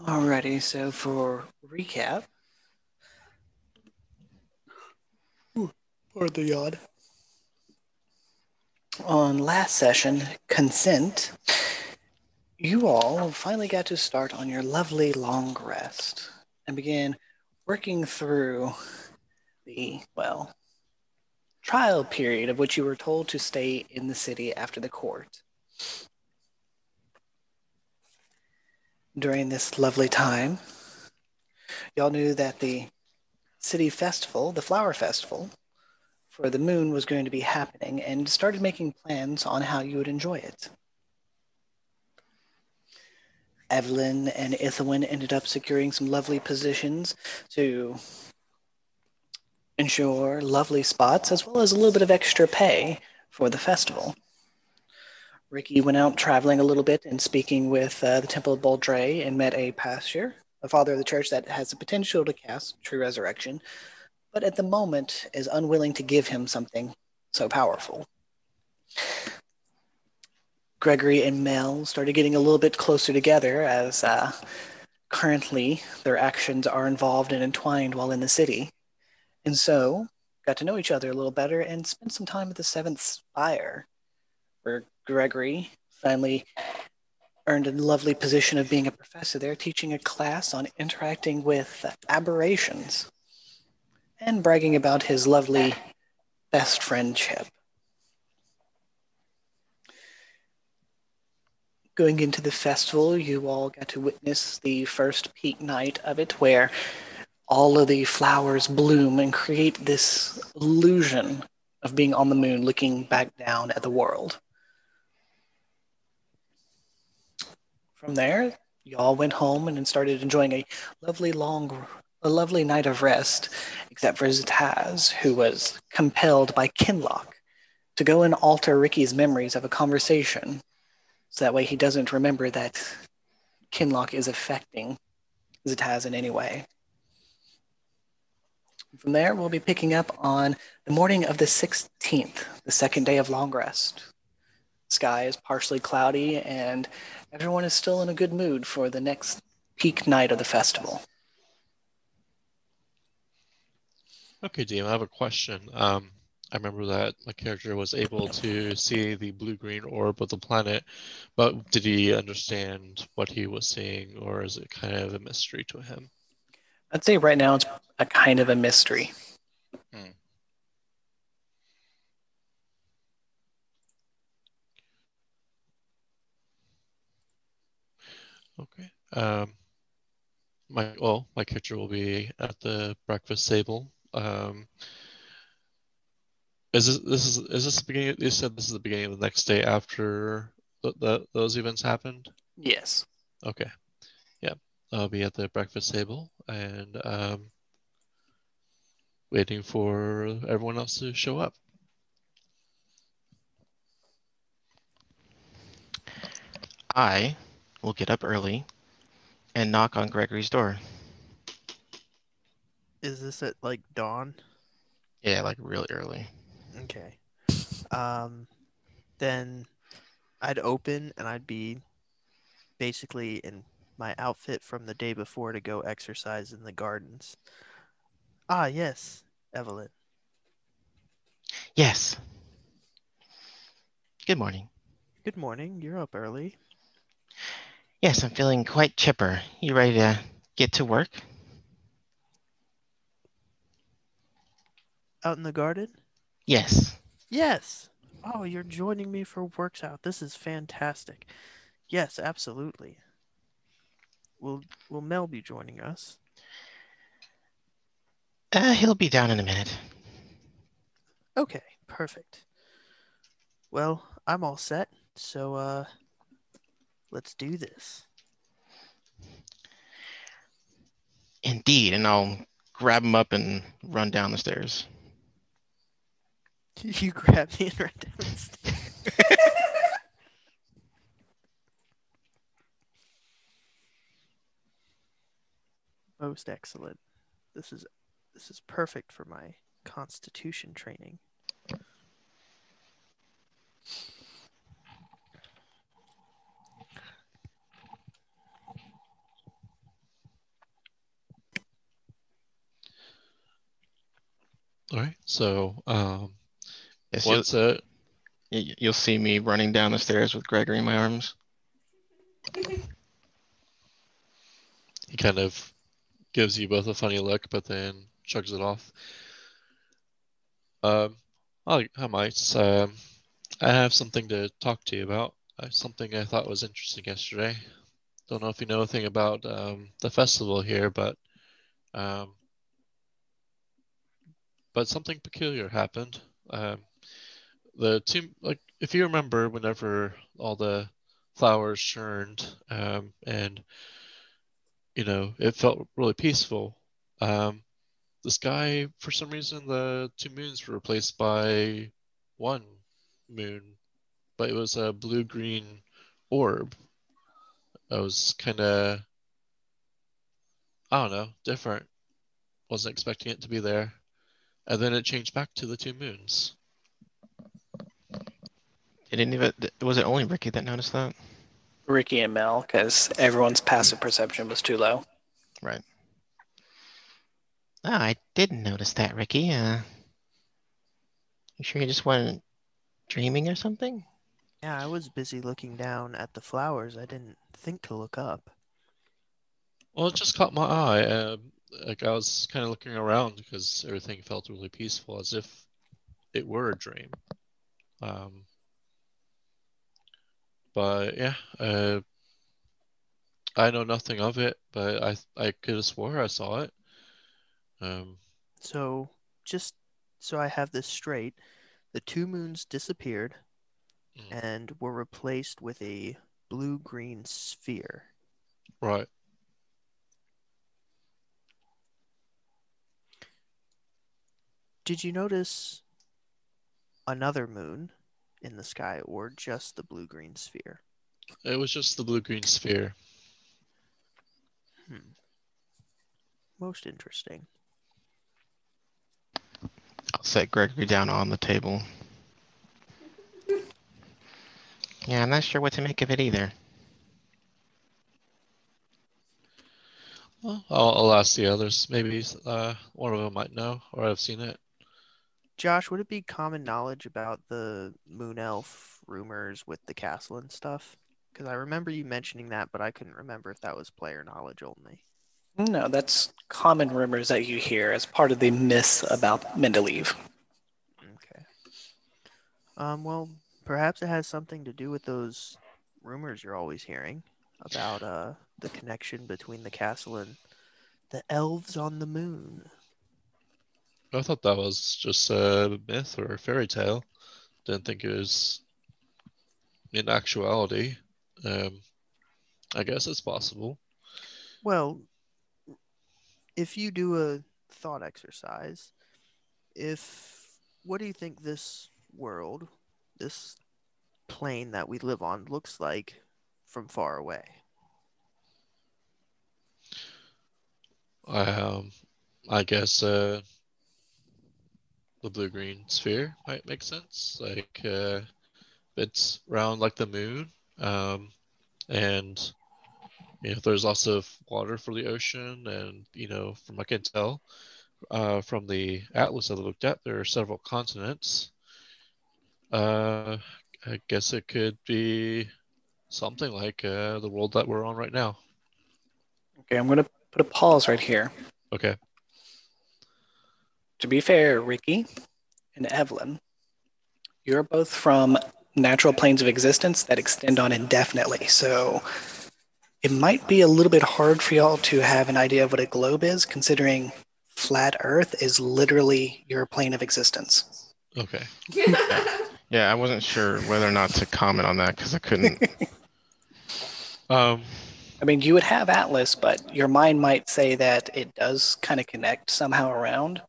Alrighty, so for recap, or the yawn. On last session, consent, you all finally got to start on your lovely long rest and began working through the, well, trial period of which you were told to stay in the city after the court. During this lovely time, y'all knew that the city festival, the flower festival, for the moon was going to be happening and started making plans on how you would enjoy it. Evelyn and Ithilwen ended up securing some lovely positions to ensure lovely spots as well as a little bit of extra pay for the festival. Ricky went out traveling a little bit and speaking with uh, the Temple of Boldre and met a pastor, a father of the church that has the potential to cast true resurrection, but at the moment is unwilling to give him something so powerful. Gregory and Mel started getting a little bit closer together as uh, currently their actions are involved and entwined while in the city. And so got to know each other a little better and spent some time at the Seventh Spire, Gregory finally earned a lovely position of being a professor there, teaching a class on interacting with aberrations and bragging about his lovely best friendship. Going into the festival, you all got to witness the first peak night of it, where all of the flowers bloom and create this illusion of being on the moon looking back down at the world. From there, y'all went home and started enjoying a lovely long a lovely night of rest, except for Zataz, who was compelled by Kinlock to go and alter Ricky's memories of a conversation, so that way he doesn't remember that Kinlock is affecting Zataz in any way. From there, we'll be picking up on the morning of the 16th, the second day of long rest. Sky is partially cloudy, and everyone is still in a good mood for the next peak night of the festival. Okay, Dean, I have a question. Um, I remember that my character was able to see the blue-green orb of the planet, but did he understand what he was seeing, or is it kind of a mystery to him? I'd say right now it's a kind of a mystery. Hmm. Okay. Um, my well, my character will be at the breakfast table. Um, is this this is is this the beginning? You said this is the beginning of the next day after the, the, those events happened. Yes. Okay. Yeah, I'll be at the breakfast table and um, waiting for everyone else to show up. I will get up early and knock on Gregory's door. Is this at like dawn? Yeah, like really early. Okay. Um, then I'd open and I'd be basically in my outfit from the day before to go exercise in the gardens. Ah, yes, Evelyn. Yes. Good morning. Good morning. You're up early. Yes, I'm feeling quite chipper. You ready to get to work? Out in the garden? Yes. Yes. Oh, you're joining me for works out. This is fantastic. Yes, absolutely. Will will Mel be joining us? Uh, he'll be down in a minute. Okay, perfect. Well, I'm all set, so uh let's do this. Indeed, and I'll grab him up and run down the stairs. You grab me and run down the stairs. Most excellent. This is this is perfect for my constitution training. All right. So um, Yes, you'll, uh, you'll see me running down the stairs with Gregory in my arms. he kind of gives you both a funny look, but then shrugs it off. Um, I, I might. Um, I have something to talk to you about. Uh, something I thought was interesting yesterday. Don't know if you know anything about um, the festival here, but um, but something peculiar happened. Um, the two, like, if you remember, whenever all the flowers churned, um, and you know, it felt really peaceful. Um, the sky, for some reason, the two moons were replaced by one moon, but it was a blue-green orb. I was kind of, I don't know, different. Wasn't expecting it to be there. And then it changed back to the two moons. It didn't even, was it only Ricky that noticed that? Ricky and Mel, because everyone's passive perception was too low. Right. Oh, I didn't notice that, Ricky. Uh, you sure you just weren't dreaming or something? Yeah, I was busy looking down at the flowers. I didn't think to look up. Well, it just caught my eye. Um, like I was kind of looking around because everything felt really peaceful, as if it were a dream. Um, but yeah, uh, I know nothing of it, but I I could have swore I saw it. Um, So, just so I have this straight, the two moons disappeared mm, and were replaced with a blue green sphere. right. Did you notice another moon in the sky or just the blue green sphere? It was just the blue-green sphere. Hmm. Most interesting. I'll set Gregory down on the table. Yeah, I'm not sure what to make of it either. Well, I'll, I'll ask the others. Maybe uh, one of them might know, or I've seen it. Josh, would it be common knowledge about the moon elf rumors with the castle and stuff? Because I remember you mentioning that, but I couldn't remember if that was player knowledge only. No, that's common rumors that you hear as part of the myth about Mendeleev. Okay. Um, well, perhaps it has something to do with those rumors you're always hearing about uh the connection between the castle and the elves on the moon. I thought that was just a myth or a fairy tale. Didn't think it was in actuality. Um, I guess it's possible. Well, if you do a thought exercise, if what do you think this world, this plane that we live on looks like from far away? Um, I guess uh, the blue-green sphere might make sense. Like uh, it's round like the moon, um, and you know there's lots of water for the ocean, and you know from what I can tell uh, from the atlas that I looked at, there are several continents. Uh, I guess it could be something like uh, the world that we're on right now. Okay, I'm to put a pause right here. Okay. To be fair, Ricky and Evelyn, you're both from natural planes of existence that extend on indefinitely. So it might be a little bit hard for y'all to have an idea of what a globe is, considering flat Earth is literally your plane of existence. Okay. Yeah, I wasn't sure whether or not to comment on that because I couldn't. Um, I mean, you would have Atlas, but your mind might say that it does kind of connect somehow around,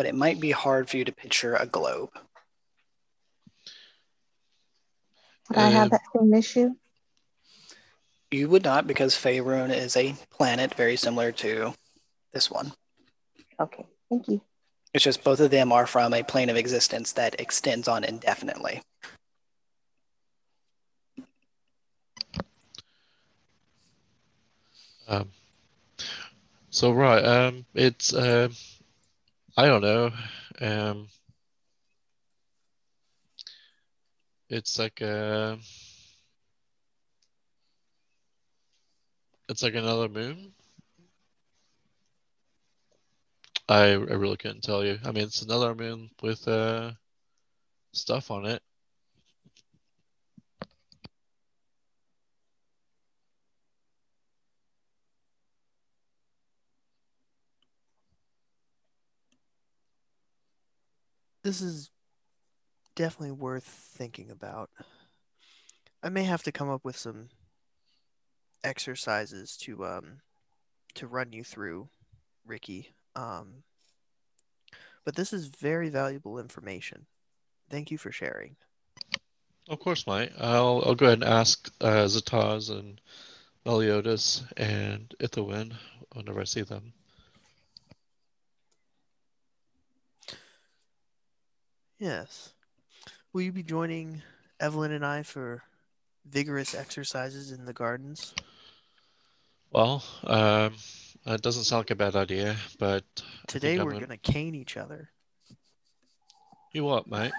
but it might be hard for you to picture a globe. Would I have And- that same issue? You would not, because Faerun is a planet very similar to this one. Okay, thank you. It's just both of them are from a plane of existence that extends on indefinitely. Um, so right, um, it's um, I don't know. Um, it's like a, it's like another moon. I I really couldn't tell you. I mean, it's another moon with uh stuff on it. This is definitely worth thinking about. I may have to come up with some exercises to um to run you through, Ricky. Um, but this is very valuable information. Thank you for sharing. Of course, mate. I'll I'll go ahead and ask uh, Zataz and Meliodas and Ithilwen whenever I see them. Yes. Will you be joining Evelyn and I for vigorous exercises in the gardens? Well, um, it doesn't sound like a bad idea, but Today we're gonna- gonna cane each other. You what, mate?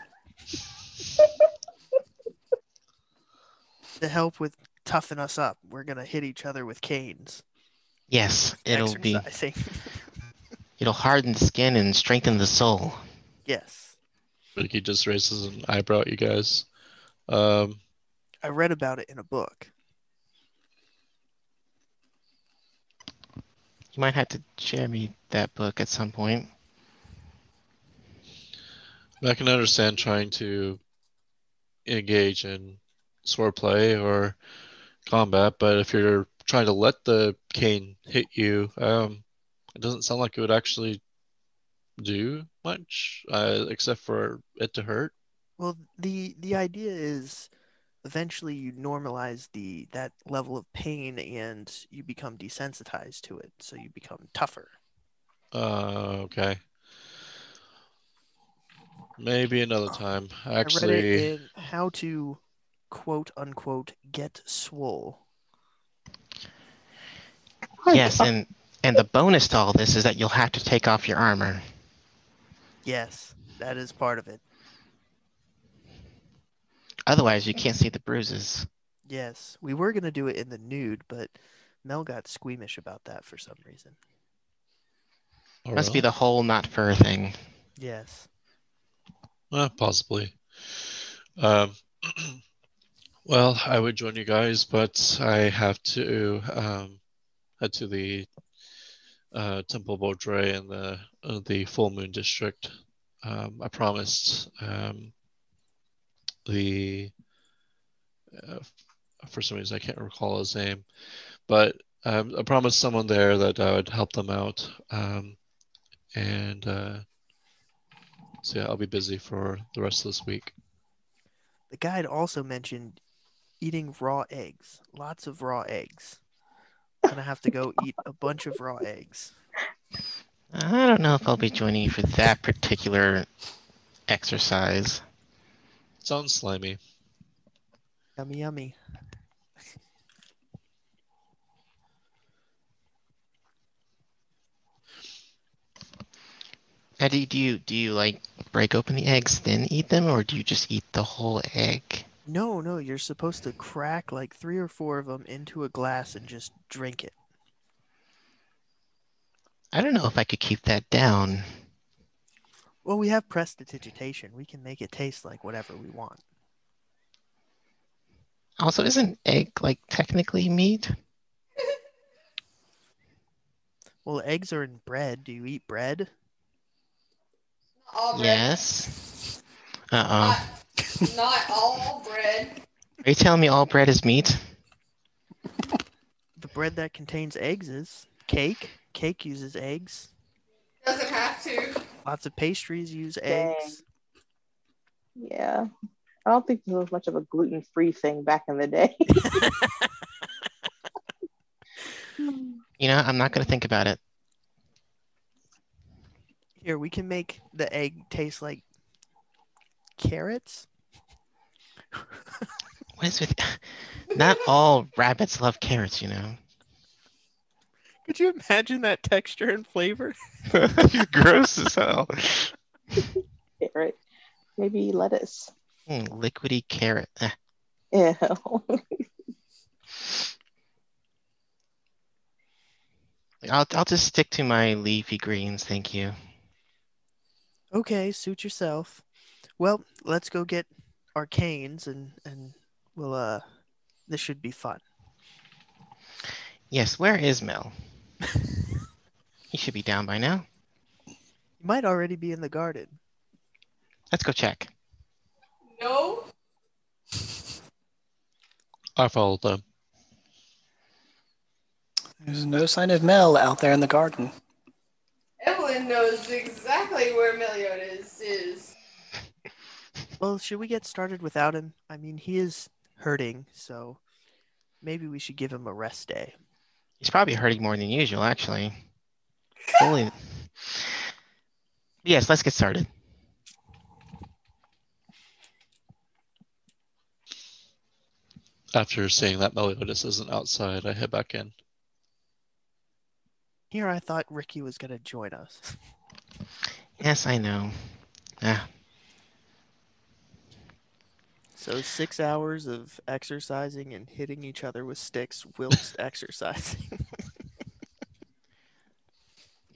To help with toughen us up, we're gonna hit each other with canes. Yes, it'll be it'll harden the skin and strengthen the soul. yes. Ricky just raises an eyebrow at you guys. Um, I read about it in a book. You might have to share me that book at some point. I can understand trying to engage in swordplay or combat, but if you're trying to let the cane hit you, um, it doesn't sound like it would actually do much, uh, except for it to hurt. Well, the the idea is eventually you normalize the that level of pain and you become desensitized to it, so you become tougher. Uh, okay. Maybe another time. I read Actually, it in how to quote unquote get swole. Yes, and and the bonus to all this is that you'll have to take off your armor. Yes, that is part of it. Otherwise, you can't see the bruises. Yes, we were gonna do it in the nude, but Mel got squeamish about that for some reason. oh, Must be the whole not fur thing. Yes. Uh, possibly. Um, well, I would join you guys, but I have to um, head to the uh, Temple Baudre in the uh, the Full Moon District. Um, I promised um, the uh, for some reason I can't recall his name, but um, I promised someone there that I would help them out. Um, and uh, so yeah, I'll be busy for the rest of this week. The guide also mentioned eating raw eggs. Lots of raw eggs. Gonna have to go eat a bunch of raw eggs. I don't know if I'll be joining you for that particular exercise. Sounds slimy. Yummy, yummy. Now, do you, do you do you like break open the eggs then eat them, or do you just eat the whole egg? No, no, you're supposed to crack like three or four of them into a glass and just drink it. I don't know if I could keep that down. Well, we have prestidigitation. We can make it taste like whatever we want. Also, isn't egg like technically meat? Well, eggs are in bread. Do you eat bread? All bread. Yes. Uh oh. Not, not all bread. Are you telling me all bread is meat? The bread that contains eggs is cake. Cake uses eggs. Doesn't have to. Lots of pastries use Dang. eggs. Yeah. I don't think this was much of a gluten free thing back in the day. You know, I'm not gonna think about it. Here, we can make the egg taste like carrots. What is with? Not all rabbits love carrots, you know. Could you imagine that texture and flavor? Gross as hell. Carrot. Maybe lettuce. Hmm, liquidy carrot. Eh. Ew. I'll I'll just stick to my leafy greens, thank you. Okay, suit yourself. Well, let's go get our canes and and we'll uh this should be fun. Yes, where is Mel? he should be down by now. He might already be in the garden. Let's go check. No. I followed them. There's no sign of Mel out there in the garden. Evelyn knows exactly where Meliodas is. Well, should we get started without him? I mean, he is hurting, so maybe we should give him a rest day. He's probably hurting more than usual, actually. Holy. Yes, let's get started. After seeing that Meliodas isn't outside, I head back in. Here I thought Ricky was going to join us. Yes, I know. Ah, So six hours of exercising and hitting each other with sticks whilst exercising.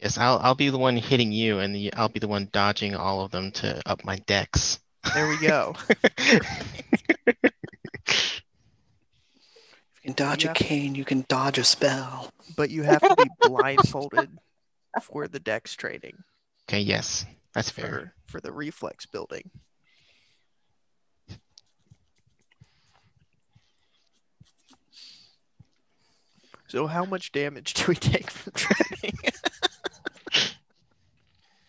yes, I'll I'll be the one hitting you, and the, I'll be the one dodging all of them to up my dex. there we go. If you can dodge Yeah. a cane, you can dodge a spell. But you have to be blindfolded for the dex training okay, yes, that's fair. for, for the reflex building. So how much damage do we take from training?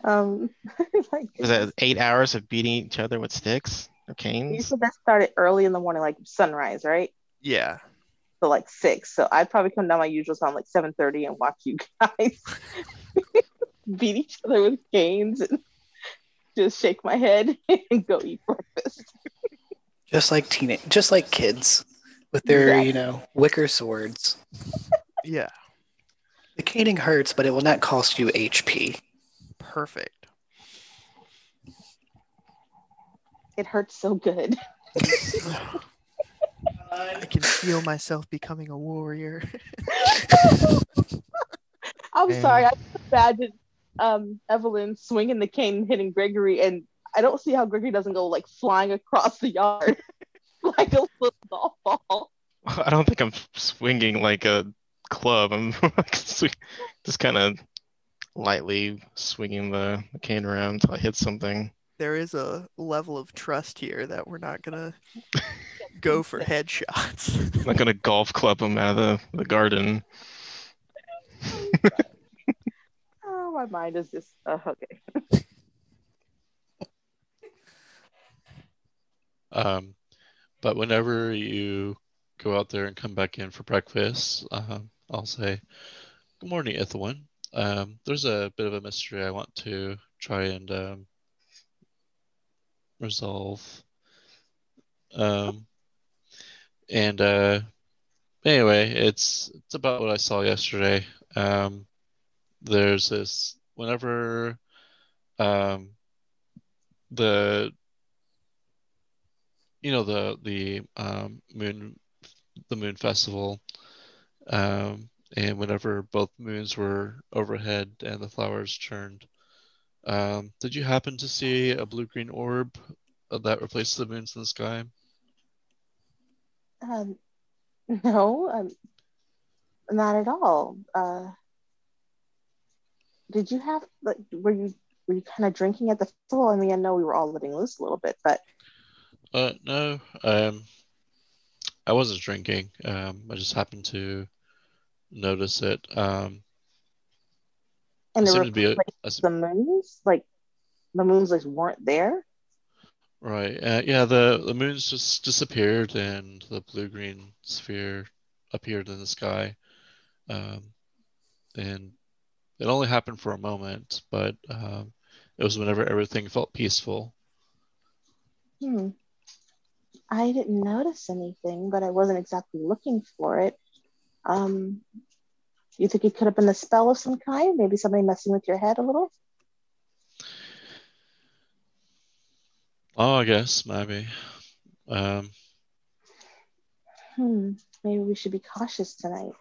Um, like, Was that eight hours of beating each other with sticks or canes? you said that started early in the morning, like sunrise, right? yeah. So like six. So I'd probably come down my usual time, like seven thirty, and watch you guys beat each other with canes and just shake my head and go eat breakfast. Just like teenage, just like kids with their, Exactly. you know, wicker swords. Yeah. The caning hurts, but it will not cost you HP. Perfect. It hurts so good. I can feel myself becoming a warrior. I'm Yeah. sorry. I just imagine um, Evelyn swinging the cane hitting Gregory, and I don't see how Gregory doesn't go like flying across the yard like a little ball. I don't think I'm swinging like a club. I'm just kind of lightly swinging the, the cane around until I hit something. there is a level of trust here that we're not gonna go for headshots. I'm not gonna golf club him out of the, the garden. Oh, my mind is just uh, okay. Um, but whenever you go out there and come back in for breakfast, um, I'll say, "Good morning, Ithilwen. Um, there's a bit of a mystery I want to try and um, resolve." Um, and uh, anyway, it's it's about what I saw yesterday. Um, there's this whenever um, the you know the the um, moon the moon festival um, and whenever both moons were overhead and the flowers turned um, did you happen to see a blue green orb that replaced the moons in the sky Um, no, um, not at all. Uh, did you have like were you were you kind of drinking at the full? I mean, I know we were all letting loose a little bit, but uh no um I wasn't drinking um I just happened to notice it um and it there seemed were to be a, the moons, like the moons, like weren't there. Right. Uh, yeah, the the moons just disappeared and the blue-green sphere appeared in the sky. Um, and it only happened for a moment, but um, it was whenever everything felt peaceful. Hmm. I didn't notice anything, but I wasn't exactly looking for it. Um, you think it could have been a spell of some kind? Maybe somebody messing with your head a little? Oh, I guess maybe. Um, Hmm, maybe we should be cautious tonight.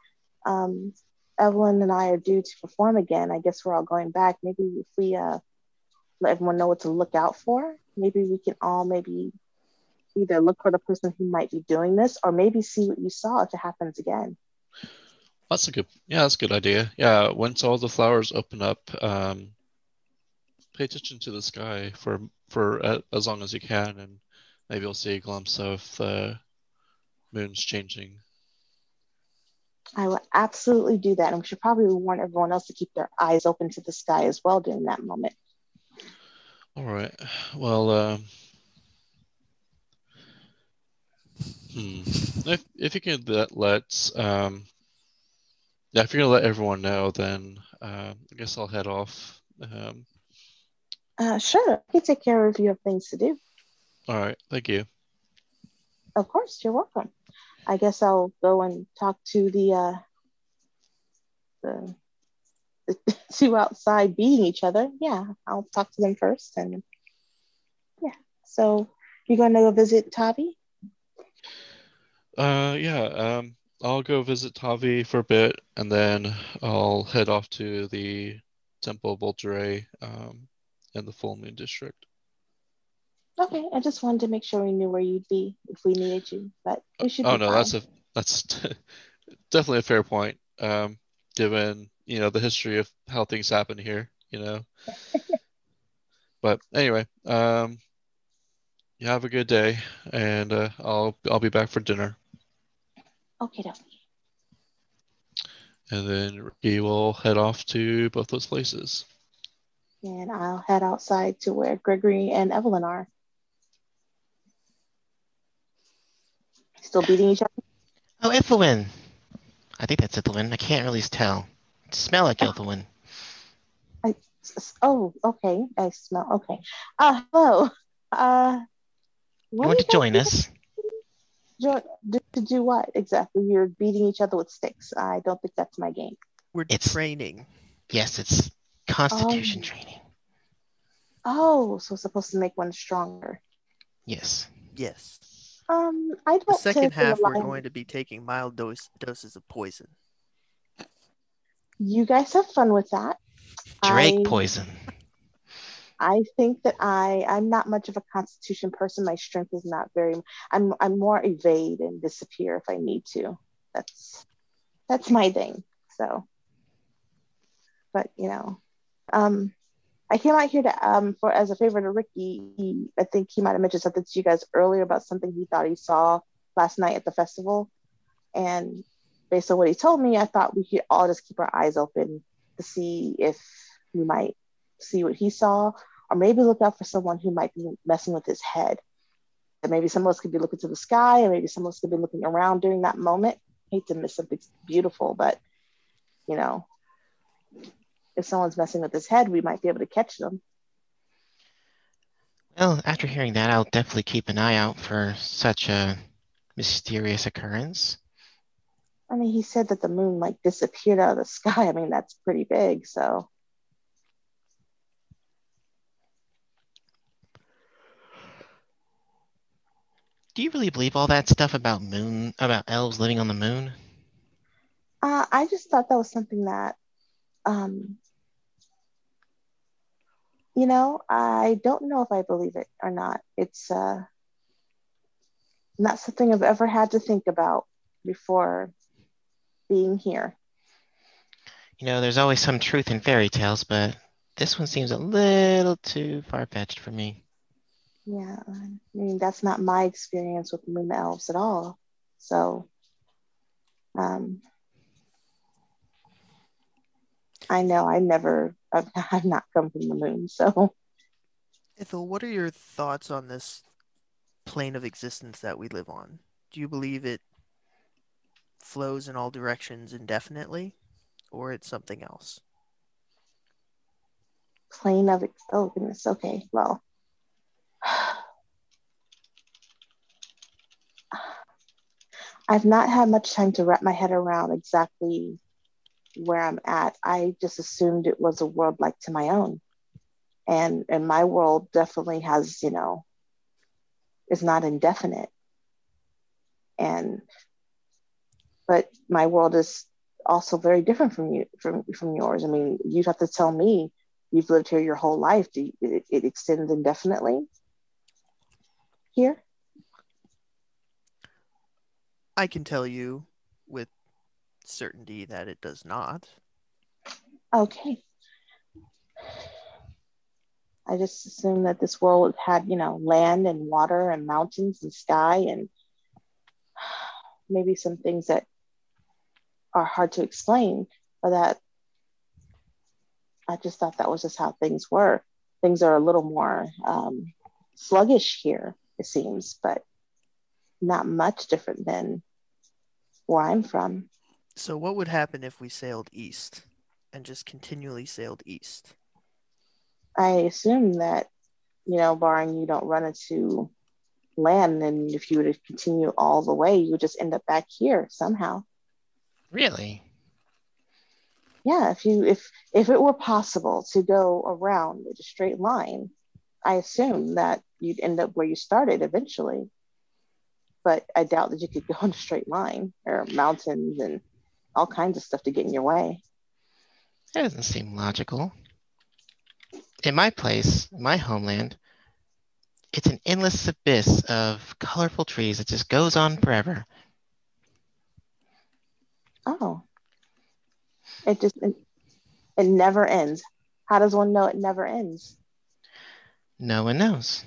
Um, Evelyn and I are due to perform again. I guess we're all going back. Maybe if we uh, let everyone know what to look out for, maybe we can all maybe either look for the person who might be doing this or maybe see what you saw if it happens again. That's a good. Yeah, that's a good idea. Yeah, once all the flowers open up, um, pay attention to the sky for for uh, as long as you can, and maybe you'll see a glimpse of the moon's changing. I will absolutely do that. And we should probably warn everyone else to keep their eyes open to the sky as well during that moment. All right. Well, um, hmm. If if you could let, let um, yeah, if you're gonna let everyone know, then uh, I guess I'll head off. Um, Uh, sure, I can take care of you have things to do. all right. Thank you. Of course, you're welcome. I guess I'll go and talk to the uh, the, the two outside beating each other. Yeah, I'll talk to them first, and yeah. So you're gonna go visit Tavi? Uh, yeah. Um, I'll go visit Tavi for a bit, and then I'll head off to the Temple of Voltere, um, in the Full Moon District. Okay, I just wanted to make sure we knew where you'd be if we needed you, but we should. Oh no, fine. that's a that's definitely a fair point. Um, given you know the history of how things happen here, you know. but anyway, um, you have a good day, and uh, I'll I'll be back for dinner, okay. dokie. and then Ricky will head off to both those places. And I'll head outside to where Gregory and Evelyn are. Still beating each other. Oh, Ithilwen. I think that's Ithilwen. I can't really tell. Smell like Ithilwen. I, Oh, okay. I smell. Okay. Uh, hello. Uh, You want to join guys us? Doing? Jo- to do what exactly? You're beating each other with sticks. I don't think that's my game. We're It's- training. Yes, it's Constitution Um, training. Oh, so it's supposed to make one stronger. Yes. Yes. Um, I don't. The second typically half, we're going to be taking mild dose, doses of poison. You guys have fun with that. Drake I- poison. I think that I I'm not much of a constitution person. My strength is not very. I'm I'm more evade and disappear if I need to. That's that's my thing. So, but you know, um, I came out here to um for as a favor to Ricky. He, I think he might have mentioned something to you guys earlier about something he thought he saw last night at the festival, and based on what he told me, I thought we could all just keep our eyes open to see if we might see what he saw, or maybe look out for someone who might be messing with his head. And maybe someone else could be looking to the sky, or maybe someone else could be looking around during that moment. hate to miss something beautiful, but you know, if someone's messing with his head, we might be able to catch them. Well, after hearing that, I'll definitely keep an eye out for such a mysterious occurrence. I mean, he said that the moon like disappeared out of the sky. I mean, that's pretty big. So Do you really believe all that stuff about moon, about elves living on the moon? uh, I just thought that was something that, um, you know, I don't know if I believe it or not. It's uh, not something I've ever had to think about before being here. You know, there's always some truth in fairy tales, but this one seems a little too far-fetched for me. Yeah, I mean that's not my experience with moon elves at all. So, um, I know I never, I've, I've not come from the moon. So, Ethel, what are your thoughts on this plane of existence that we live on? Do you believe it flows in all directions indefinitely, or it's something else? plane of oh goodness. Okay, well, I've not had much time to wrap my head around exactly where I'm at. I just assumed it was a world like to my own. And and my world definitely has, you know, is not indefinite. And but my world is also very different from you from from yours. I mean, you'd have to tell me you've lived here your whole life. Do you, it, it extends indefinitely here? I can tell you with certainty that it does not. Okay. I just assumed that this world had, you know, land and water and mountains and sky and maybe some things that are hard to explain, but that I just thought that was just how things were. Things are a little more um, sluggish here, it seems, but not much different than where I'm from. So, what would happen if we sailed east and just continually sailed east? I assume that, you know, barring you don't run into land, and if you were to continue all the way, you would just end up back here somehow. Really? Yeah, if you if if it were possible to go around with a straight line, I assume that you'd end up where you started eventually. But I doubt that you could go in a straight line. or mountains and all kinds of stuff to get in your way. That doesn't seem logical. In my place, my homeland, it's an endless abyss of colorful trees that just goes on forever. Oh. It just it, it never ends. How does one know it never ends? No one knows.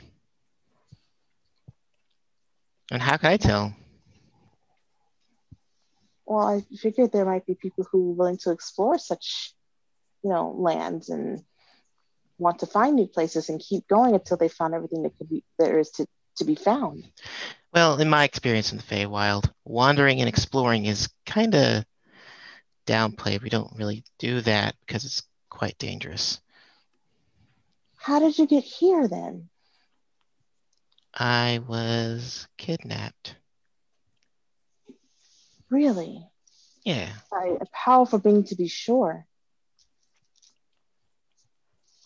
And how can I tell? Well, I figured there might be people who are willing to explore such, you know, lands and want to find new places and keep going until they found everything that could be there is to, to be found. Well, in my experience in the Feywild, wandering and exploring is kind of downplayed. We don't really do that because it's quite dangerous. How did you get here then? I was kidnapped. Really? Yeah. By a powerful being to be sure.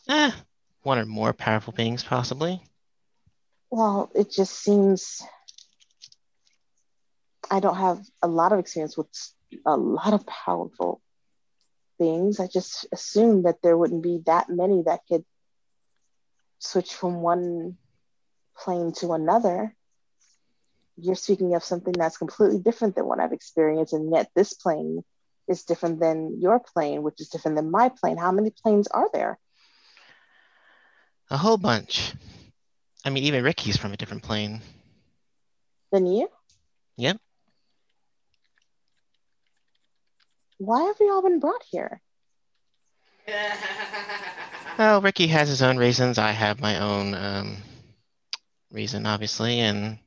Ah, one or more powerful beings, possibly. Well, it just seems I don't have a lot of experience with a lot of powerful things. I just assumed that there wouldn't be that many that could switch from one plane to another. You're speaking of something that's completely different than what I've experienced, and yet this plane is different than your plane, which is different than my plane. How many planes are there? A whole bunch. I mean, even Ricky's from a different plane. Than you? Yep. Why have we all been brought here? Well, Ricky has his own reasons. I have my own um, reason, obviously, and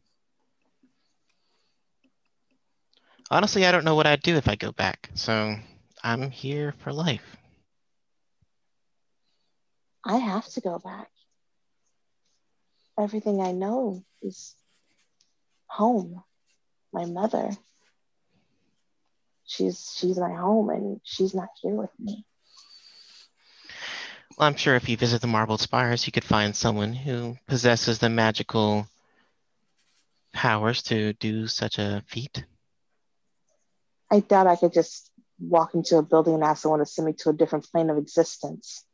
honestly, I don't know what I'd do if I go back. So I'm here for life. I have to go back. Everything I know is home, my mother. She's she's my home and she's not here with me. I'm sure if you visit the Marbled Spires, you could find someone who possesses the magical powers to do such a feat. I doubt I could just walk into a building and ask someone to send me to a different plane of existence.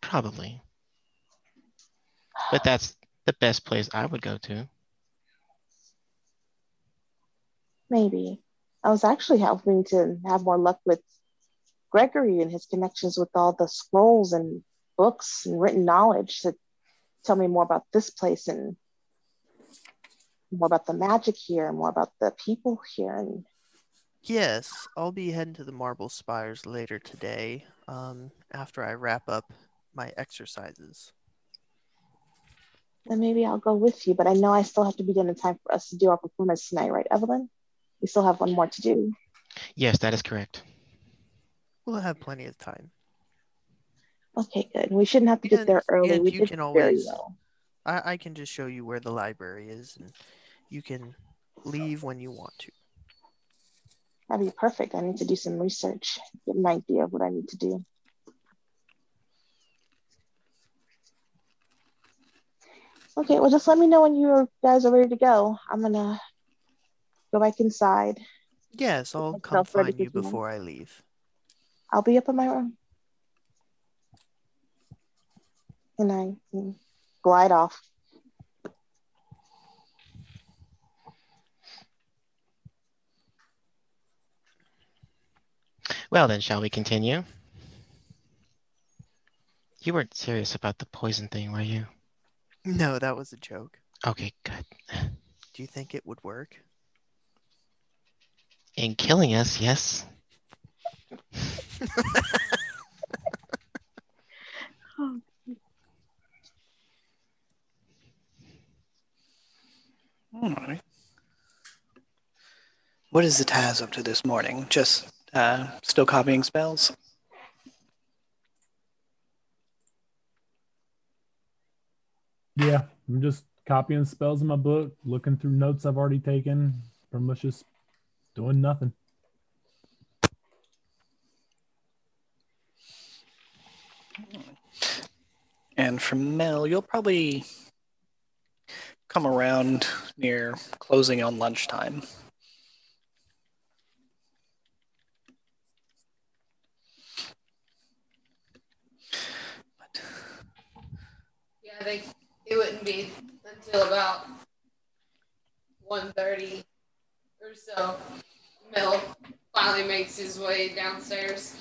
Probably. But that's the best place I would go to. Maybe. I was actually hoping to have more luck with Gregory and his connections with all the scrolls and books and written knowledge to tell me more about this place and more about the magic here, and more about the people here. And Yes, I'll be heading to the Marble Spires later today um, after I wrap up my exercises. then maybe I'll go with you. But I know I still have to be done in time for us to do our performance tonight, right, Evelyn? We still have one more to do. Yes, that is correct. We'll have plenty of time. Okay, good. We shouldn't have to get there early. we did can very always- well. I, I can just show you where the library is, and you can leave when you want to. That'd be perfect. I need to do some research, get an idea of what I need to do. Okay, well, just let me know when you guys are ready to go. I'm gonna go back inside. Yes, I'll come find you before I leave. I'll be up in my room. And I glide off. Well, then, shall we continue? You weren't serious about the poison thing, were you? No, that was a joke. Okay, good. Do you think it would work? In killing us, yes. All right. What is Zataz up to this morning? Just uh, still copying spells? Yeah, I'm just copying spells in my book, looking through notes I've already taken, pretty much just doing nothing. And for Mel, you'll probably come around near closing on lunchtime. Yeah, think it wouldn't be until about 1.30 or so. Mel finally makes his way downstairs.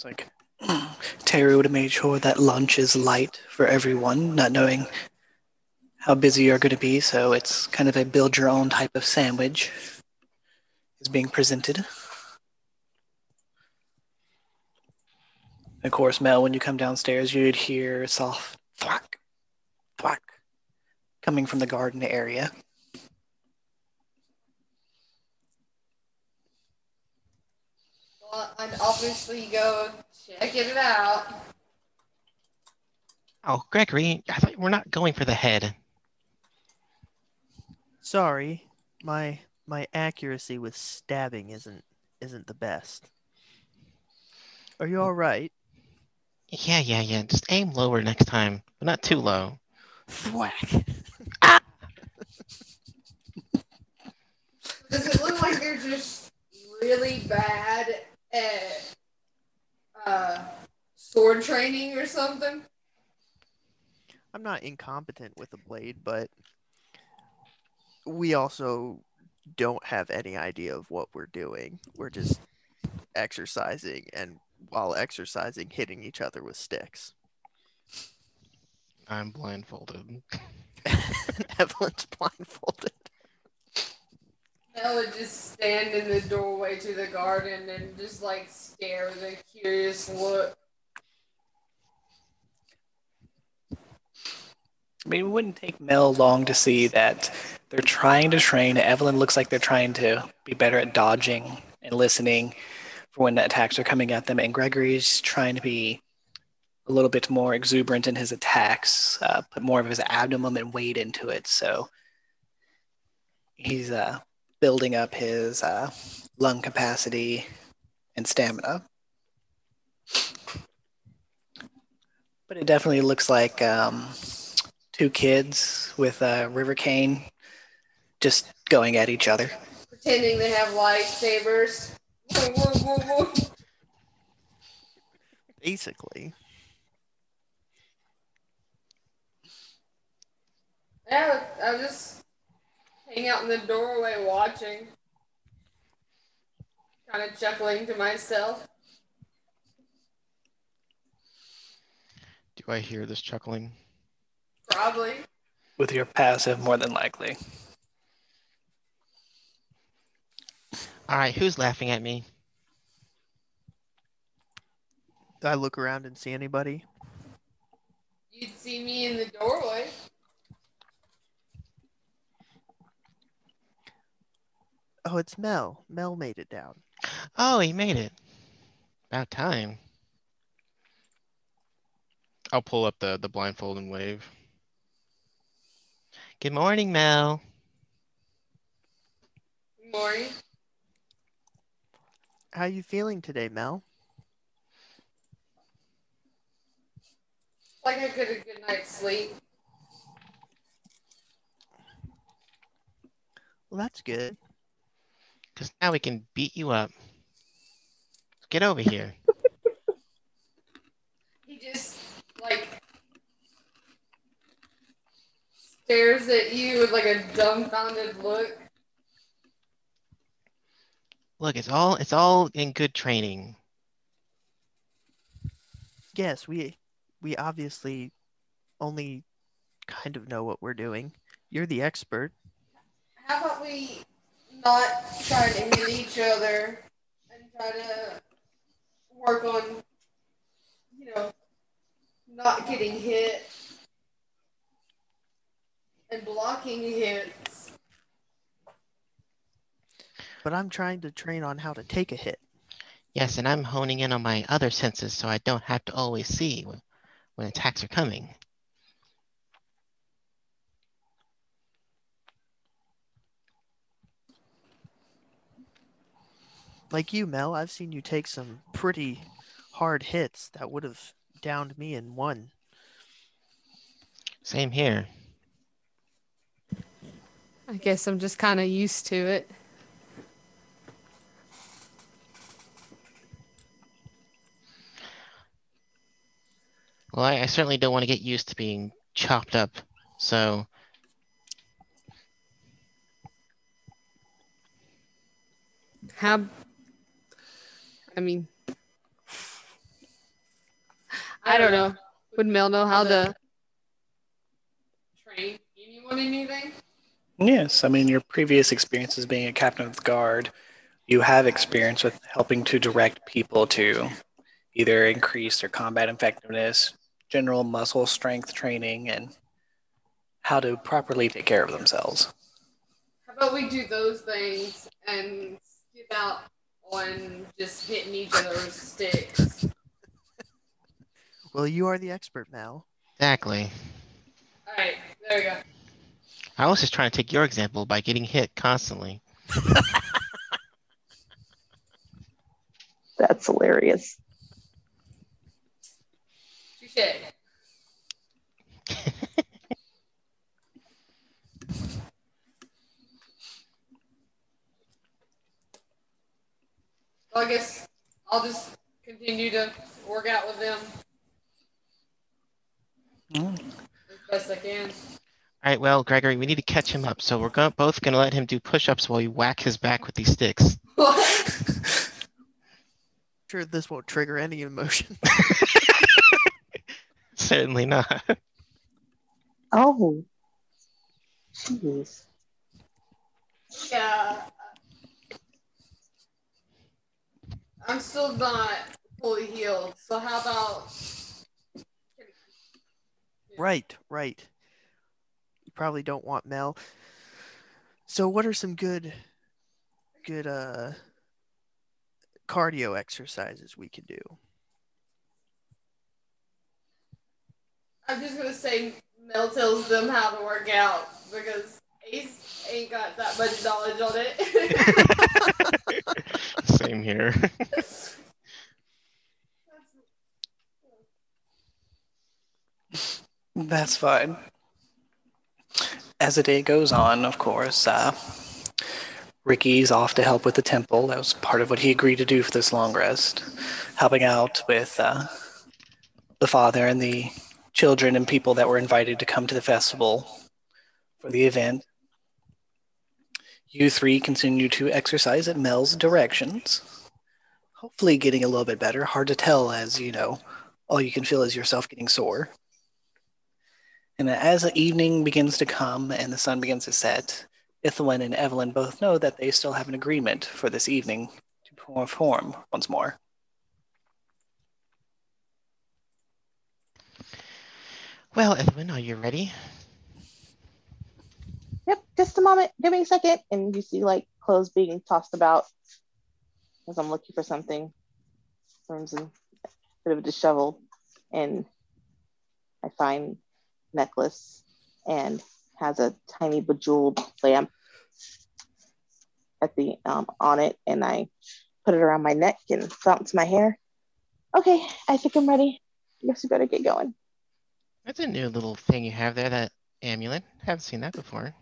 It's like Terry would have made sure that lunch is light for everyone, not knowing how busy you're going to be. So it's kind of a build your own type of sandwich is being presented. Of course, Mel, when you come downstairs, you'd hear soft thwack, thwack coming from the garden area. Well, I'd obviously go check it out. Oh, Gregory, I thought we're not going for the head. Sorry, my my accuracy with stabbing isn't isn't the best. Are you all right? Yeah, yeah, yeah. Just aim lower next time, but not too low. Thwack. Does it look like they're just really bad at uh, sword training or something? I'm not incompetent with a blade, but we also don't have any idea of what we're doing. We're just exercising and while exercising hitting each other with sticks. I'm blindfolded. Evelyn's blindfolded. Mel would just stand in the doorway to the garden and just like stare with a curious look. I mean, it wouldn't take Mel long to see that they're trying to train. Evelyn looks like they're trying to be better at dodging and listening for when the attacks are coming at them. And Gregory's trying to be a little bit more exuberant in his attacks, uh, put more of his abdomen and weight into it. So he's uh, building up his uh, lung capacity and stamina. But it definitely looks like um, two kids with a river cane just going at each other. Pretending they have lightsabers. Woo, woo, woo, woo. Basically. Yeah, I just hang out in the doorway watching. Kind of chuckling to myself. Do I hear this chuckling? Probably. With your passive, more than likely. All right, who's laughing at me? Do I look around and see anybody? You'd see me in the doorway. Oh, it's Mel. Mel made it down. Oh, he made it. About time. I'll pull up the, the blindfold and wave. Good morning, Mel. Morning. How you feeling today, Mel? Like I get a good night's sleep. Well, that's good. Because now we can beat you up. Get over here. He just like stares at you with like a dumbfounded look. Look, it's all it's all in good training. Yes, we we obviously only kind of know what we're doing. You're the expert. How about we not try to hit each other and try to work on, you know, not getting hit and blocking hits. But I'm trying to train on how to take a hit. Yes, and I'm honing in on my other senses so I don't have to always see when, when attacks are coming. Like you, Mel, I've seen you take some pretty hard hits that would have downed me in one. Same here. I guess I'm just kind of used to it. Well, I, I certainly don't want to get used to being chopped up. So How? I mean, I don't know. Would Mel know how to? Train anyone anything? Yes, I mean, your previous experiences being a captain of the guard, you have experience with helping to direct people to either increase their combat effectiveness, general muscle strength training, and how to properly take care of themselves. How about we do those things and skip out on just hitting each other with sticks? Well, you are the expert, Mel. exactly. All right, there we go. I was just trying to take your example by getting hit constantly. That's hilarious. Touche. Well, I guess I'll just continue to work out with them Mm. as best I can. All right, well, Gregory, we need to catch him up. So we're go- both going to let him do push-ups while you whack his back with these sticks. Sure, this won't trigger any emotion. Certainly not. Oh. Jeez. yeah. I'm still not fully healed. So how about right, right. You probably don't want Mel. So, what are some good, good uh, cardio exercises we could do? I'm just gonna say Mel tells them how to work out because Ace ain't got that much knowledge on it. Same here. That's fine. As the day goes on, of course, uh, Ricky's off to help with the temple. That was part of what he agreed to do for this long rest, helping out with uh, the father and the children and people that were invited to come to the festival for the event. You three continue to exercise at Mel's directions, hopefully getting a little bit better. Hard to tell, as you know, all you can feel is yourself getting sore. And as the evening begins to come and the sun begins to set, Ithilwen and Evelyn both know that they still have an agreement for this evening to perform once more. well, Edwin, are you ready? Yep, just a moment. Give me a second. And you see like clothes being tossed about as I'm looking for something. Rooms a bit of a disheveled. And I find necklace and has a tiny bejeweled lamp at the um, on it. And I put it around my neck and flounce my hair. Okay, I think I'm ready. I guess we better get going. That's a new little thing you have there, that amulet. Haven't seen that before.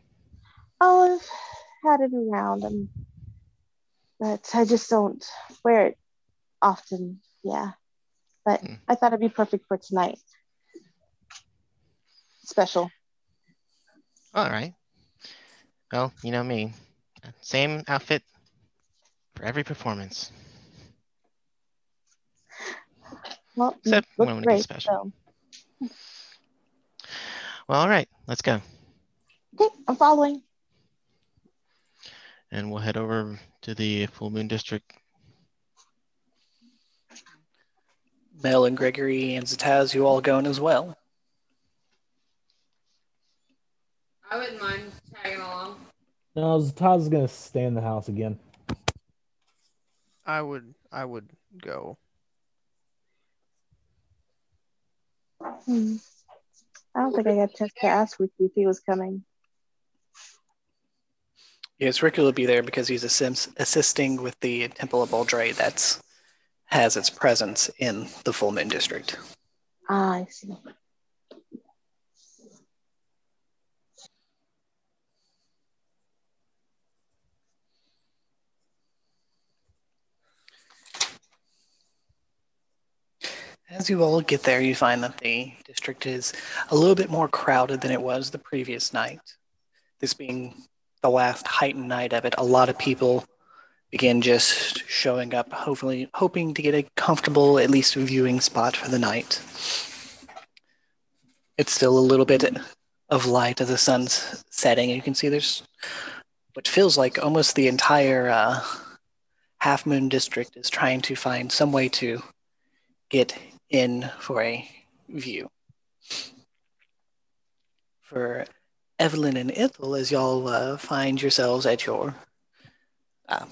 Oh, I've had it around, um, but I just don't wear it often. Yeah, but Hmm. I thought it'd be perfect for tonight. Special. All right. Well, you know me. Same outfit for every performance. Well, Except when we get special. So, Well, all right. Let's go. okay, I'm following. And we'll head over to the Full Moon District. Mel and Gregory and Zataz, you all going as well. I wouldn't mind tagging along. No, Zataz is gonna stay in the house again. I would I would go. Hmm. I don't think I got a chance to ask Ricky if he was coming. Yes, Ricky will be there because he's assisting with the Temple of Baldre that's has its presence in the Full Moon District. Ah, I see. As you all get there, you find that the district is a little bit more crowded than it was the previous night. This being the last heightened night of it, a lot of people begin just showing up, hopefully hoping to get a comfortable, at least viewing spot for the night. It's still a little bit of light as the sun's setting. You can see there's what feels like almost the entire uh, half moon district is trying to find some way to get in for a view. For Evelyn and Ithel, as y'all uh, find yourselves at your uh,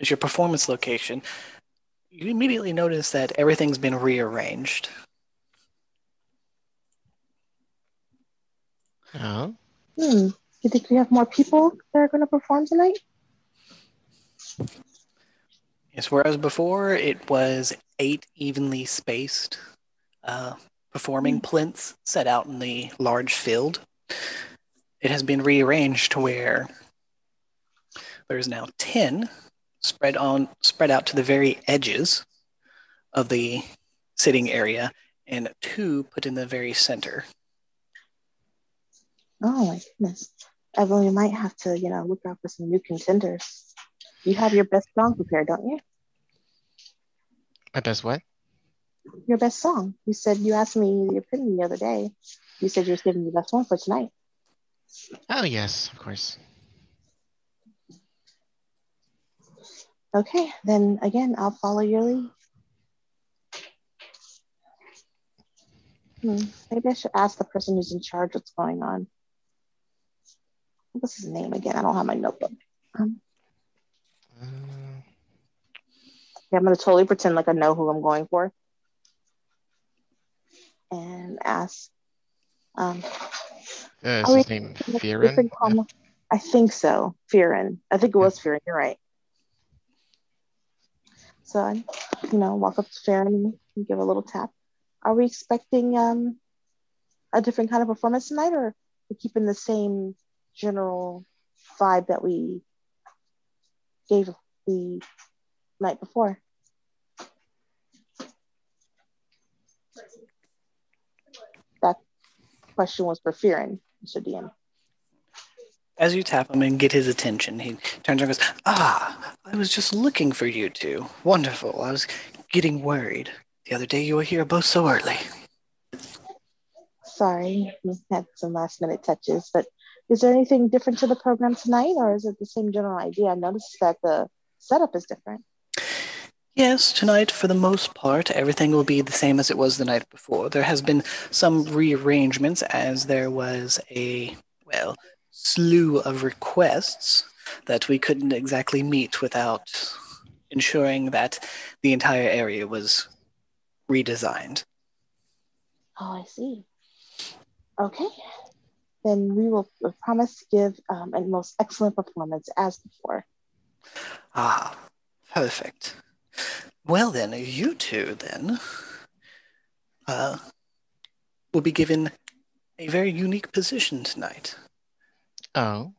at your performance location, you immediately notice that everything's been rearranged. Oh, Hmm. You think we have more people that are going to perform tonight? Yes, whereas before it was eight evenly spaced uh, performing hmm. plinths set out in the large field, it has been rearranged to where there's now ten spread on spread out to the very edges of the sitting area, and two put in the very center. Oh my goodness. Evelyn, you might have to, you know, look out for some new contenders. You have your best song prepared, don't you? my best what? Your best song. You said you asked me your opinion the other day. You said you were saving your best one for tonight. Oh, yes, of course. Okay, then again, I'll follow your lead. Hmm, maybe I should ask the person who's in charge what's going on. What's his name again? I don't have my notebook. Um, Uh, yeah, I'm gonna totally pretend like I know who I'm going for, and ask. uh, Um, is his name Fearon? com- I think so. Fearon. I think it was Fearon. You're right. So I, you know, walk up to Fearon and give a little tap. Are we expecting um a different kind of performance tonight, or we keeping the same general vibe that we gave the night before? That question was for Fearon, Mr. DM. As you tap him and get his attention, he turns around and goes, Ah, I was just looking for you two. Wonderful. I was getting worried. The other day you were here both so early. Sorry, we had some last minute touches, but is there anything different to the program tonight, or is it the same general idea? I noticed that the setup is different. Yes, tonight, for the most part, everything will be the same as it was the night before. There has been some rearrangements as there was a, well, slew of requests that we couldn't exactly meet without ensuring that the entire area was redesigned. Oh, I see. Okay, then we will promise to give um, a most excellent performance as before. Ah, perfect. Well then, you two then uh, will be given a very unique position tonight. Oh,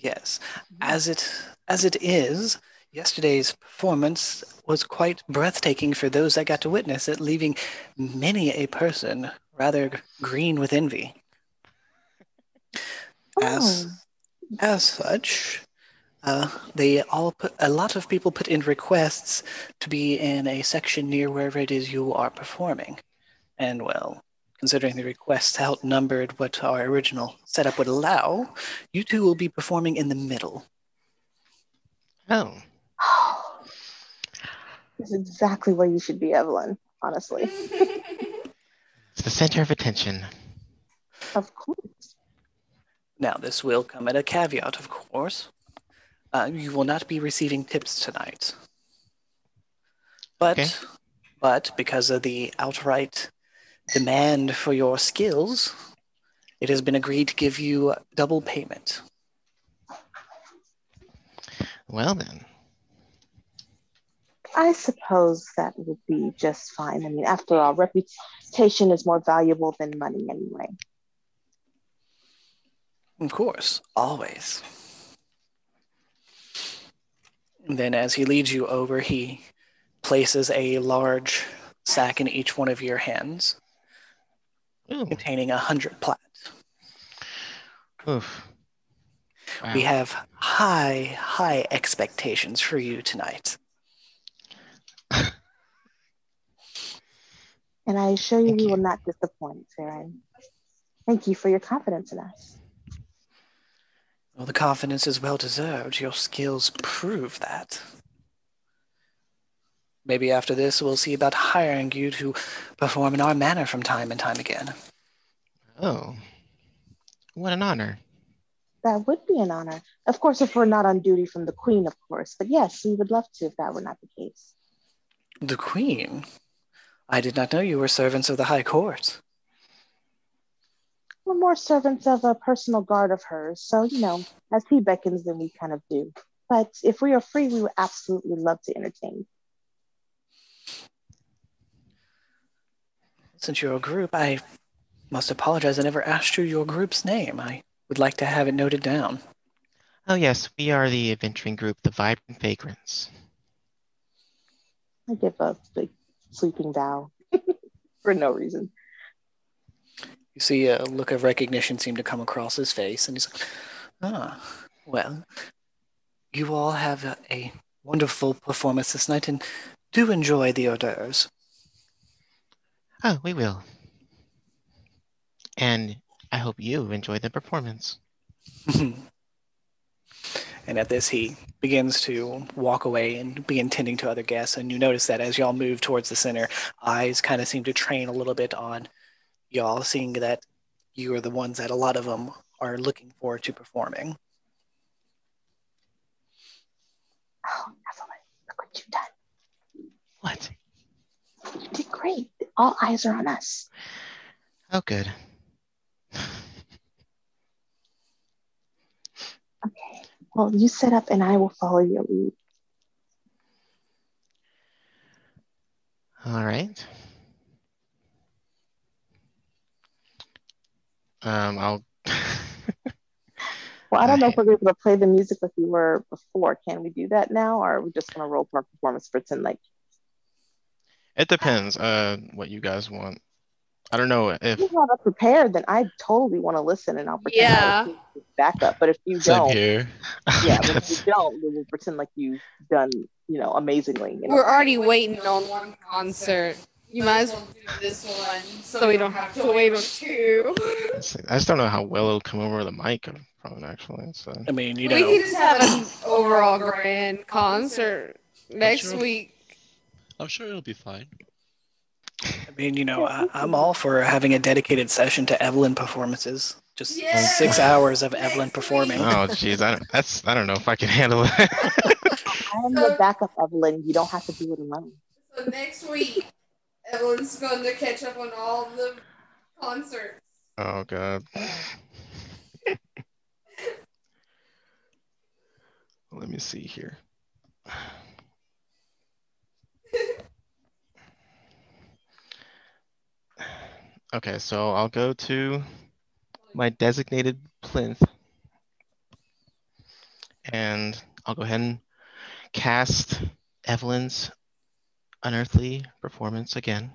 Yes, as it as it is, yesterday's performance was quite breathtaking for those that got to witness it, leaving many a person rather green with envy. As as such, uh, they all put a lot of people put in requests to be in a section near wherever it is you are performing, and well, considering the requests outnumbered what our original setup would allow, you two will be performing in the middle. oh, That's exactly where you should be, Evelyn. Honestly, it's the center of attention. of course. Now, this will come at a caveat, of course. Uh, you will not be receiving tips tonight. But, Okay. but because of the outright demand for your skills, it has been agreed to give you double payment. Well then, I suppose that would be just fine. I mean, after all, reputation is more valuable than money anyway. Of course, always. And then, as he leads you over, he places a large sack in each one of your hands, ooh, containing a hundred plat. oof. Wow. We have high, high expectations for you tonight. And I assure you, Thank we you. will not disappoint, Farron. Thank you for your confidence in us. Well, the confidence is well deserved. Your skills prove that. Maybe after this, we'll see about hiring you to perform in our manor from time and time again. Oh, what an honor. That would be an honor. Of course, if we're not on duty from the Queen, of course. But yes, we would love to if that were not the case. The Queen? I did not know you were servants of the High Court. We're more servants of a personal guard of hers. So, you know, as he beckons, then we kind of do. But if we are free, we would absolutely love to entertain. Since you're a group, I must apologize. I never asked you your group's name. I would like to have it noted down. Oh yes, we are the adventuring group, the Vibrant Vagrants. I give a big sleeping bow for no reason. You see a look of recognition seem to come across his face, and he's like, ah, well, you all have a, a wonderful performance this night, and do enjoy the hors d'oeuvres. Oh, we will. And I hope you enjoy the performance. and at this, he begins to walk away and begin tending to other guests. And you notice that as y'all move towards the center, eyes kind of seem to train a little bit on y'all, seeing that you are the ones that a lot of them are looking forward to performing. Oh, Evelyn, look what you've done. What? You did great. All eyes are on us. Oh, good. Okay. Well, you set up and I will follow your lead. All right. Um, I'll. Well, I don't know if we're going to be able to play the music like we were before. Can we do that now? Or are we just going to roll for our performance, pretend like It depends. Uh, what you guys want. I don't know if. if you have it prepared, then I totally want to listen and I'll pretend Yeah. I backup. But if you Same don't, here. yeah, but if you don't, then we'll pretend like you've done, you know, amazingly. You know? We're already waiting on one concert. You might as well do this one so we don't have to wait on two. I just don't know how well it'll come over the mic. Probably actually. So. I mean, you we know, can just have an overall grand concert next Sure. week. I'm sure it'll be fine. I mean, you know, I, I'm all for having a dedicated session to Evelyn performances. Just Yes! six hours of Evelyn Next performing. week. Oh, jeez. I don't, that's. I don't know if I can handle it. I am the backup, Evelyn. You don't have to do it alone. So next week, everyone's going to catch up on all the concerts. oh God. Let me see here. Okay, so I'll go to my designated plinth. And I'll go ahead and cast Evelyn's unearthly performance again.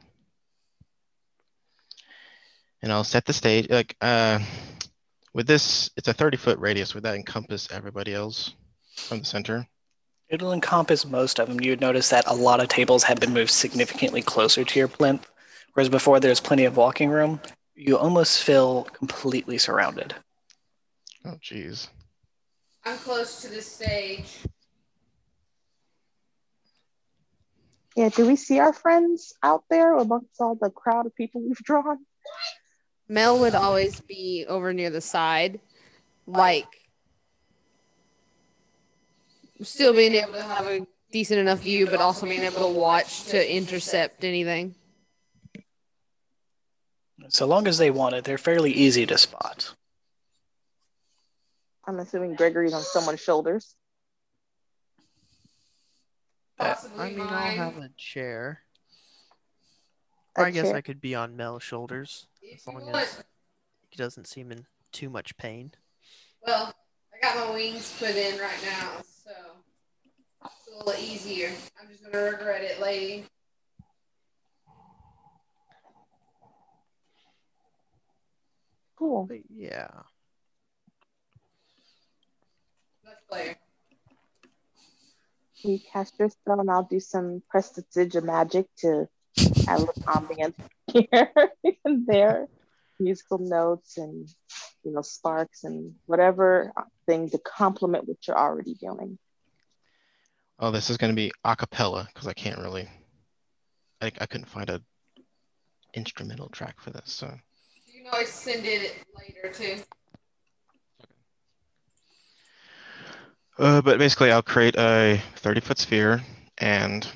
And I'll set the stage like uh with this, it's a 30 foot radius. Would that encompass everybody else from the center? It'll encompass most of them. You would notice that a lot of tables have been moved significantly closer to your plinth, whereas before there's plenty of walking room. You almost feel completely surrounded. Oh, geez. I'm close to the stage. Yeah, do we see our friends out there amongst all the crowd of people we've drawn? Mel would always be over near the side, like still being able to have a decent enough view, but also being able to watch to intercept anything. So long as they want it, they're fairly easy to spot. I'm assuming Gregory's on someone's shoulders. Possibly I mean, I'll have a chair. A Or I guess chair. I could be on Mel's shoulders If as long want. as he doesn't seem in too much pain. Well, I got my wings put in right now, so it's a little easier. I'm just gonna regret it, lady. Cool. But yeah. Let's play. You cast your spell, and I'll do some prestidigitagic to add a little ambience here and there, musical notes and you know sparks and whatever thing to complement what you're already doing. Oh, this is going to be a cappella because I can't really. I, I couldn't find a instrumental track for this. So You know, I send it later too. Uh, but basically, I'll create a 30 foot sphere and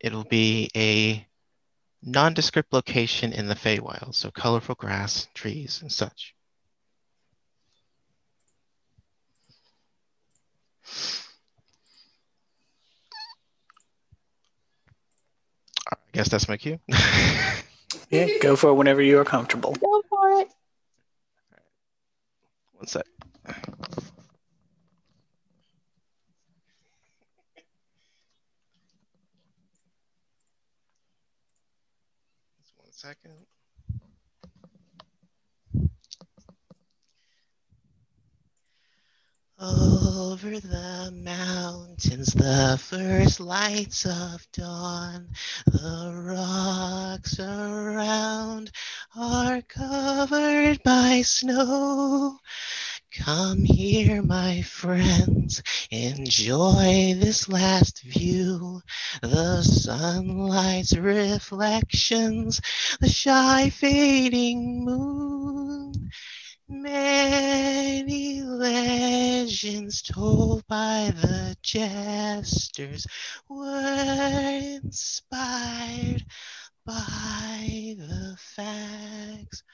it'll be a nondescript location in the Feywild. So colorful grass, trees, and such. I guess that's my cue. Yeah, go for it whenever you are comfortable. Go for it. One sec. Second. Over the mountains, the first lights of dawn, the rocks around are covered by snow. Come here, my friends, enjoy this last view. The sunlight's reflections, the shy fading moon. Many legends told by the jesters were inspired by the facts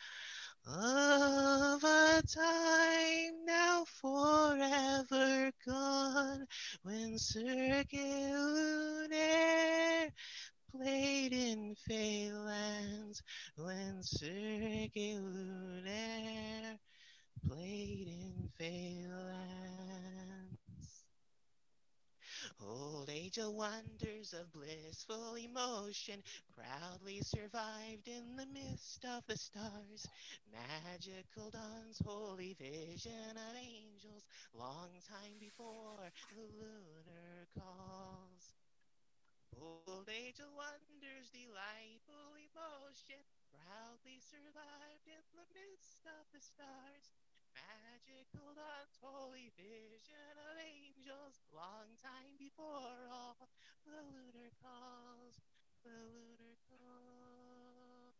of a time now forever gone when Circuit Lunaire played in Feylands when Circuit Lunaire played in Feylands. Old age of wonders of blissful emotion proudly survived in the mist of the stars. Magical dawns, holy vision of angels, long time before the lunar calls. Old age of wonders, delightful emotion, proudly survived in the midst of the stars. Magical holy vision of angels, long time before all the lunar calls, the lunar calls.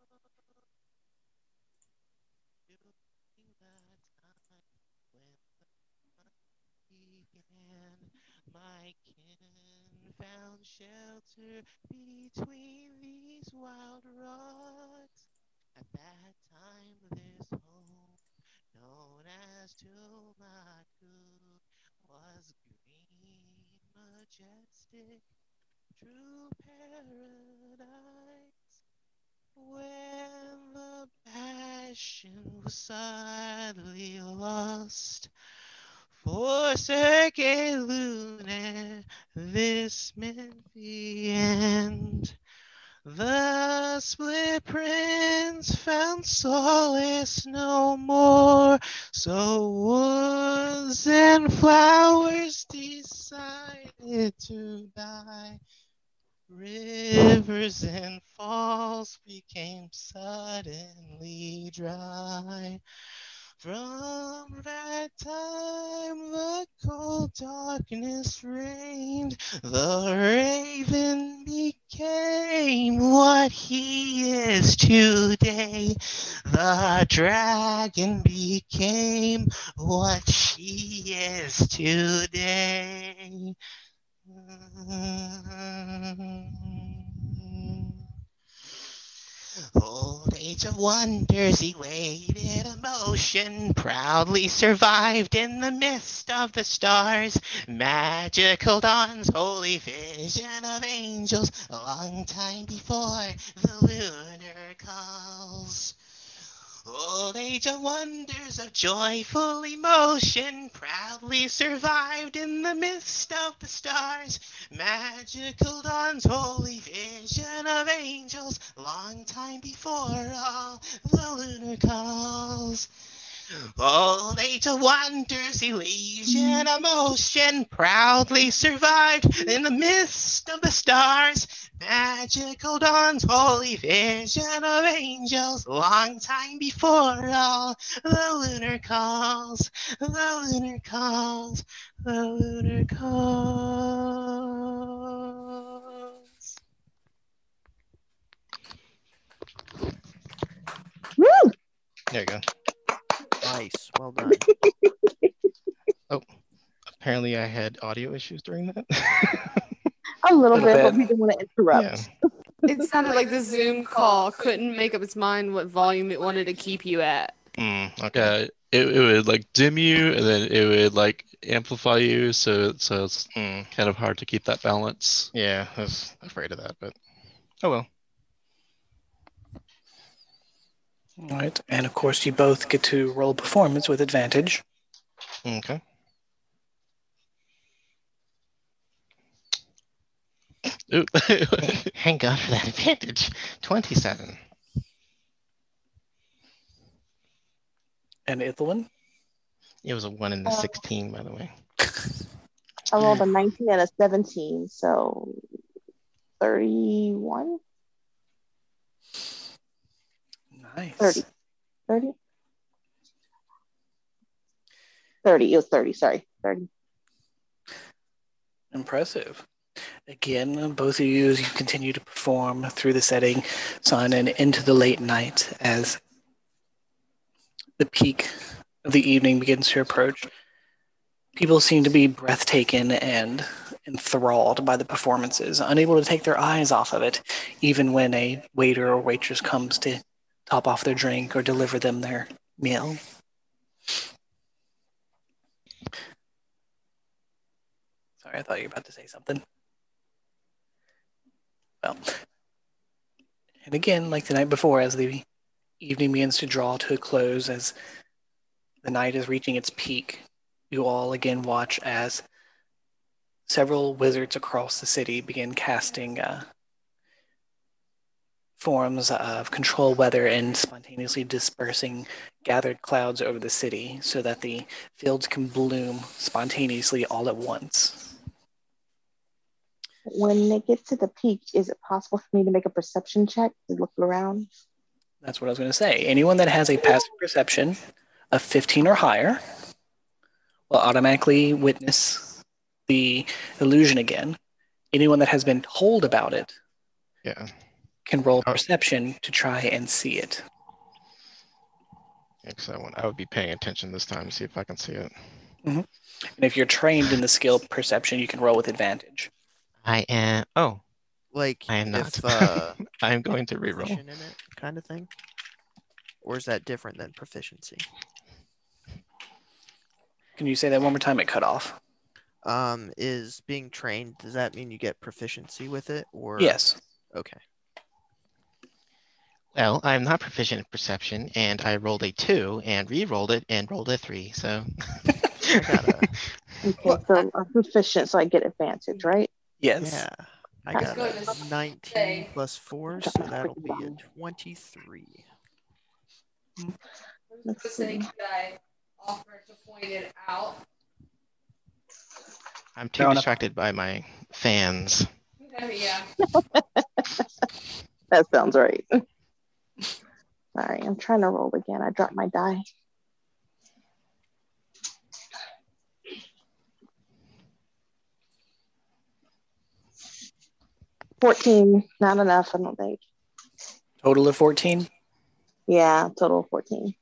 During the time when the began, my kin found shelter between these wild rocks. At that time, this as Tumaku, was green, majestic, true paradise. When the passion was sadly lost, forsaken Luna, this meant the end. The split prince found solace no more, so woods and flowers decided to die. Rivers and falls became suddenly dry. From that time, the cold darkness reigned. The raven became what he is today. The dragon became what she is today. Oh, Old age of wonders, elated emotion, proudly survived in the mist of the stars. Magical dawns, holy vision of angels, a long time before the lunar calls. Old age of wonders of joyful emotion, proudly survived in the mist of the stars. Magical dawns, holy vision of angels, long time before all the lunar calls. Age of wonders, illusion, emotion, proudly survived in the mist of the stars. Magical dawns, holy vision of angels, long time before all the lunar calls, the lunar calls, the lunar calls. Woo! There you go. Nice. Well done. Oh, apparently, I had audio issues during that. A little Little bit, but we didn't want to interrupt. yeah. It sounded like the Zoom call couldn't make up its mind what volume it wanted to keep you at. Mm, okay. Yeah, it, it would like dim you and then it would like amplify you, so so it's Mm, kind of hard to keep that balance. yeah, I was afraid of that, but oh well. All right. And of course, you both get to roll performance with advantage. Okay. Ooh. Thank God for that advantage. 27. And Ithilwen? It was a 1 in the Uh, 16, by the way. I rolled a 19 and a 17, so 31? Nice. 30. 30? 30. It was 30. Sorry. 30. Impressive. Again, both of you, as you continue to perform through the setting sun and into the late night as the peak of the evening begins to approach, people seem to be breathtaking and enthralled by the performances, unable to take their eyes off of it, even when a waiter or waitress comes to top off their drink or deliver them their meal. Sorry, I thought you were about to say something. Well, and again, like the night before, as the evening begins to draw to a close, as the night is reaching its peak, you all again watch as several wizards across the city begin casting uh, forms of control weather and spontaneously dispersing gathered clouds over the city so that the fields can bloom spontaneously all at once. When they get to the peak, is it possible for me to make a perception check to look around? That's what I was going to say. Anyone that has a passive perception of 15 or higher will automatically witness the illusion again. Anyone that has been told about it Yeah. Can roll Oh. perception to try and see it. Excellent. I, would be paying attention this time to see if I can see it. And if you're trained in the skill perception, you can roll with advantage. I am. Oh, Like I am not. if uh, I am going to reroll. in it, kind of thing. Or is that different than proficiency? Can you say that one more time? It cut off. Um, is being trained, does that mean you get proficiency with it or Yes. Okay. Well, I'm not proficient in perception, and I rolled a two and re-rolled it and rolled a three. So I got a Okay, so I'm proficient, so I get advantage, right? Yes. yeah. I I got a to say- 19 plus 4, so that'll be a 23. Let's The see. thing that I offered to point it out. I'm too Fair enough. distracted by my fans. yeah. That sounds right. Sorry, I'm trying to roll again. I dropped my die. Fourteen, not enough, I don't think. Total of 14. Yeah, total of fourteen.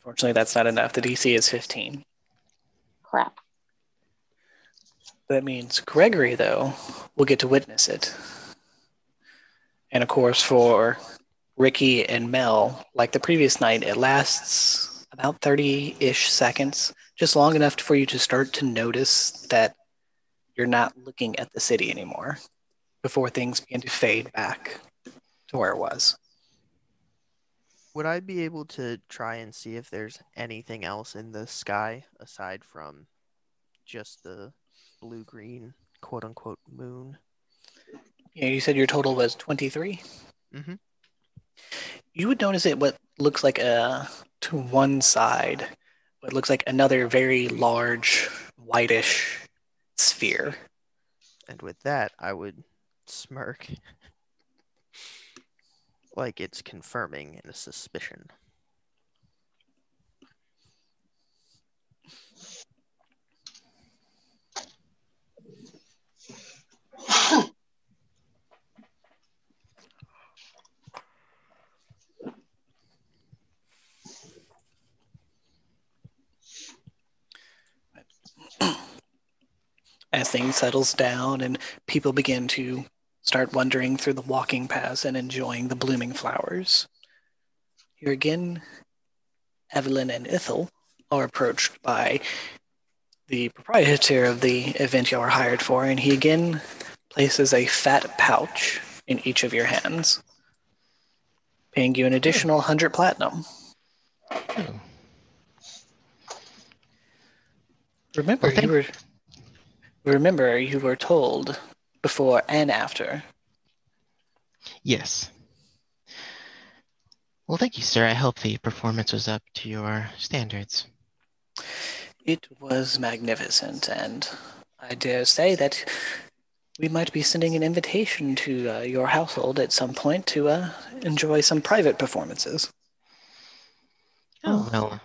Fortunately, that's not enough. The DC is 15. Crap. That means Gregory, though, will get to witness it. And of course, for Ricky and Mel, like the previous night, it lasts about 30 ish seconds, just long enough for you to start to notice that you're not looking at the city anymore before things begin to fade back to where it was. Would I be able to try and see if there's anything else in the sky aside from just the blue green quote unquote moon? Yeah, you said your total was 23? Mhm. You would notice it what looks like a to one side, what looks like another very large whitish sphere. And with that, I would smirk. like it's confirming a suspicion. As things settles down and people begin to start wandering through the walking paths and enjoying the blooming flowers. Here again, Evelyn and Ithel are approached by the proprietor of the event you are hired for, and he again places a fat pouch in each of your hands, paying you an hmm. additional 100 platinum. Oh, Remember, Well, you were remember you were told before and after. yes. Well, thank you, sir. I hope the performance was up to your standards. It was magnificent, and I dare say that we might be sending an invitation to uh, your household at some point to uh, enjoy some private performances. Oh, well.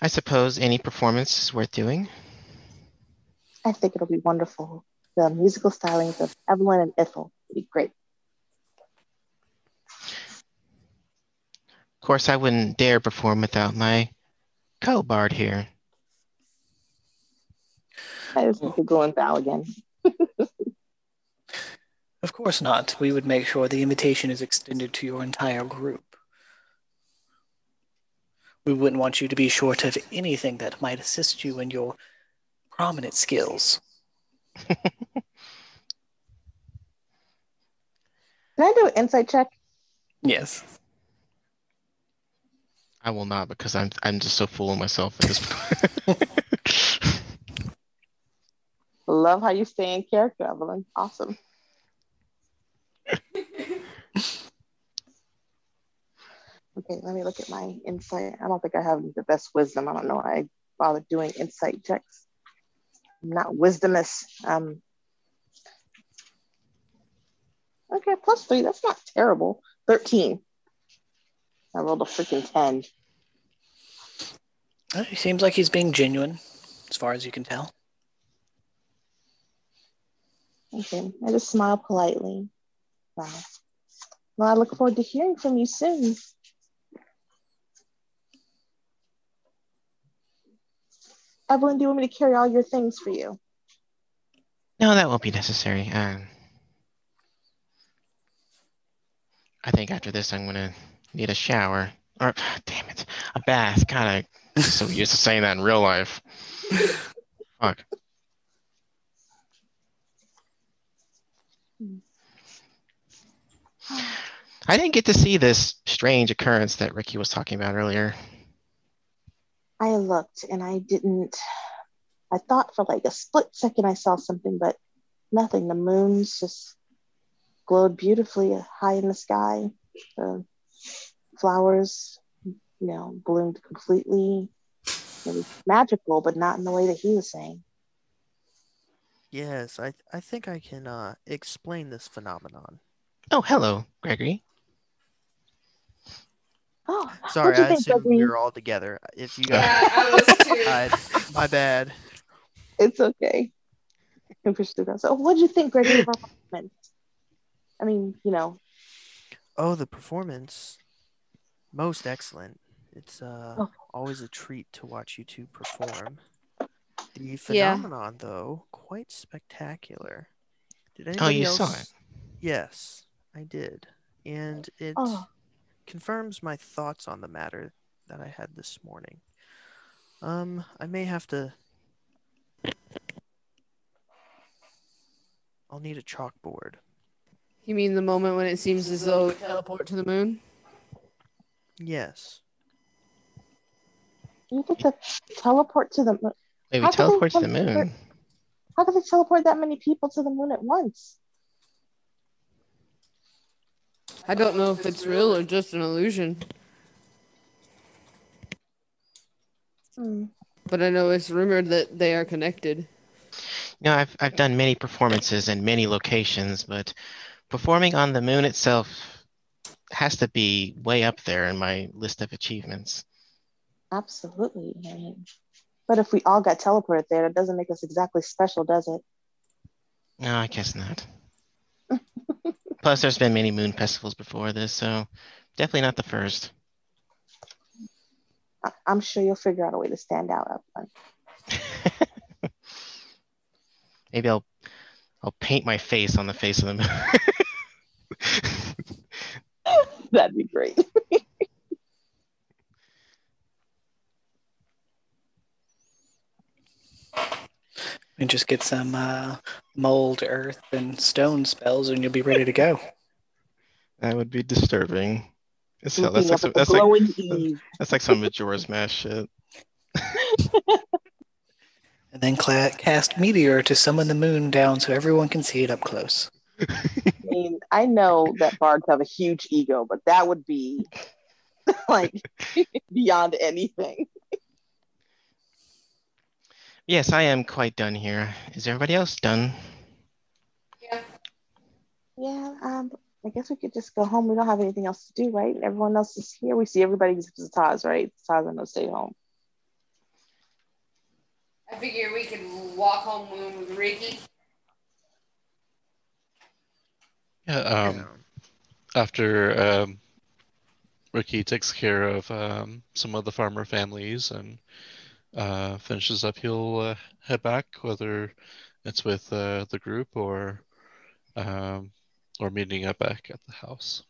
I suppose any performance is worth doing. I think it'll be wonderful. The musical stylings of Evelyn and Ithel will be great. Of course, I wouldn't dare perform without my co-bard here. I just need to go and bow again. Of course not. We would make sure the invitation is extended to your entire group. We wouldn't want you to be short of anything that might assist you in your prominent skills. Can I do an insight check? Yes. I will not because I'm I'm just so full of myself at this point. Love how you stay in character, Evelyn. Awesome. Okay, let me look at my insight. I don't think I have the best wisdom. I don't know why I bother doing insight checks. Not wisdomous. Um, okay, plus three. That's not terrible. 13. I rolled a freaking 10. Uh, He seems like he's being genuine, as far as you can tell. Okay, I just smile politely. Wow. Well, I look forward to hearing from you soon. Evelyn, do you want me to carry all your things for you? no, that won't be necessary. Um, I think after this, I'm gonna need a shower. Or, damn it, a bath. God, I'm so used to saying that in real life. Fuck. I didn't get to see this strange occurrence that Ricky was talking about earlier. I looked and I didn't. I thought for like a split second I saw something, but nothing. The moons just glowed beautifully high in the sky. The flowers, you know, bloomed completely. It was magical, but not in the way that he was saying. Yes, I I think I can uh, explain this phenomenon. Oh, hello, Gregory. Oh, Sorry, I think, assumed we Gregory? were all together. If you Yeah, guys, I was too. I, my bad. It's okay. And push through that. So, what did you think, Gregory, of our performance? I mean, you know, Oh, the performance, most excellent. It's uh Oh. always a treat to watch you two perform. The Yeah. phenomenon, though, quite spectacular. Did Oh, you else? saw it? Yes, I did, and it Oh. Confirms my thoughts on the matter that I had this morning. Um, I may have to. I'll need a chalkboard. You mean the moment when it seems as though we teleport to the moon? Yes. you get to teleport to the moon. Wait, we How teleport to the moon. How could they teleport that many people to the moon at once? I don't know if it's real or just an illusion, Hmm. but I know it's rumored that they are connected. You know, I've I've done many performances in many locations, but performing on the moon itself has to be way up there in my list of achievements. Absolutely. I mean, but if we all got teleported there, that doesn't make us exactly special, does it? No, I guess not. Plus, there's been many moon festivals before this, so definitely not the first. I- I'm sure you'll figure out a way to stand out. Maybe I'll I'll paint my face on the face of the moon. That'd be great. And just get some uh, mold, earth, and stone spells, and you'll be ready to go. that would be disturbing. It's, that's, like some, at the that's, like, that's like some Majora's Mask shit. And then cla- cast meteor to summon the moon down so everyone can see it up close. I mean, I know that bards have a huge ego, but that would be like beyond anything. Yes, I am quite done here. Is everybody else done? Yeah, Yeah. um, I guess we could just go home. We don't have anything else to do, right? Everyone else is here. We see everybody except for Taz, right? Taz gonna stay home. I figure we could walk home with Ricky. Yeah, um, after um, Ricky takes care of um, some of the farmer families and uh, finishes up, he'll uh, head back, whether it's with uh, the group or um, or meeting up back at the house.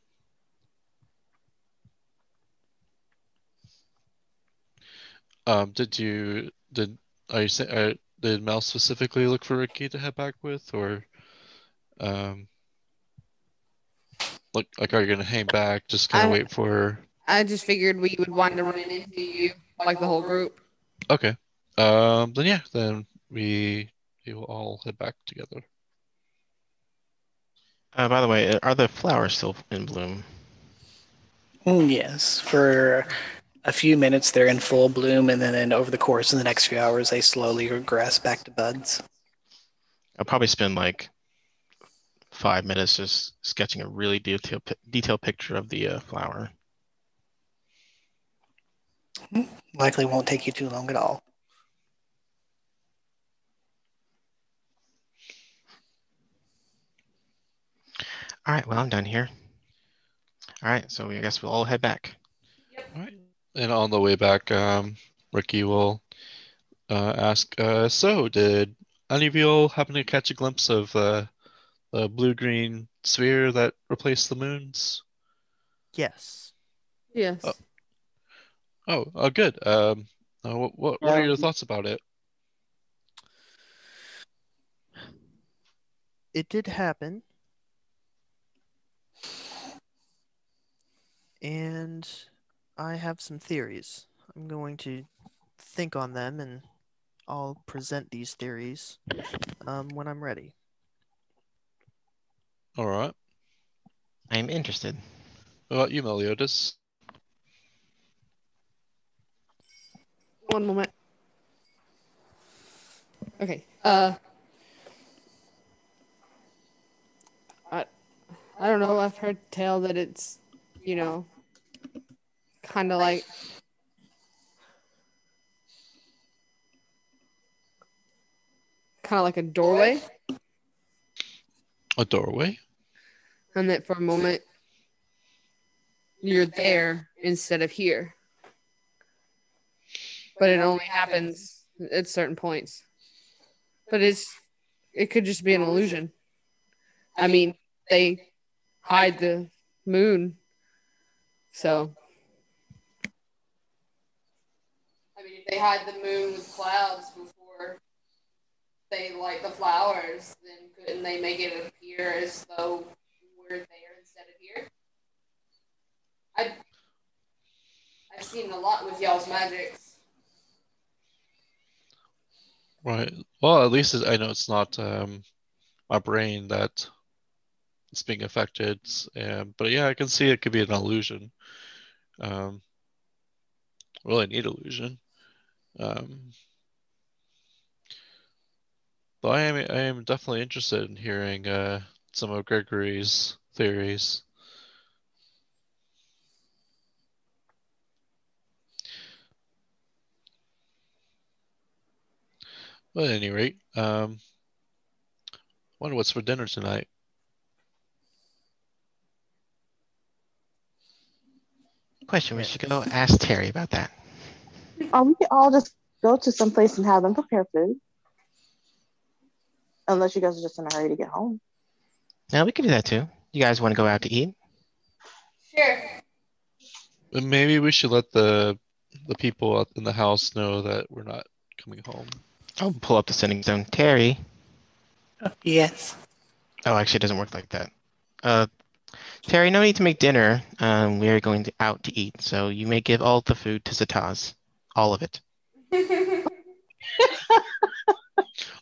Um, did you did are you say, uh, did Mel specifically look for Ricky to head back with, or um, like like are you gonna hang back, just kind of wait for? I just figured we would wind up running into you, like the whole group. Okay, um, then yeah, then we we will all head back together. Uh, by the way, are the flowers still in bloom? Mm, Yes, for a few minutes they're in full bloom, and then, then over the course of the next few hours they slowly regress back to buds. I'll probably spend like five minutes just sketching a really detailed detailed picture of the uh, flower. Likely won't take you too long at all. All right, well, I'm done here. All right, so I guess we'll all head back. All right, and on the way back, um, Ricky will uh, ask, uh, "So, did any of you all happen to catch a glimpse of uh, the blue-green sphere that replaced the moons?" Yes. Yes. Oh, oh, good. Um, uh, what, what are your thoughts about it? it did happen. And I have some theories. I'm going to think on them and I'll present these theories um, when I'm ready. All right. I'm interested. What about you, Meliodas? One moment. Okay. Uh. I, I don't know. I've heard tell that it's, you know, kind of like kind of like a doorway, A doorway? and that for a moment you're there instead of here. But it only happens at certain points. But it's it could just be an illusion. I mean, they hide the moon. So I mean, if they hide the moon with clouds before they light the flowers, then couldn't they make it appear as though we're there instead of here? I I've seen a lot with y'all's magics. Right. Well, at least I know it's not um, my brain that it's being affected. Um, but yeah, I can see it could be an illusion. Um, really neat illusion. Um, but I am I am definitely interested in hearing uh, some of Gregory's theories. But at any rate, um, wonder what's for dinner tonight. Question: We should go ask Terry about that. Or we could all just go to some place and have them prepare food. Unless you guys are just in a hurry to get home. Yeah, we could do that too. You guys want to go out to eat? Sure. Maybe we should let the the people in the house know that we're not coming home. I'll pull up the sending stone. Terry. Yes. Oh, actually, it doesn't work like that. Uh, Terry, no need to make dinner. Um, we are going to, out to eat, so you may give all the food to Zataz, all of it.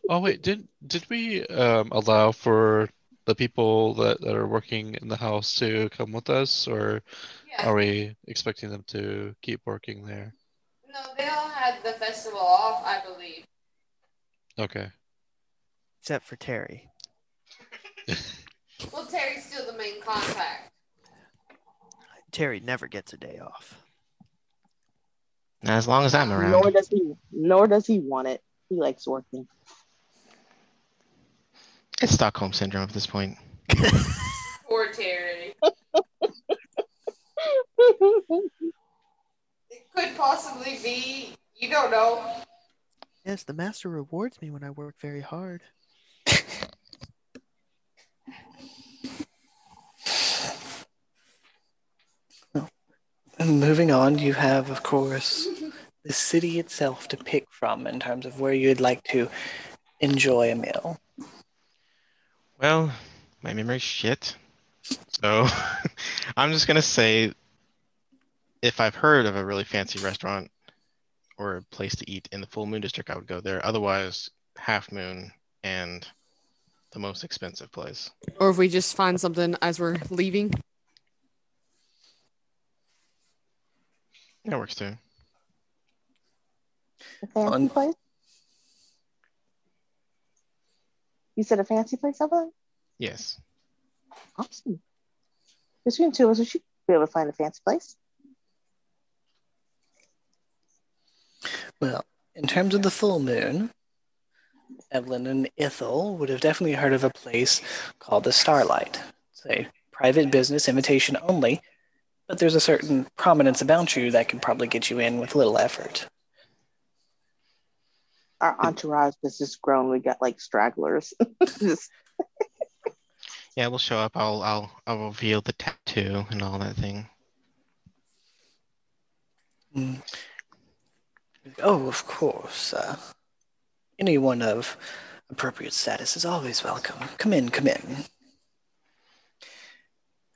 Oh wait, did did we um, allow for the people that, that are working in the house to come with us, or Yeah. are we expecting them to keep working there? No, they all had the festival off, I believe. Okay. Except for Terry. Well, Terry's still the main contact. Terry never gets a day off. Not as long as I'm around. Nor does he nor does he want it. He likes working. It's Stockholm syndrome at this point. Poor Terry. It could possibly be. You don't know. Yes, the master rewards me when I work very hard. And moving on, you have, of course, the city itself to pick from in terms of where you'd like to enjoy a meal. Well, my memory's shit. So I'm just gonna say if I've heard of a really fancy restaurant or a place to eat in the full moon district, I would go there. Otherwise, half moon and the most expensive place. Or if we just find something as we're leaving. That works too. A fancy On- place? You said a fancy place, Evelyn? Yes. Awesome. Between two of us, we should be able to find a fancy place. Well, in terms of the full moon, Evelyn and Ithel would have definitely heard of a place called the Starlight. It's a private business invitation only, but there's a certain prominence about you that can probably get you in with little effort. Our entourage has just grown. We got like stragglers. Just- Yeah, we'll show up. I'll I'll I'll reveal the tattoo and all that thing. Mm. Oh, of course. Uh, anyone of appropriate status is always welcome. Come in, come in.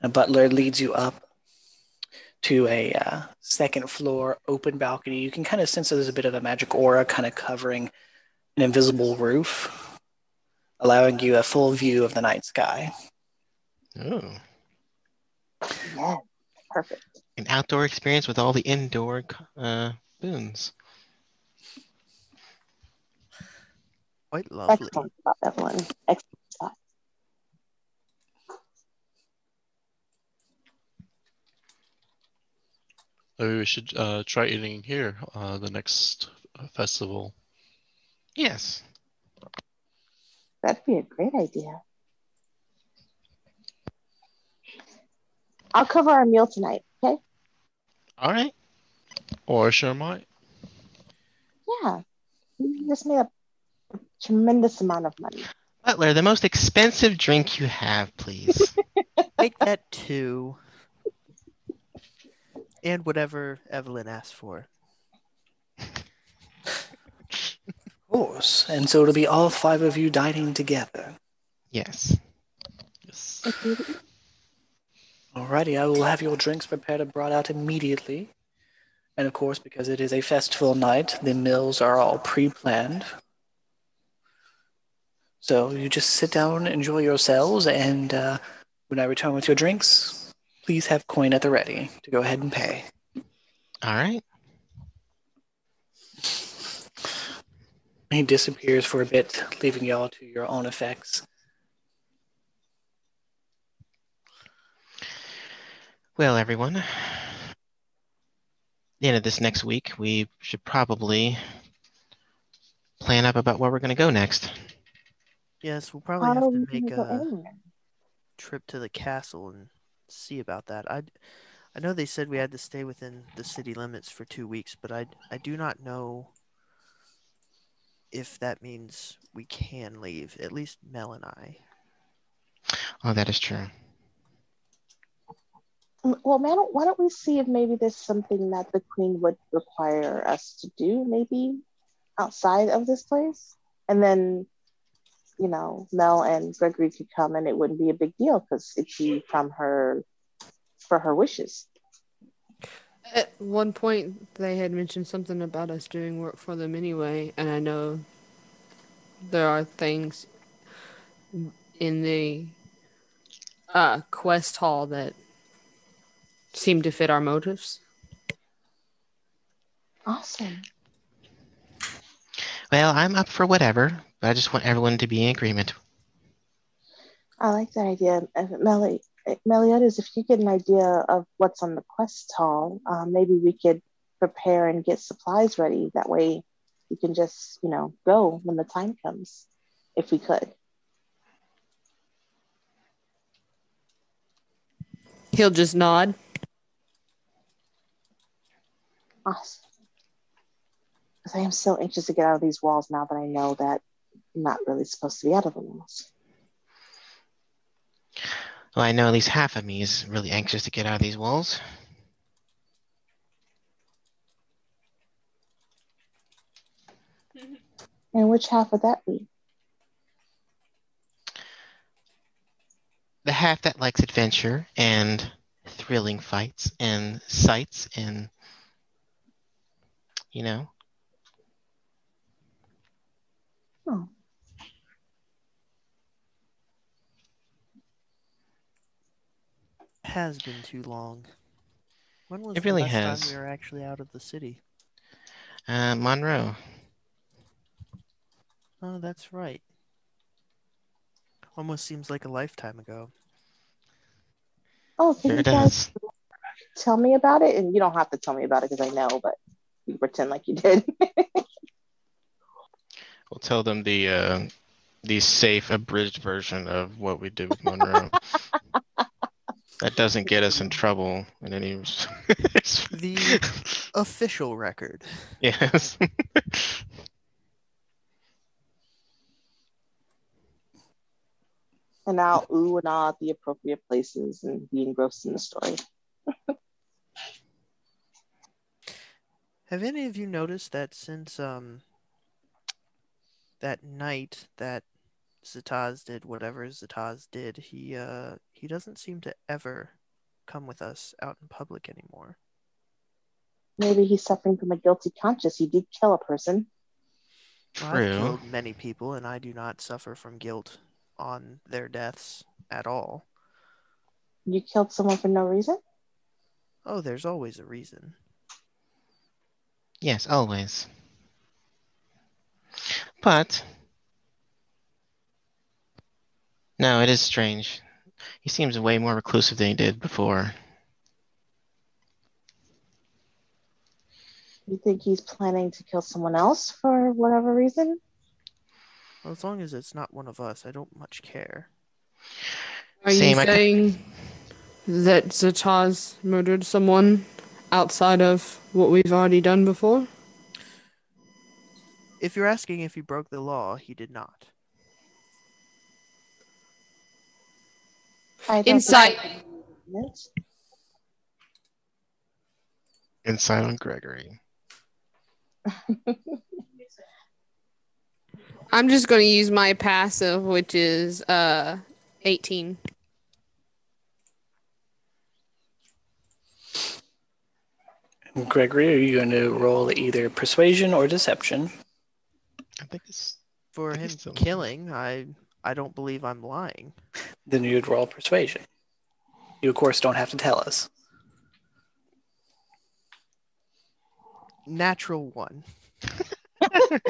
A butler leads you up to a uh, second floor open balcony. You can kind of sense that there's a bit of a magic aura kind of covering an invisible roof, allowing you a full view of the night sky. Oh, Yeah, perfect. an outdoor experience with all the indoor uh, boons. Quite lovely. Excellent spot, Evelyn. Excellent spot. Maybe we should uh, try eating here uh, the next uh, festival. Yes. That'd be a great idea. I'll cover our meal tonight, okay? All right. Or sure might. Yeah. You just made a tremendous amount of money. Butler, the most expensive drink you have, please. Make that two. And whatever Evelyn asked for. Of course. And so it'll be all five of you dining together. yes. Yes. Alrighty, I will have your drinks prepared and brought out immediately. And of course, because it is a festival night, the meals are all pre planned. So you just sit down, enjoy yourselves, and uh, when I return with your drinks, please have coin at the ready to go ahead and pay. All right. He disappears for a bit, leaving y'all to your own effects. Well, everyone, at the end of this next week, we should probably plan up about where we're going to go next. Yes, we'll probably have are to um, make a anywhere? trip to the castle and see about that. I I know they said we had to stay within the city limits for two weeks, but I I do not know if that means we can leave. At least Mel and I. Oh, that is true. Well, man, why don't we see if maybe there's something that the queen would require us to do, maybe outside of this place, and then, you know, Mel and Gregory could come, and it wouldn't be a big deal because it'd be from her for her wishes. At one point, they had mentioned something about us doing work for them anyway, and I know there are things in the uh, quest hall that seem to fit our motives. Awesome. Well, I'm up for whatever, but I just want everyone to be in agreement. I like that idea, Meli. uh, Meliodas, if you get an idea of what's on the quest hall, um, maybe we could prepare and get supplies ready. That way, we can just, you know, go when the time comes, if we could. He'll just nod. Awesome. Because I am so anxious to get out of these walls now that I know that I'm not really supposed to be out of the walls. Well, I know at least half of me is really anxious to get out of these walls. And which half would that be? The half that likes adventure and thrilling fights and sights and, you know, Oh, Has been too long. When was It really the last has. time we were actually out of the city? uh, Monroe. Oh, that's right. Almost seems like a lifetime ago. oh can Sure you guys does. tell me about it? And you don't have to tell me about it because I know, but you pretend like you did. We'll tell them the uh, the safe abridged version of what we did with Monroe. that doesn't get us in trouble in any. The official record. yes. and now ooh and ah at the appropriate places and be engrossed in the story. Have any of you noticed that since um that night that Zataz did whatever Zataz did, he uh he doesn't seem to ever come with us out in public anymore. Maybe he's suffering from a guilty conscience. He did kill a person. Well, I've killed many people, and I do not suffer from guilt on their deaths at all. You killed someone for no reason? Oh, there's always a reason. Yes, always. But no, it is strange. He seems way more reclusive than he did before. You think he's planning to kill someone else for whatever reason? Well, as long as it's not one of us, I don't much care. Are Same, you I- saying that Zataz murdered someone outside of what we've already done before? If you're asking if he broke the law, he did not. I don't Insight. think it's- Insight on Gregory. I'm just going to use my passive, which is uh 18. Gregory, are you going to roll either persuasion or deception? I think it's For I him think killing, I I don't believe I'm lying. Then you'd roll persuasion. You, of course, don't have to tell us. Natural one.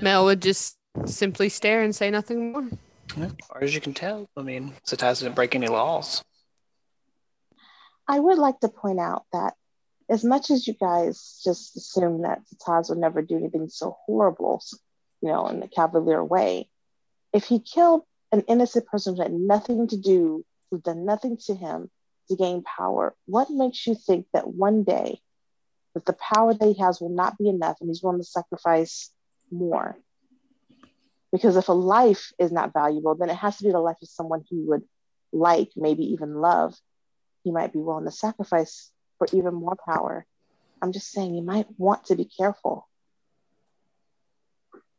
Mel would just simply stare and say nothing more. As far as you can tell, I mean, Zataz didn't break any laws. I would like to point out that as much as you guys just assume that Taz would never do anything so horrible, you know, in a cavalier way, if he killed an innocent person who had nothing to do, who'd done nothing to him to gain power, what makes you think that one day that the power that he has will not be enough and he's willing to sacrifice more? Because if a life is not valuable, then it has to be the life of someone he would like, maybe even love he might be willing to sacrifice for even more power. I'm just saying you might want to be careful.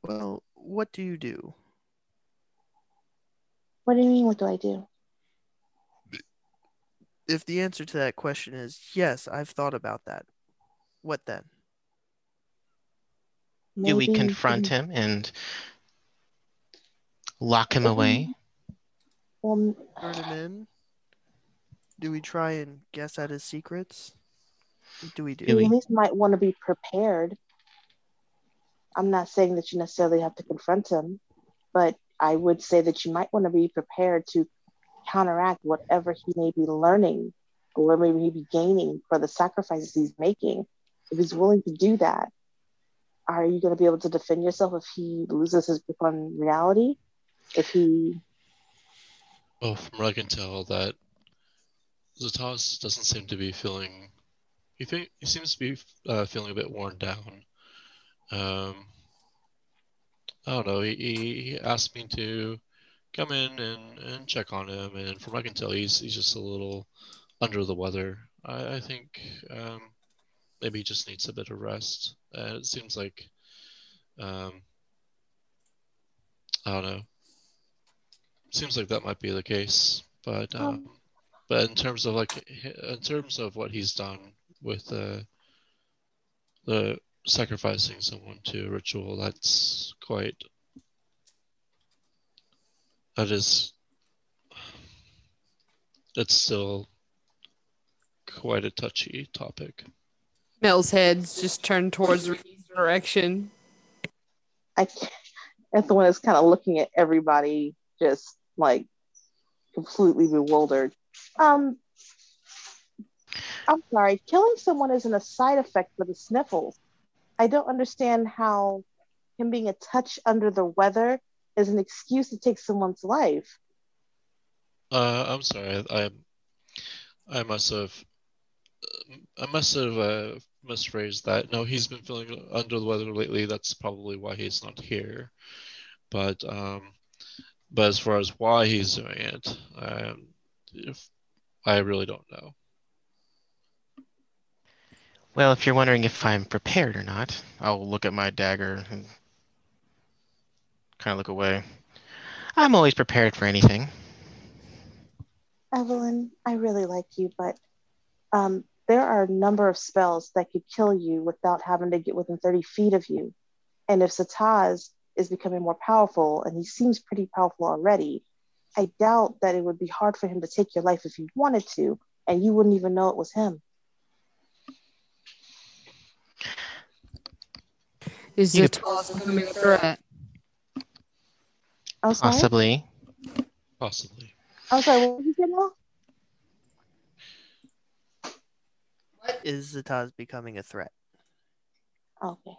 Well, what do you do? What do you mean? What do I do? If the answer to that question is yes, I've thought about that. What then? Do we confront can- him and lock him away? Well, Turn him in? Do we try and guess at his secrets? What do we do? Do we? at least might want to be prepared. I'm not saying that you necessarily have to confront him, but I would say that you might want to be prepared to counteract whatever he may be learning or maybe he be gaining for the sacrifices he's making. If he's willing to do that, are you going to be able to defend yourself if he loses his grip on reality? If he, Well, from what I can tell, that Zataz doesn't seem to be feeling. He think he seems to be uh, feeling a bit worn down. Um, I don't know. He, he, asked me to come in and, and check on him, and from what I can tell, he's he's just a little under the weather. I, I think um, maybe he just needs a bit of rest. Uh, it seems like um, I don't know. Seems like that might be the case, but um, Um, but in terms of like in terms of what he's done with uh, the sacrificing someone to a ritual, that's quite that is it's still quite a touchy topic. Mel's head's just turned towards Ricky's direction. I can't, that's the one that's kind of looking at everybody just like completely bewildered. Um, I'm sorry, killing someone isn't a side effect for the sniffles. I don't understand how him being a touch under the weather is an excuse to take someone's life. Uh, I'm sorry, I I, must have I must have uh, misphrased that. No, he's been feeling under the weather lately. That's probably why he's not here. But um, but as far as why he's doing it, um, if I really don't know. Well, if you're wondering if I'm prepared or not, I'll look at my dagger and kind of look away. I'm always prepared for anything. Evelyn, I really like you, but um, there are a number of spells that could kill you without having to get within 30 feet of you. And if Zataz is becoming more powerful, and he seems pretty powerful already, I doubt that it would be hard for him to take your life if he wanted to, and you wouldn't even know it was him. Is You it becoming a threat? I'm. Possibly. Possibly. I'm sorry. What did you say now? Is Zataz becoming a threat? Okay.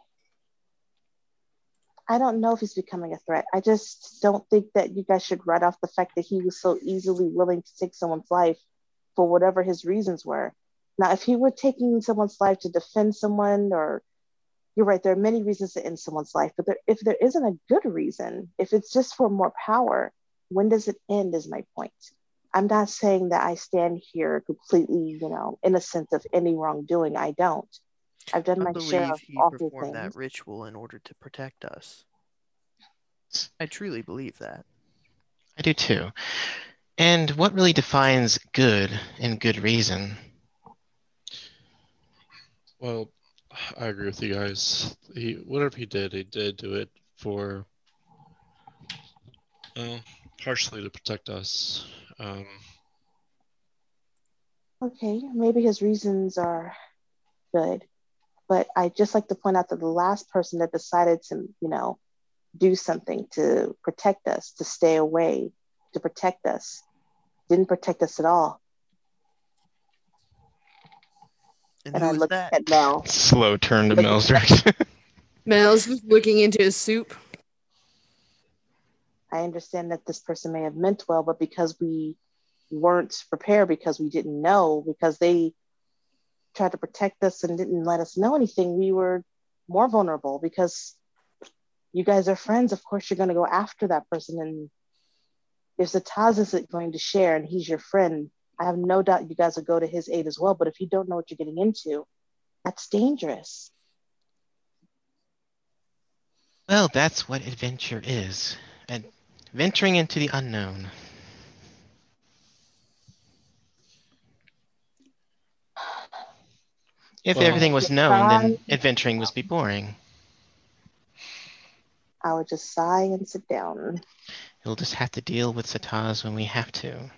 I don't know if he's becoming a threat. I just don't think that you guys should write off the fact that he was so easily willing to take someone's life for whatever his reasons were. Now, if he were taking someone's life to defend someone, or you're right, there are many reasons to end someone's life, but there, if there isn't a good reason, if it's just for more power, when does it end? Is my point. I'm not saying that I stand here completely, you know, innocent of any wrongdoing. I don't. I've done I my share believe of he awful performed things. that ritual in order to protect us. I truly believe that. I do too. And what really defines good and good reason? Well, I agree with you guys. He whatever he did, he did do it for uh, partially to protect us. Um, Okay, maybe his reasons are good, but I just like to point out that the last person that decided to, you know, do something to protect us, to stay away, to protect us, didn't protect us at all. And, And who I was looked that? at Mel. Slow turn to Mel's direction. Mel's just looking into his soup. I understand that this person may have meant well, but because we weren't prepared, because we didn't know, because they tried to protect us and didn't let us know anything, we were more vulnerable because you guys are friends. Of course, you're going to go after that person. And if Zataz isn't going to share and he's your friend, I have no doubt you guys will go to his aid as well. But if you don't know what you're getting into, that's dangerous. well, that's what adventure is. And venturing into the unknown. If Well- everything was known, then adventuring would be boring. I would just sigh and sit down. We'll just have to deal with Zataz when we have to.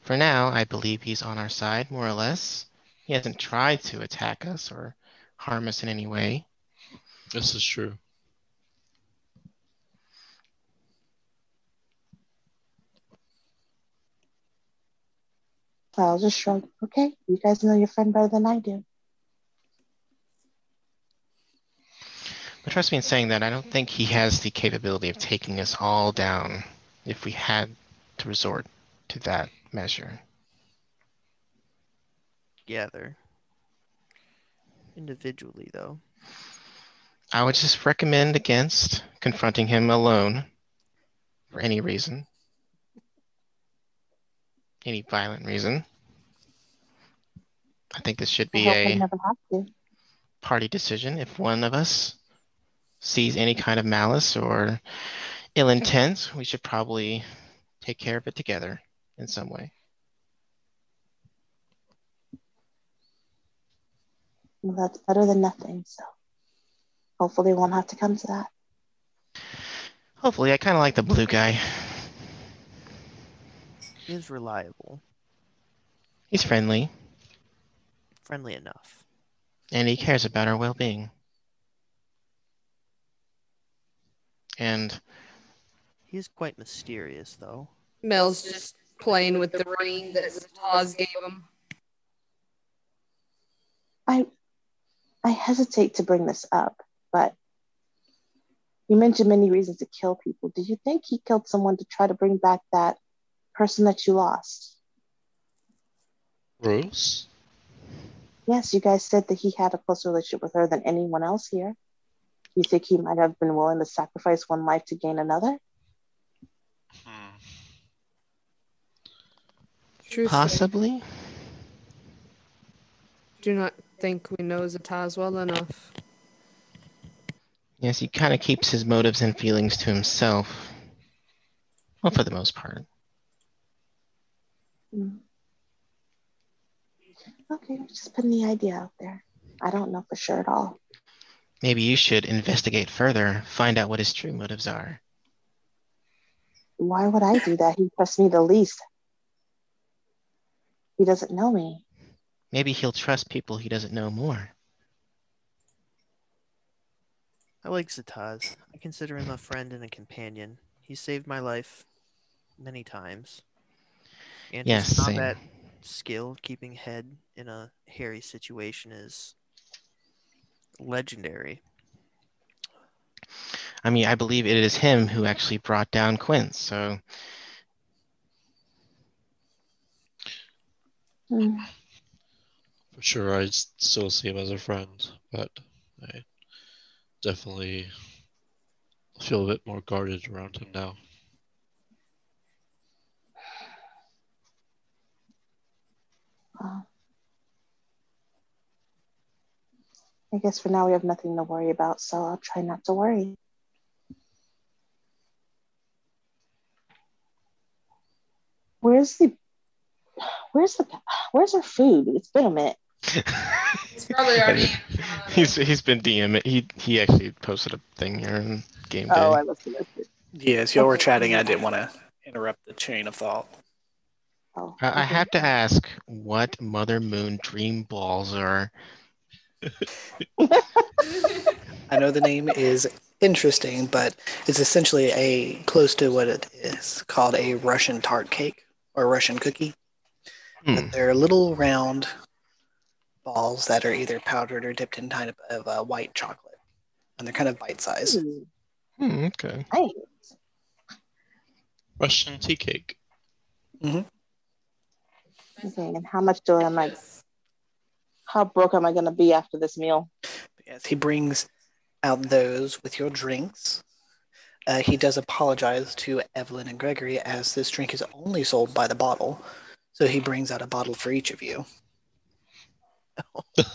For now, I believe he's on our side, more or less. He hasn't tried to attack us or harm us in any way. this is true. I'll just shrug. Okay, you guys know your friend better than I do. But trust me in saying that I don't think he has the capability of taking us all down if we had to resort to that measure. Together. Individually, though. I would just recommend against confronting him alone for any reason. Any violent reason. I think this should be hope I a never have to. party decision. If one of us sees any kind of malice or ill intent, we should probably take care of it together in some way. Well, that's better than nothing. So hopefully, it won't have to come to that. Hopefully, I kind of like the blue guy. He is reliable. He's friendly Friendly enough. and he cares about our well being. And He is quite mysterious, though. Mel's just playing with the ring that Zataz gave him. I I hesitate to bring this up, but you mentioned many reasons to kill people. Do you think he killed someone to try to bring back that person that you lost? Rose? Yes, you guys said that he had a closer relationship with her than anyone else here. You think he might have been willing to sacrifice one life to gain another? Hmm. Truthfully, possibly, do not think we know Zataz well enough. Yes, he kind of keeps his motives and feelings to himself. Well, for the most part. Mm. Okay, just putting the idea out there. I don't know for sure at all. Maybe you should investigate further, find out what his true motives are. Why would I do that? He trusts me the least. He doesn't know me. Maybe he'll trust people he doesn't know more. I like Zataz. I consider him a friend and a companion. He saved my life many times. And Yes, his same. combat skill, keeping head in a hairy situation, is legendary. I mean, I believe it is him who actually brought down Quince, so Hmm. For sure, I still see him as a friend, but I definitely feel a bit more guarded around him now. Well, I guess for now we have nothing to worry about, so I'll try not to worry. Where's the where's the where's our food? It's been a minute. It's probably already. he's he's been DM. He he actually posted a thing here in game day. Oh, I must have missed it. Yes, y'all were chatting. I didn't want to interrupt the chain of thought. Oh, I, I have to ask what Mother Moon dream balls are. I know the name is interesting, but it's essentially a close to what it is called a Russian tart cake or Russian cookie. Hmm. But they're little round balls that are either powdered or dipped in kind of, of uh, white chocolate, and they're kind of bite sized. Hmm, okay. nice. Russian tea cake. Okay, and how much do I am I how broke am I gonna be after this meal? Yes, he brings out those with your drinks. Uh, he does apologize to Evelyn and Gregory as this drink is only sold by the bottle. So he brings out a bottle for each of you.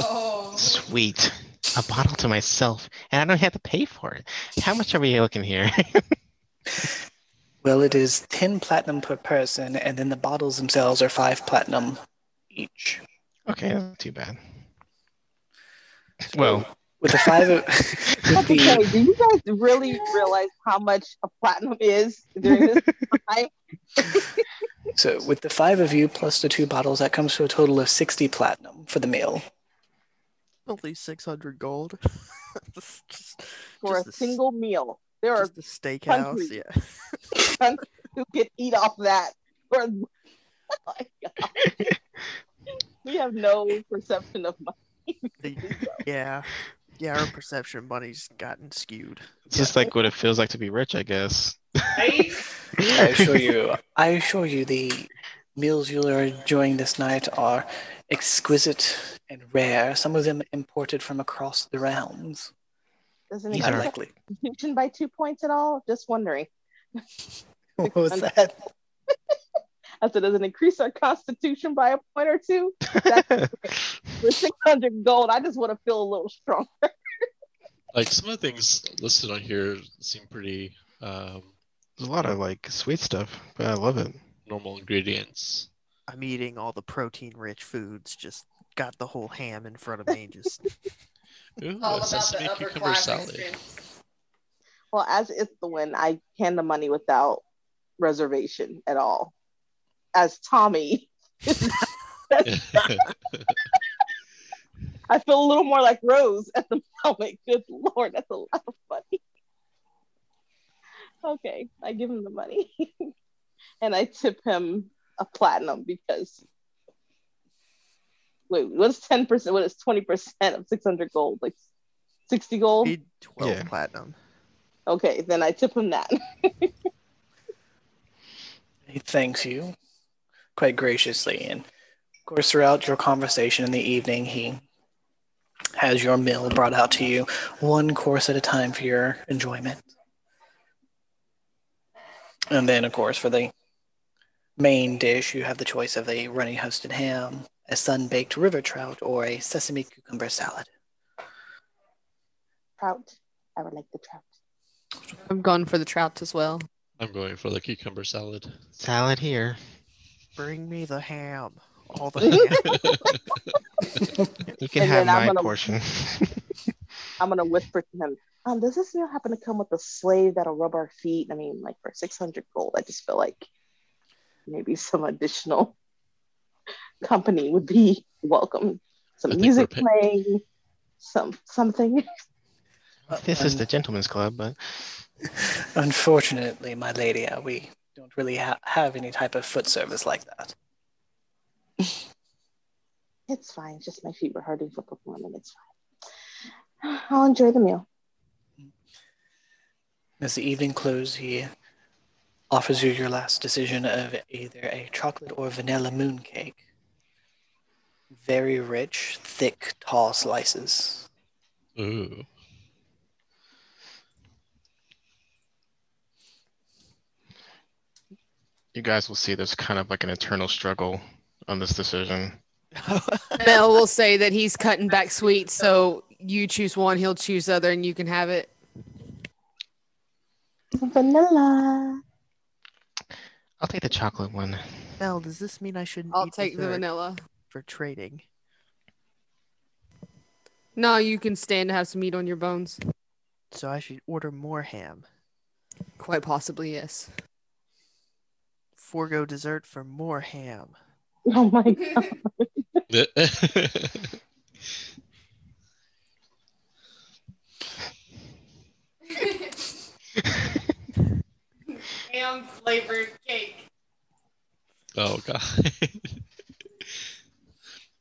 Oh. Sweet. A bottle to myself, and I don't have to pay for it. How much are we looking here? Well, it is 10 platinum per person, and then the bottles themselves are 5 platinum each. okay, not too bad. Well, With the 5 of, with Okay, the, do you guys really realize how much a platinum is during this time? so with the 5 of you plus the 2 bottles, that comes to a total of 60 platinum for the meal. at least 600 gold. just, for just a s- single meal. There are just the steakhouse. Yeah. who could eat off that. For, oh my God. we have no perception of money. Yeah. Yeah, our perception of money's gotten skewed. it's just like what it feels like to be rich, I guess. Right? I assure you, I assure you, the meals you are enjoying this night are exquisite and rare. Some of them imported from across the realms. Doesn't These increase are- our Unlikely. constitution by two points at all? Just wondering. What was that? I said, does it increase our constitution by a point or two? For 600 gold, I just want to feel a little stronger. Like some of the things listed on here seem pretty um, There's a lot of like sweet stuff, but I love it. normal ingredients. I'm eating all the protein rich foods, just got the whole ham in front of me. Just Ooh, All about sesame the cucumber salad. experience. Well, as it's the win, I hand the money without reservation at all. As Tommy, I feel a little more like Rose at the moment. Good lord, that's a lot of money. Okay, I give him the money. and I tip him a platinum because wait, what's ten percent? What is twenty percent of six hundred gold? Like sixty gold? 12 Yeah. platinum. Okay, then I tip him that. He thanks you quite graciously. And of course, throughout your conversation in the evening, he has your meal brought out to you one course at a time for your enjoyment. And then, of course, for the main dish, you have the choice of a runny hosted ham, a sun baked river trout, or a sesame cucumber salad. Trout. I would like the trout. I'm going for the trout as well. I'm going for the cucumber salad. Salad here. Bring me the ham. All the ham. You can And have I'm my gonna- portion. I'm gonna whisper to him. Um, does this meal happen to come with a slave that'll rub our feet? I mean, like for 600 gold, I just feel like maybe some additional company would be welcome. Some music playing, some something. this is the gentleman's club, but Unfortunately, my lady, we don't really ha- have any type of foot service like that. It's fine. Just my feet were hurting for performing. It's fine. I'll enjoy the meal. Mm-hmm. As the evening closes, he offers you your last decision of either a chocolate or vanilla mooncake. Very rich, thick, tall slices. Ooh. You guys will see there's kind of like an eternal struggle on this decision. Mel will say that he's cutting back sweets, so you choose one, he'll choose the other, and you can have it. Vanilla. I'll take the chocolate one. Mel, does this mean I shouldn't I'll eat take the vanilla. for trading? No, you can stand to have some meat on your bones. So I should order more ham. Quite possibly, yes. Forgo dessert for more ham. Oh my god. Ham flavored cake. oh god.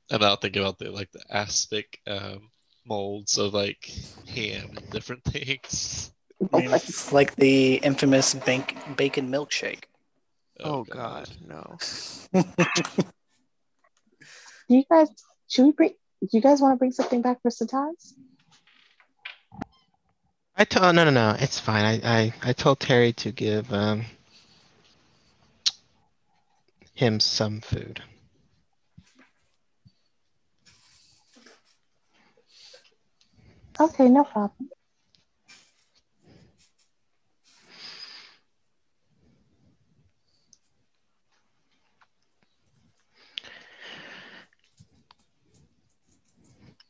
and I'll think about the like the aspic um, molds of like ham and different things. I mean, it's like the infamous bank- bacon milkshake. Oh, god. no. Do you guys should we bring do you guys want to bring something back for Zataz? I told oh, no no no it's fine. I, I I told Terry to give um him some food. Okay, no problem.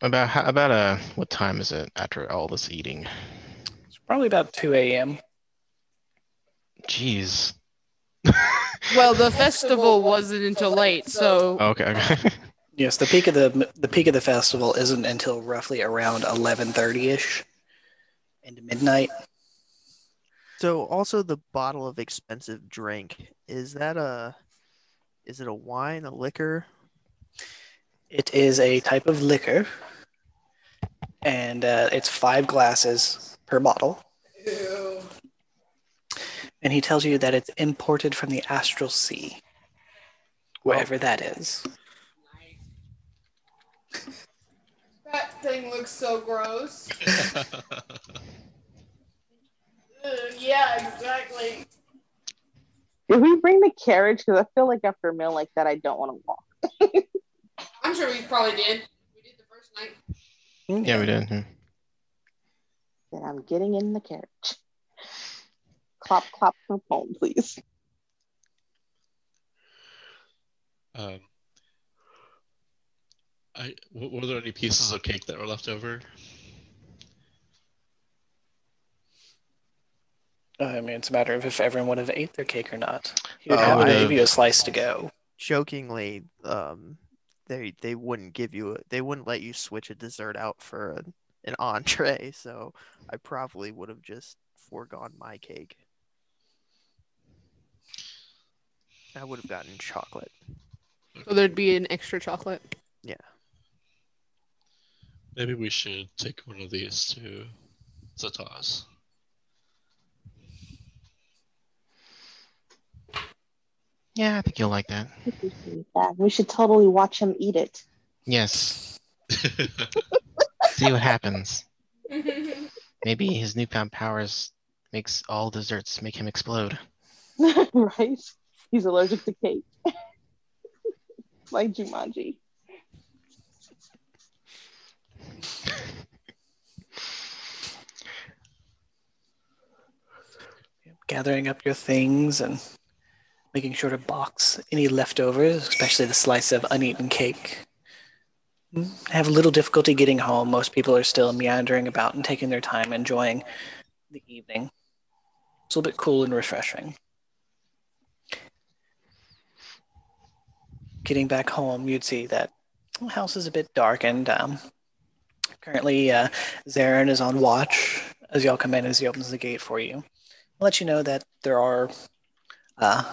About how, about uh what time is it after all this eating? It's probably about 2 a.m. Jeez. Well, the festival wasn't until late, so Okay. okay. Yes, the peak of the the peak of the festival isn't until roughly around 11:30 ish, into midnight. So also the bottle of expensive drink is that a is it a wine a liquor? It is a type of liquor, and uh, it's five glasses per bottle. Ew. And he tells you that it's imported from the Astral Sea, wherever that is. That thing looks so gross. Ugh, yeah, exactly. Did we bring the carriage? Because I feel like after a meal like that, I don't want to walk. I'm sure we probably did. We did the first night. yeah, we did. yeah. Then I'm getting in the carriage. Clap, clap for home, please. Um, I w- were there any pieces of cake that were left over? Uh, I mean, it's a matter of if everyone would have ate their cake or not. He would Oh, happily I- give you a slice to go. Jokingly, um, they they wouldn't give you a, they wouldn't let you switch a dessert out for a, an entree. So I probably would have just foregone my cake. I would have gotten chocolate. So there'd be an extra chocolate. Yeah. Maybe we should take one of these to Zataz. Yeah, I think you'll like that. We should totally watch him eat it. Yes. See what happens. Maybe his newfound powers makes all desserts make him explode. right? He's allergic to cake. like Jumanji. Gathering up your things and making sure to box any leftovers, especially the slice of uneaten cake. Mm, I have a little difficulty getting home. Most people are still meandering about and taking their time enjoying the evening. It's a little bit cool and refreshing. Getting back home, you'd see that the house is a bit darkened. Um, currently, uh, Zarin is on watch as y'all come in as he opens the gate for you. I'll let you know that there are uh,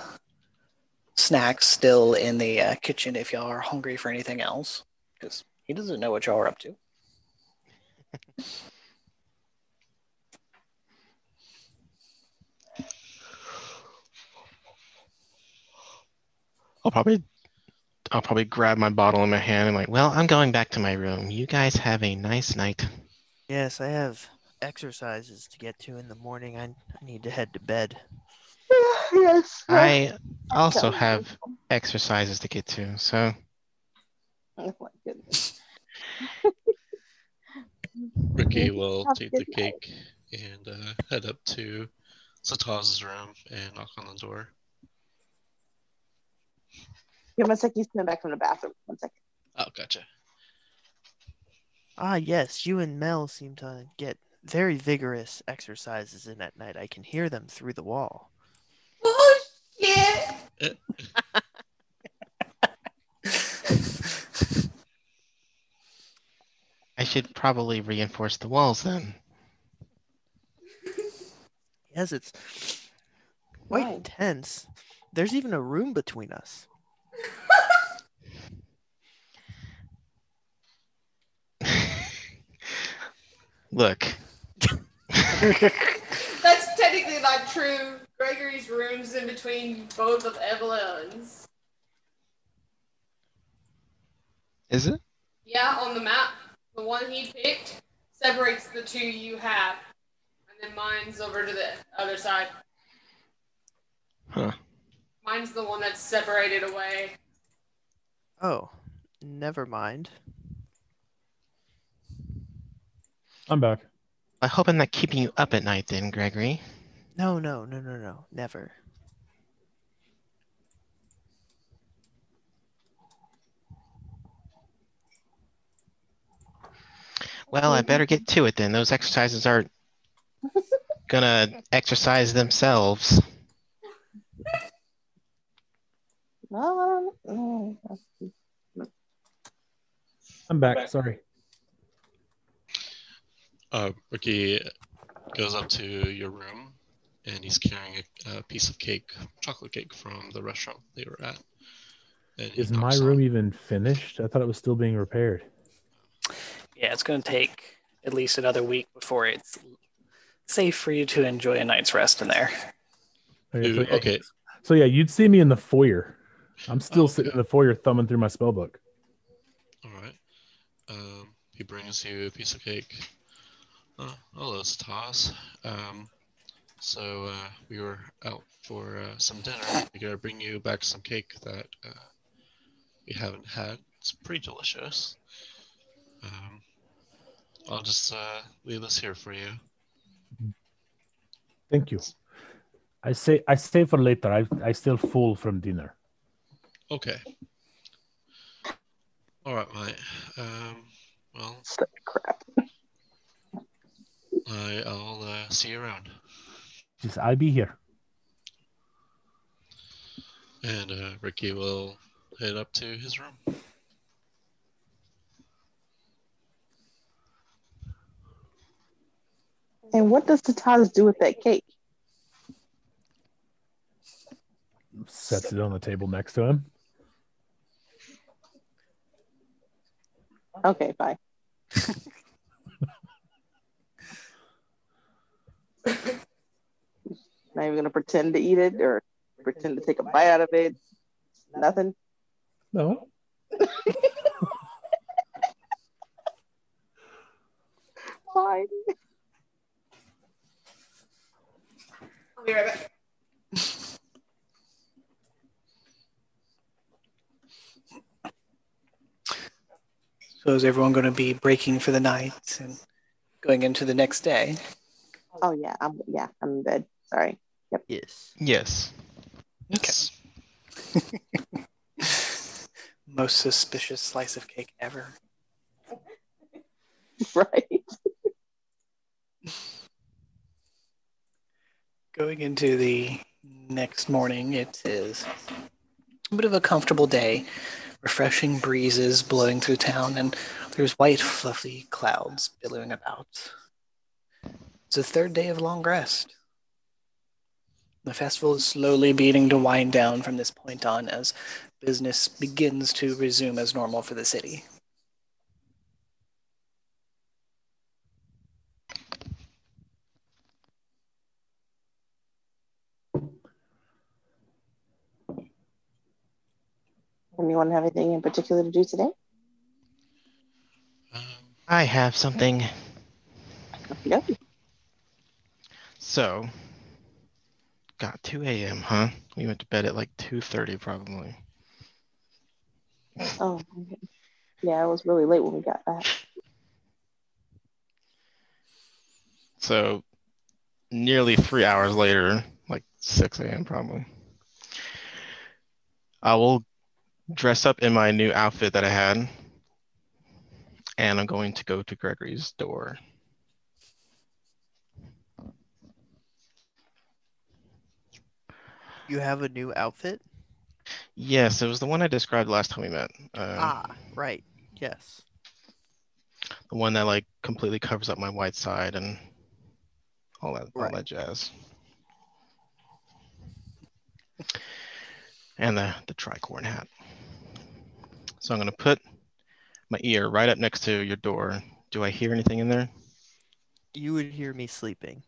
snacks still in the uh, kitchen if y'all are hungry for anything else, because he doesn't know what y'all are up to. I'll probably I'll probably grab my bottle in my hand and like, well, I'm going back to my room. You guys have a nice night. Yes, I have exercises to get to in the morning. I, I need to head to bed. yes. I also have exercises to get to, so Oh my goodness. Ricky will Have take the night. cake and uh, head up to Zataz's room and knock on the door. Give me a second. He's coming back from the bathroom. One second. Oh, gotcha. Ah, yes, you and Mel seem to get very vigorous exercises in at night. I can hear them through the wall. Oh shit! I should probably reinforce the walls then. Yes, it's quite Why? intense. There's even a room between us. Look, That's technically not true. Gregory's room's in between both of Evelyn's. is it? Yeah, on the map, the one he picked separates the two you have, and then mine's over to the other side. Huh. Mine's the one that's separated away. Oh, never mind. I'm back. I hope I'm not keeping you up at night then, Gregory. No, no, no, no, no, never. Well, I better get to it then. Those exercises aren't gonna exercise themselves. I'm back. Sorry. Uh, Ricky goes up to your room and he's carrying a, a piece of cake, chocolate cake from the restaurant they were at. And Is my knocks on- room even finished? I thought it was still being repaired. Yeah, it's going to take at least another week before it's safe for you to enjoy a night's rest in there. Okay, Ooh, so, yeah, okay. so yeah, you'd see me in the foyer. I'm still sitting in the foyer thumbing through my spell book. All right. Um, he brings you a piece of cake. Oh, hello, Stas. Um, so uh, we were out for uh, some dinner. We gotta bring you back some cake that uh, we haven't had. It's pretty delicious. Um, I'll just uh, leave this here for you. Thank you. I say I stay for later. I I still full from dinner. Okay. All right, mate. Um, well, crap. I, I'll uh, see you around. Just I'll be here. And uh, Ricky will head up to his room. And what does Zataz do with that cake? Sets it on the table next to him. Okay, bye. Not even gonna pretend to eat it or pretend to take a bite out of it. Nothing. No. Fine. I'll be right back. So is everyone going to be breaking for the night and going into the next day? Oh yeah, I'm yeah, I'm in bed. Sorry. Yes. Yes. Yes. Most suspicious slice of cake ever. Right. Going into the next morning, it is a bit of a comfortable day. Refreshing breezes blowing through town, and there's white, fluffy clouds billowing about. It's the third day of long rest. The festival is slowly beginning to wind down from this point on as business begins to resume as normal for the city. Anyone have anything in particular to do today? Um, I have something. Okey-dokey. So, got 2 a.m., huh? We went to bed at like 2:30 probably. Oh, okay. yeah, it was really late when we got back. So, nearly three hours later, like 6 a.m. probably, I will dress up in my new outfit that I had, and I'm going to go to Gregory's door. You have a new outfit? Yes, it was the one I described last time we met. Um, ah, right. Yes. the one that like completely covers up my white side and all that all Right. that jazz. And the the tricorn hat. So I'm gonna put my ear right up next to your door. Do I hear anything in there? You would hear me sleeping.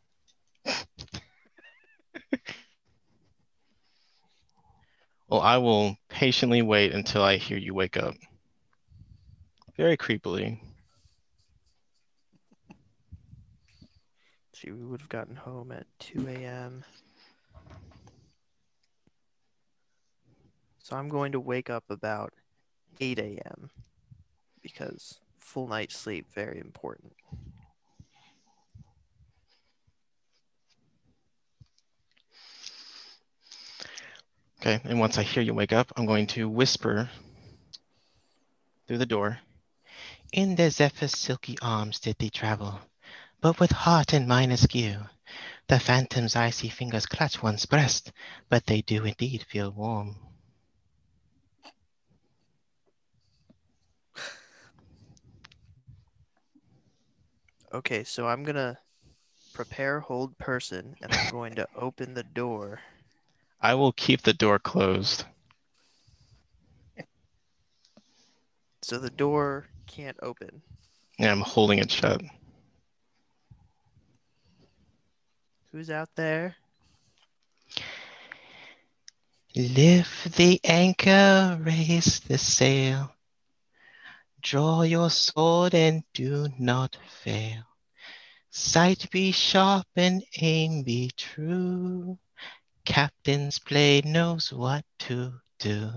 Well, I will patiently wait until I hear you wake up. Very creepily. See, we would have gotten home at 2 a.m. So I'm going to wake up about 8 a.m. because full night sleep very important. Okay, and once I hear you wake up, I'm going to whisper through the door. In the Zephyr's silky arms did they travel, but with heart and mind askew. The phantom's icy fingers clutch one's breast, but they do indeed feel warm. Okay, so I'm gonna prepare hold person and I'm going to open the door. I will keep the door closed. So the door can't open. And I'm holding it shut. Who's out there? Lift the anchor, raise the sail. Draw your sword and do not fail. Sight be sharp and aim be true. Captain's blade knows what to do.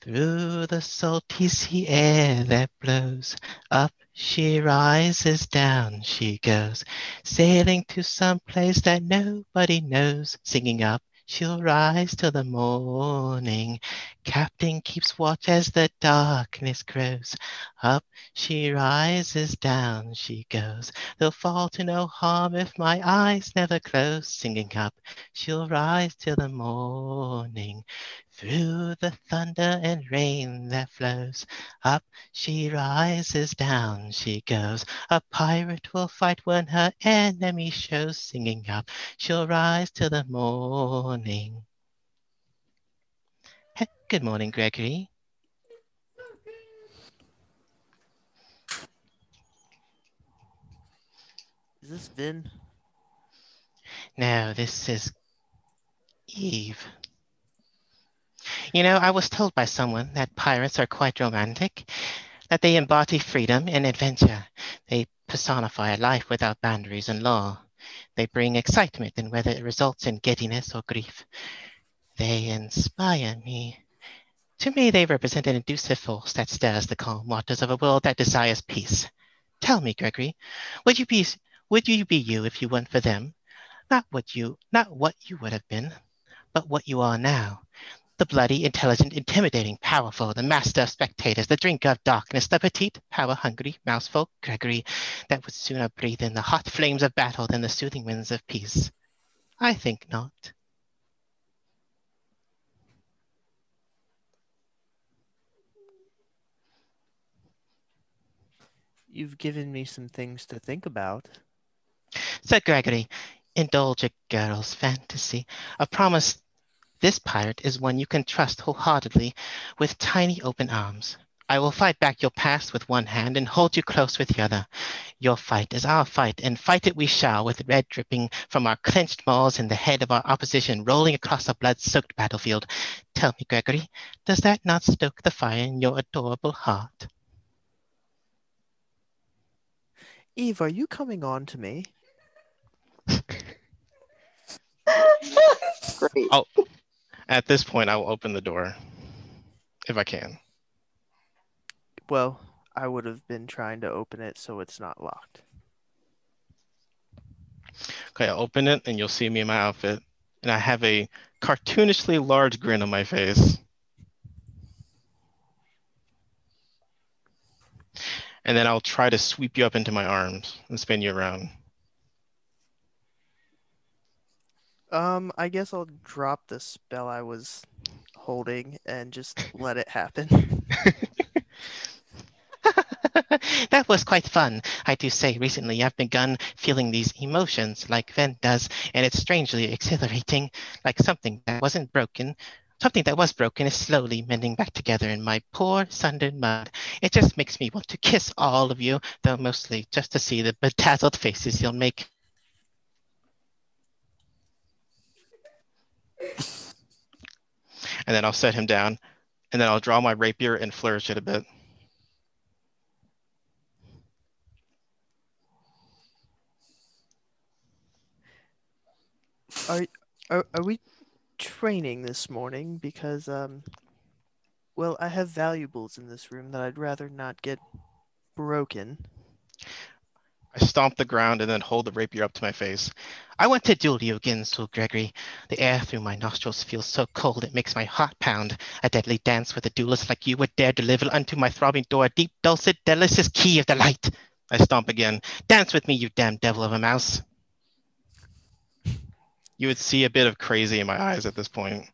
Through the salty sea air that blows, up she rises, down she goes, sailing to some place that nobody knows, singing up. She'll rise till the morning. Captain keeps watch as the darkness grows. Up she rises, down she goes. They'll fall to no harm if my eyes never close. Singing up, she'll rise till the morning. Through the thunder and rain that flows, up she rises, down she goes. A pirate will fight when her enemy shows. Singing up, she'll rise till the morning. Good morning, Gregory. Is this Vin? No, this is Eve. You know, I was told by someone that pirates are quite romantic, that they embody freedom and adventure. They personify a life without boundaries and law. They bring excitement in whether it results in giddiness or grief. They inspire me. To me, they represent an inducive force that stirs the calm waters of a world that desires peace. Tell me, Gregory, would you be would you be you if you weren't for them? Not what you not what you would have been, but what you are now. The bloody, intelligent, intimidating, powerful, the master of spectators, the drinker of darkness, the petite, power-hungry, mouseful Gregory that would sooner breathe in the hot flames of battle than the soothing winds of peace. I think not. You've given me some things to think about. Sir Gregory, indulge a girl's fantasy. A promise this pirate is one you can trust wholeheartedly with tiny open arms. I will fight back your past with one hand and hold you close with the other. Your fight is our fight, and fight it we shall, with red dripping from our clenched maws and the head of our opposition rolling across a blood-soaked battlefield. Tell me, Gregory, does that not stoke the fire in your adorable heart? Eve, are you coming on to me? Great. Oh, at this point, I will open the door if I can. Well, I would have been trying to open it so it's not locked. Okay, I'll open it and you'll see me in my outfit. And I have a cartoonishly large grin on my face. And then I'll try to sweep you up into my arms and spin you around. Um, I guess I'll drop the spell I was holding and just let it happen. that was quite fun. I do say recently I've begun feeling these emotions like Ven does, and it's strangely exhilarating, like something that wasn't broken. Something that was broken is slowly mending back together in my poor sundered mud. It just makes me want to kiss all of you, though mostly just to see the bedazzled faces you'll make. And then I'll set him down. And then I'll draw my rapier and flourish it a bit. Are, are are we training this morning? Because um, well, I have valuables in this room that I'd rather not get broken. I stomp the ground and then hold the rapier up to my face. I want to duel you again, Sir Gregory. The air through my nostrils feels so cold it makes my heart pound. A deadly dance with a duelist like you would dare deliver unto my throbbing door a deep, dulcet, delicious key of delight. I stomp again. Dance with me, you damn devil of a mouse. You would see a bit of crazy in my eyes at this point.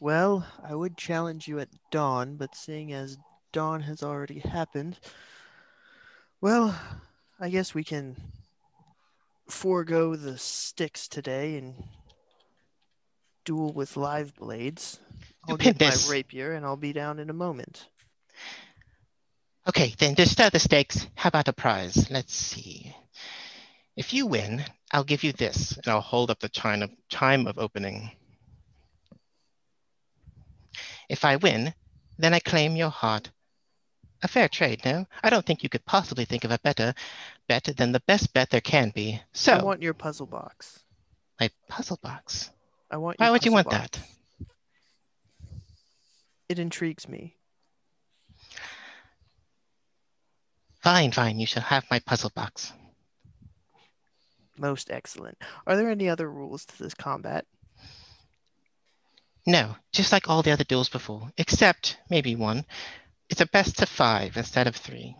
Well, I would challenge you at dawn, but seeing as dawn has already happened, well, I guess we can forego the sticks today and duel with live blades. I'll get my rapier and I'll be down in a moment. Okay, then to stir the stakes, how about a prize? Let's see. If you win, I'll give you this. And I'll hold up the chime of, chime of opening. If I win, then I claim your heart. A fair trade, no? I don't think you could possibly think of a better bet than the best bet there can be. So I want your puzzle box. my puzzle box. I want. Why would you want box. that? It intrigues me. Fine, fine, you shall have my puzzle box. Most excellent. Are there any other rules to this combat? No, just like all the other duels before, except maybe one. It's a best of five instead of three.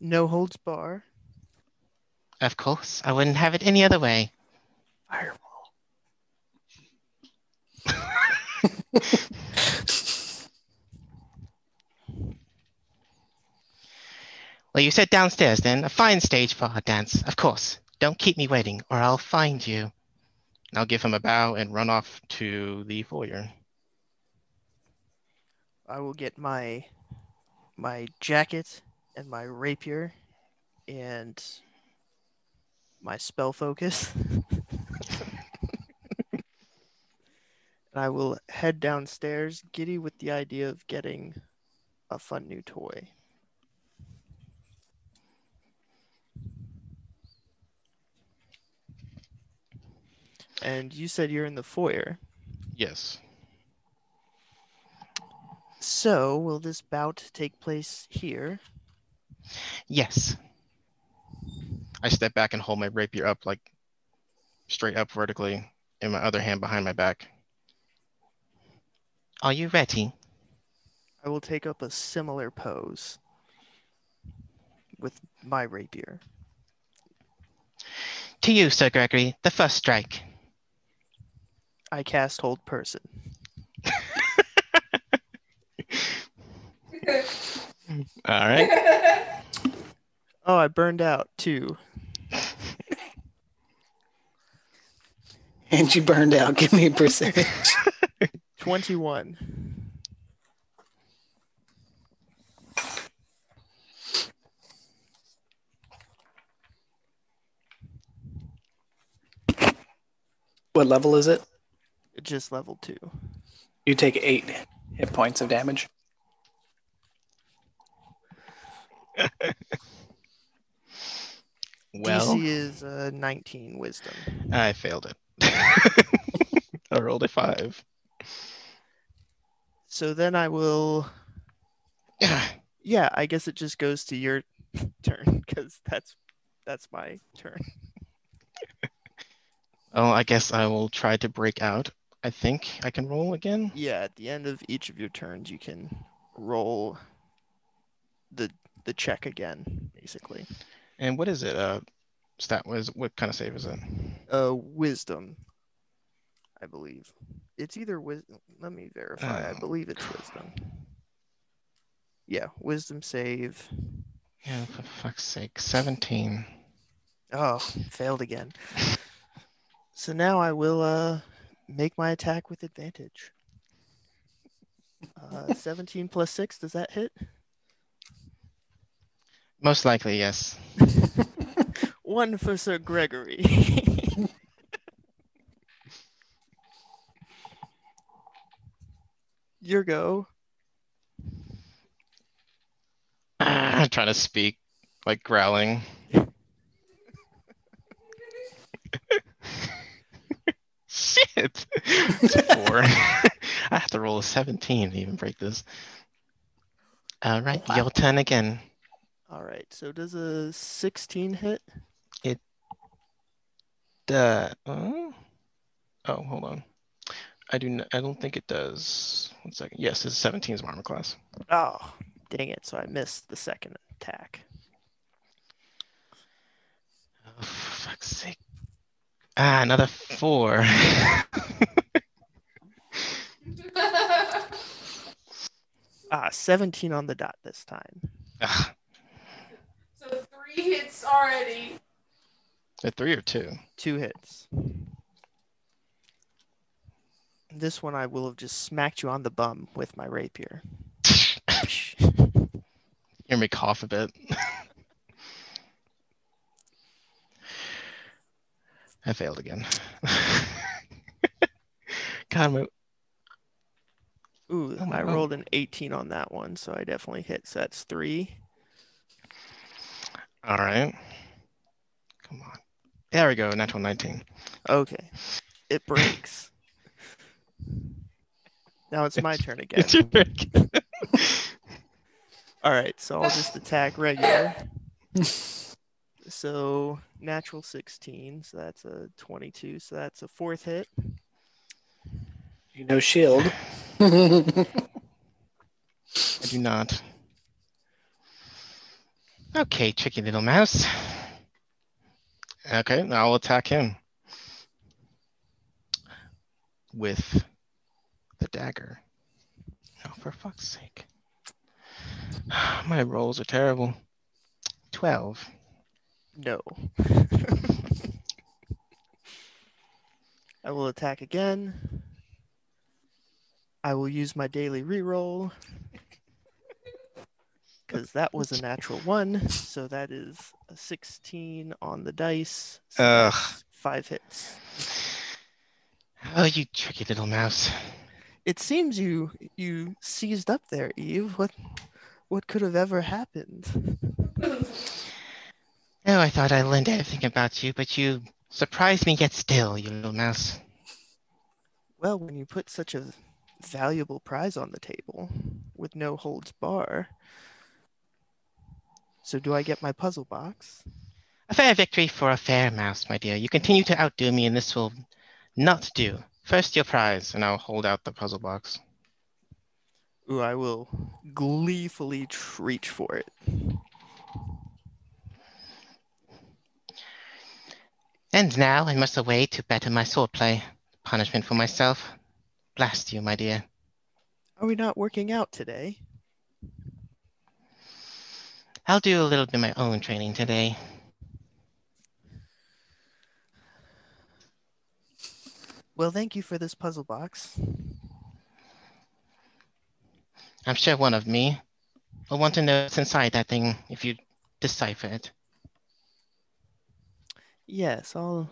No holds bar. Of course, I wouldn't have it any other way. Fireball. Well, you said downstairs then. A fine stage for our dance. Of course. Don't keep me waiting, or I'll find you. I'll give him a bow and run off to the foyer. I will get my my jacket and my rapier and my spell focus. and I will head downstairs, giddy with the idea of getting a fun new toy. And you said you're in the foyer. Yes. So, will this bout take place here? Yes. I step back and hold my rapier up, like straight up vertically, and my other hand behind my back. Are you ready? I will take up a similar pose with my rapier. To you, Sir Gregory, the first strike. I cast hold person. All right. Oh, I burned out too. And you burned out. Give me a percentage. 21. what level is it? Just level two. You take eight hit points of damage. Well, DC is uh, 19 wisdom. I failed it. I rolled a five. So then I will. Yeah, I guess it just goes to your turn because that's that's my turn. Oh, I guess I will try to break out. I think I can roll again. Yeah, at the end of each of your turns, you can roll the the check again, basically. And what is it? Uh, stat was what kind of save is it? Uh, wisdom, I believe. It's either wisdom. Let me verify. I Oh. believe it's wisdom. Yeah, wisdom save. Yeah, for fuck's sake, seventeen. Oh, failed again. So now I will uh make my attack with advantage. Uh, 17 plus 6, does that hit? Most likely, yes. One for Sir Gregory. Your go. I'm trying to speak, like growling. Shit! Four. I have to roll a 17 to even break this. All right, Wow. your turn again. All right. So does a 16 hit? It. uh, oh, hold on. I do. N- I don't think it does. One second. Yes, it's 17 is armor class. Oh, dang it. So I missed the second attack. Oh, fuck's sake. Ah, another four. Ah, 17 on the dot this time. Ugh, so three hits already. a three or two. Two hits. This one I will have just smacked you on the bum with my rapier. Hear me cough a bit. I failed again. God, my, Ooh, Oh I rolled an 18 on that one, so I definitely hit. So that's three. all right. Come on. There we go. Natural 19. Okay. It breaks. now it's my turn again. It's your pick. All right, so I'll just attack regular. So natural 16, so that's a 22, so that's a fourth hit. You know, shield. I do not. Okay, tricky little mouse. Okay, now I'll attack him with the dagger. Oh, for fuck's sake. My rolls are terrible. 12. No. I will attack again. I will use my daily reroll. Because that was a natural one. So that is a 16 on the dice. So Ugh. five hits. Oh, you tricky little mouse. It seems you you seized up there, Eve. What what could have ever happened? Oh, I thought I learned everything about you, but you surprised me yet still, you little mouse. Well, when you put such a valuable prize on the table with no holds bar, So do I get my puzzle box? A fair victory for a fair mouse, my dear. You continue to outdo me, and this will not do. First, your prize, and I'll hold out the puzzle box. Ooh, I will gleefully reach for it. And now I must away to better my swordplay. Punishment for myself. Blast you, my dear. Are we not working out today? I'll do a little bit of my own training today. Well, thank you for this puzzle box. I'm sure one of me will want to know what's inside that thing if you decipher it. Yes, I'll.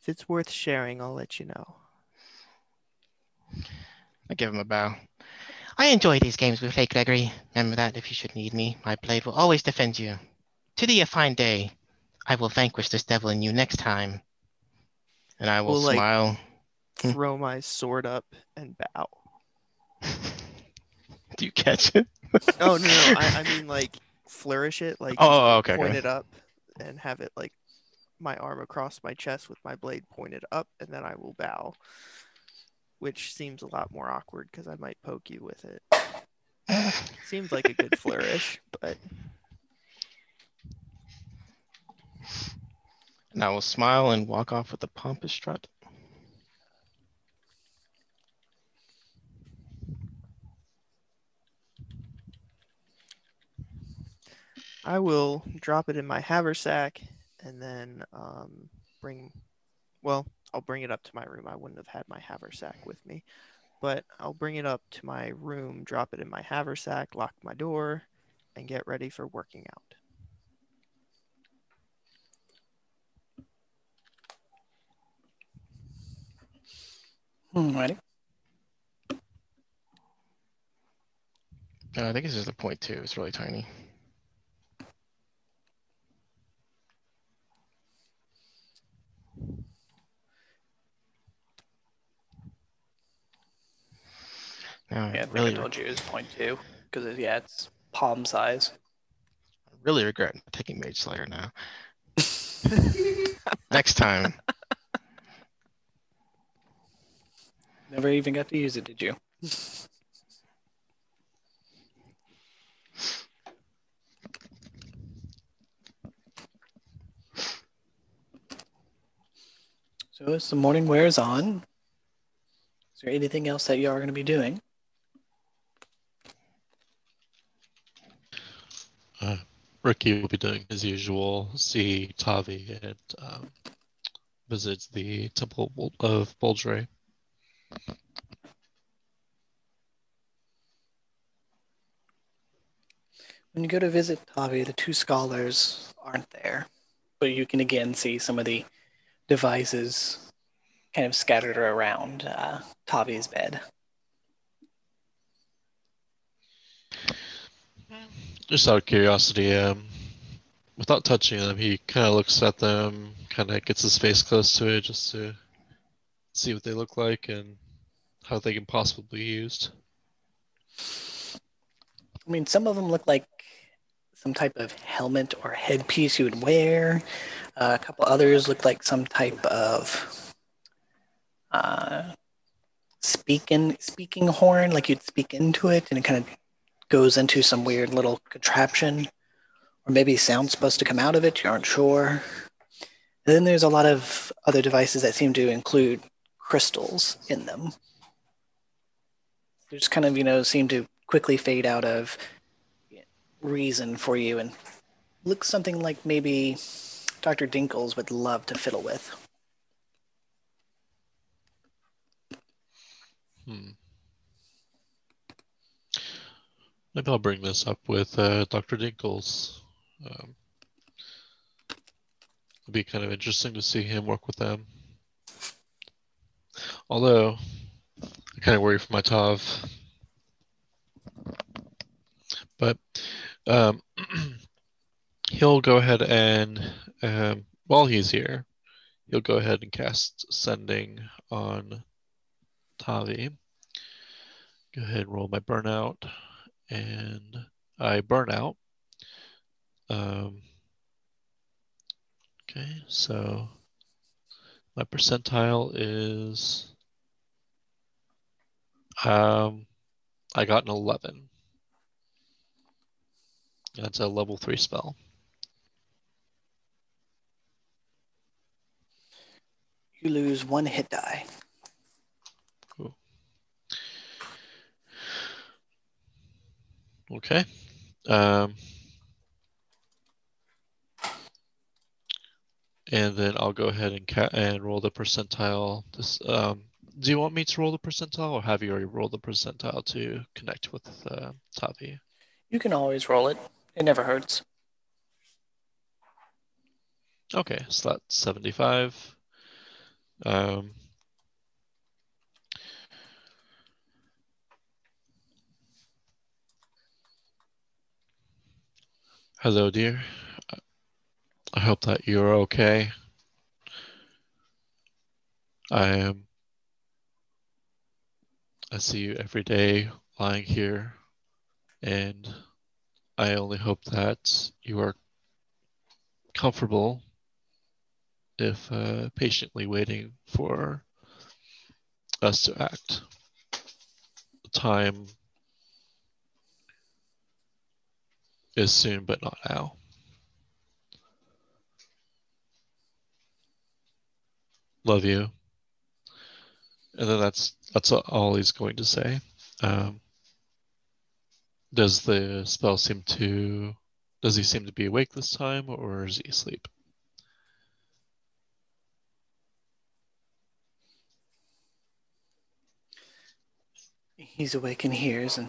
If it's worth sharing, I'll let you know. I give him a bow. I enjoy these games with Lake Gregory. Remember that if you should need me, my blade will always defend you. To thee a fine day. I will vanquish this devil in you next time. And I will like- smile. Hmm. Throw my sword up and bow. Do you catch it? Oh no, no, I, I mean like flourish it, like Oh, okay, point okay. it up, and have it like my arm across my chest with my blade pointed up, and then I will bow. Which seems a lot more awkward because I might poke you with it. Seems like a good flourish, but And I will smile and walk off with a pompous strut. I will drop it in my haversack and then um, bring. Well, I'll bring it up to my room. I wouldn't have had my haversack with me, but I'll bring it up to my room, drop it in my haversack, lock my door, and get ready for working out. Alrighty. Uh, I think this is the point point too. It's really tiny. Now, Yeah, I I think really, I told you it was point two because yeah, it's palm size. I really regret taking Mage Slayer now. Next time. Never even got to use it, did you? So as the morning wears on, is there anything else that you are going to be doing? Uh, Ricky will be doing his usual, see Tavi and um, visit the Temple of Bul- When you go to visit Tavi, the two scholars aren't there, but you can again see some of the devices kind of scattered around uh, Tavi's bed. Just out of curiosity, um, without touching them, he kind of looks at them, kind of gets his face close to it just to see what they look like and how they can possibly be used. I mean, some of them look like some type of helmet or headpiece you would wear. Uh, a couple others look like some type of uh, speaking speaking horn, like you'd speak into it, and it kind of goes into some weird little contraption, or maybe sound's supposed to come out of it. You aren't sure. And then there's a lot of other devices that seem to include crystals in them. They just kind of, you know, seem to quickly fade out of reason for you and looks something like maybe Dr. Dinkles would love to fiddle with. Hmm. Maybe I'll bring this up with uh, Dr. Dinkles. Um, it'd be kind of interesting to see him work with them. Although, I kind of worry for my Tav. But um, he'll go ahead and, um, while he's here, he'll go ahead and cast Sending on Tavi. Go ahead and roll my burnout. And I burn out. Um, okay, so my percentile is um, I got an 11. That's a level 3 spell. You lose one hit die. Okay. Um, and then I'll go ahead and and roll the percentile. This um, do you want me to roll the percentile, or have you already rolled the percentile to connect with uh, Tavi? You can always roll it. It never hurts. Okay, so that's 75. Um, hello, dear. I hope that you're okay. I am. I see you every day lying here, and I only hope that you are comfortable if uh, patiently waiting for us to act. Time is soon, but not now. Love you. And then that's that's all he's going to say. Um, does the spell seem to? Does he seem to be awake this time, or is he asleep? He's awake and hears, and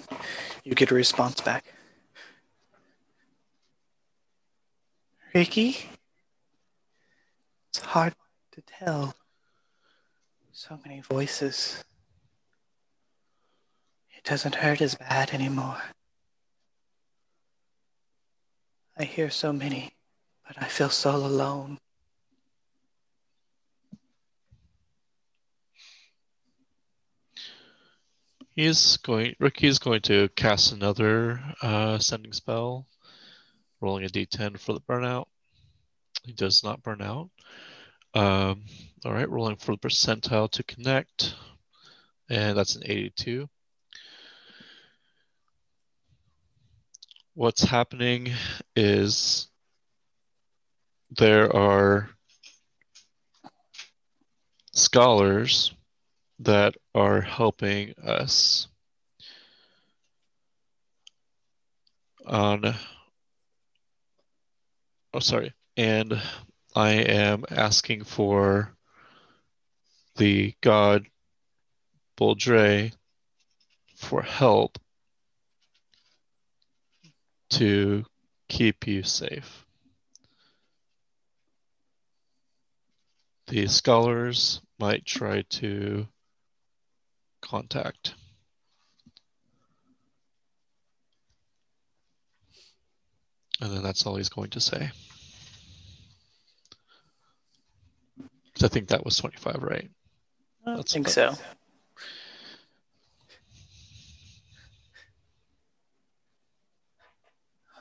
you get a response back. Ricky? It's hard to tell. So many voices. It doesn't hurt as bad anymore. I hear so many, but I feel so alone. He's going. Ricky is going to cast another uh, sending spell, rolling a d10 for the burnout. He does not burn out. Um, all right, rolling for the percentile to connect, and that's an 82. What's happening is there are scholars that are helping us on oh sorry and i am asking for the god Boldre for help to keep you safe the scholars might try to contact. And then that's all he's going to say. I think that was 25, right? I That's think so.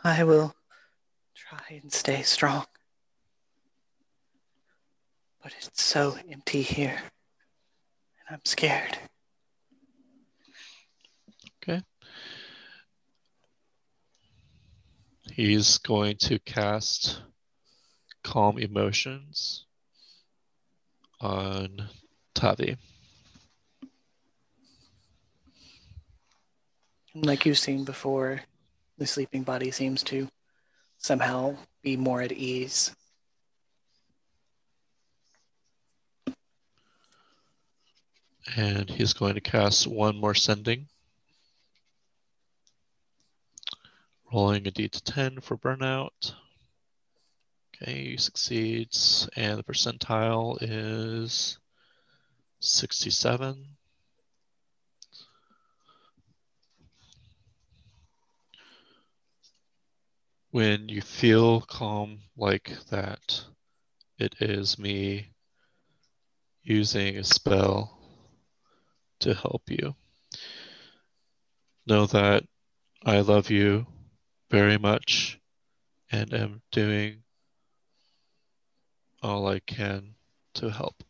I will try and stay strong. But it's so empty here. And I'm scared. Okay. He's going to cast Calm Emotions on Tavi. Like you've seen before, the sleeping body seems to somehow be more at ease. And he's going to cast one more sending. Rolling a d to 10 for burnout. Okay, succeeds, and the percentile is 67. When you feel calm like that, it is me using a spell to help you. Know that I love you very much and am doing all I can to help.